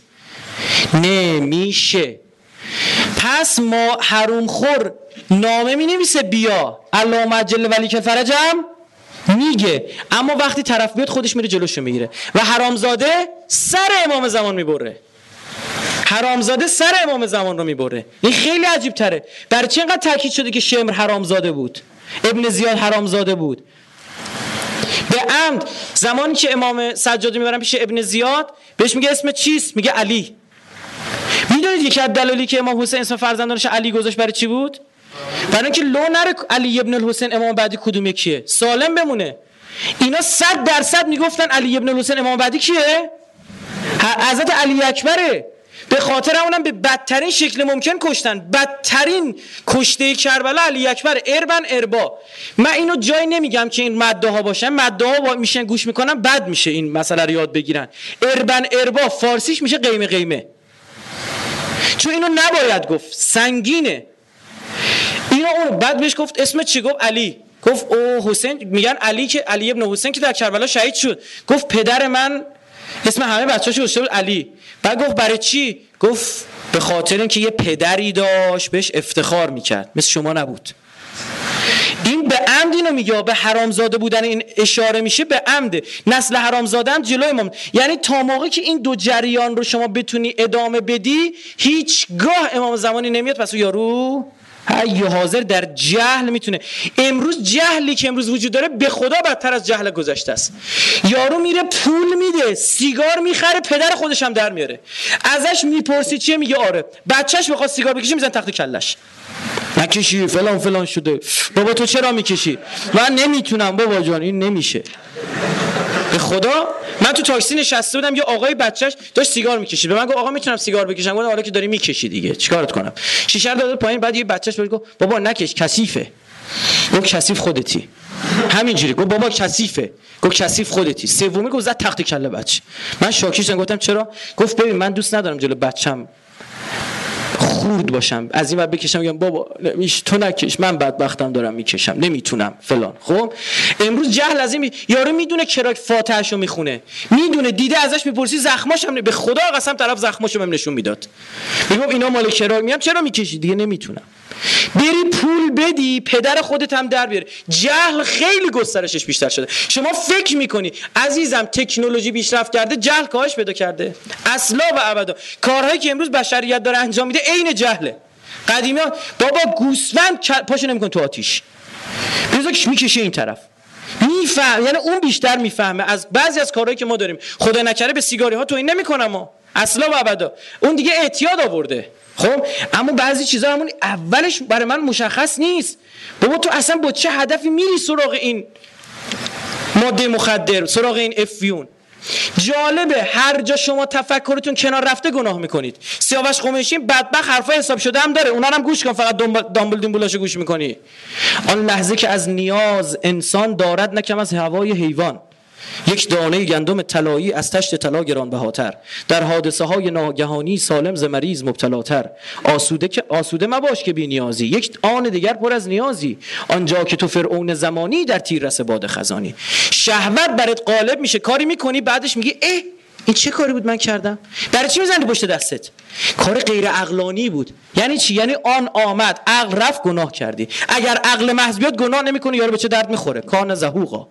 نمیشه. پس ما حروم خور نامه می نویسه بیا. الله مجل ولی که فرجم. میگه. اما وقتی طرف بیاد خودش میره جلوشو می‌گیره. و حرامزاده سر امام زمان می‌بره. حرامزاده سر امام زمان رو می‌بره. این خیلی عجیب تره برای چه اینقدر تاکید شده که شمر حرامزاده بود؟ ابن زیاد حرامزاده بود. به عمد زمانی که امام سجاده می‌برن پیش ابن زیاد بهش میگه اسم چیست؟ میگه علی. می‌دونید یکی از دلایلی که امام حسین اسم فرزندانش علی گذاشت برای چی بود؟ برای اینکه لو نره علی ابن الحسین امام بعدی کدوم یکیه؟ سالم بمونه. اینا صد درصد می‌گفتن علی ابن الحسین امام بعدی کیه؟ حضرت علی اکبره. به خاطر اونم به بدترین شکل ممکن کشتن. بدترین کشته کربلا علی اکبر اربن اربا. من اینو جای نمیگم که این مده ها باشن. مده ها میشن گوش می‌کنن بد میشه این مسئله رو یاد بگیرن. اربن اربا فارسیش میشه قیمه قیمه. چون اینو نباید گفت. سنگینه. اینو اون بعد بهش گفت اسم چی؟ گفت علی. گفت او حسین میگن علی که علی ابن حسین که در کربلا شهید شد. گفت پدر من اسم همه بچه‌هاش گذاشته بود علی. بعد گفت برای چی؟ گفت به خاطر اینکه یه پدری داشت بهش افتخار می‌کرد. مثل شما نبود. این به عمد اینو میگه به حرامزاده بودن این اشاره میشه به عمد. نسل حرامزاده هم جلوی ما. یعنی تا موقعی که این دو جریان رو شما بتونی ادامه بدی هیچگاه امام زمانی نمیاد. پس یارو ای حاضر در جهل می‌تونه. امروز جهلی که امروز وجود داره به خدا بدتر از جهل گذشته است. یارو میره پول میده سیگار می‌خره پدر خودش هم در میاره. ازش می‌پرسی چیه؟ میگه آره. بچهش بخواد سیگار بکشه میزن تخت کلش. نکشی فلان فلان شده. بابا تو چرا می‌کشی؟ من نمی‌تونم بابا جان این نمیشه. به خدا؟ من تو تاکسی نشسته بودم یه آقای بچهش داشت سیگار می‌کشید. به من گفت آقا می‌تونم سیگار بکشم؟ گفتم حالا که داری می‌کشی دیگه چیکارت کنم؟ شیشه رو پایین بعد یه بچهش بهش گفت بابا نکش کثیفه. گفت کثیف خودتی. همینجوری. گفت بابا کثیفه. گفت کثیف خودتی. سومی گفت زد تخت کله بچه. من شاکی شدم گفتم چرا؟ گفت ببین من دوست ندارم جلو بچم خورد باشم. از این بکشم میگم بابا تو نکش من بدبختم دارم می‌کشم نمی‌تونم فلان. خب؟ امروز جهل از این یارو می‌دونه کراک فاتحشو می‌خونه. می‌دونه دیده ازش می‌پرسی زخماش هم به خدا قسم طرف زخماشو بهم نشون می‌داد. میگم اینا مال کراک میگم چرا می‌کشی؟ دیگه نمی‌تونم. بری پول بدی پدر خودت هم در بیاره جهل خیلی گسترشش بیشتر شده. شما فکر می‌کنی عزیزم تکنولوژی پیشرفت کرده جهل کاهش پیدا کرده. اصلا و ابدا. کارهایی که امروز بشریت داره انجام میده عین جهله. قدیمی ها بابا گوسفند پاشو نمیکن تو آتیش. بذار که می‌کشه این طرف. میفهم یعنی اون بیشتر می‌فهمه. از بعضی از کارهایی که ما داریم خدا نکره به سیگاری ها تو این نمی‌کنم اصلا و ابدا. اون دیگه اعتیاد آورده. خب اما بعضی چیزا همون اولش برای من مشخص نیست. بابا تو اصلا با چه هدفی میری سراغ این ماده مخدر سراغ این افیون جالبه هر جا شما تفکرتون کنار رفته گناه می‌کنید. سیاوش قمیشی بدبخ حرفای حساب شده هم داره. اونا هم گوش کن فقط دامبل دیمبولاشو گوش می‌کنی. آن لحظه که از نیاز انسان دارد نکم از هوای حیوان. یک دانه گندم طلایی از تشت طلا بهاتر در حادثه های ناگهانی سالم ز مریض مبتلاتر. آسوده که آسوده مباش که بی نیازی. یک آن دیگر پر از نیازی. آنجا که تو فرعون زمانی در تیر رس باد خزانی. شهوت برات غالب میشه. کاری می‌کنی بعدش میگی اه این چه کاری بود من کردم؟ برای چی می‌زنی پشت دستت؟ کار غیر عقلانی بود. یعنی چی؟ یعنی آن آمد عقل رفت گناه کردی. اگر عقل محض بیاد گناه نمی‌کنی یارو به چه درد می‌خوره؟ کان زهوقا.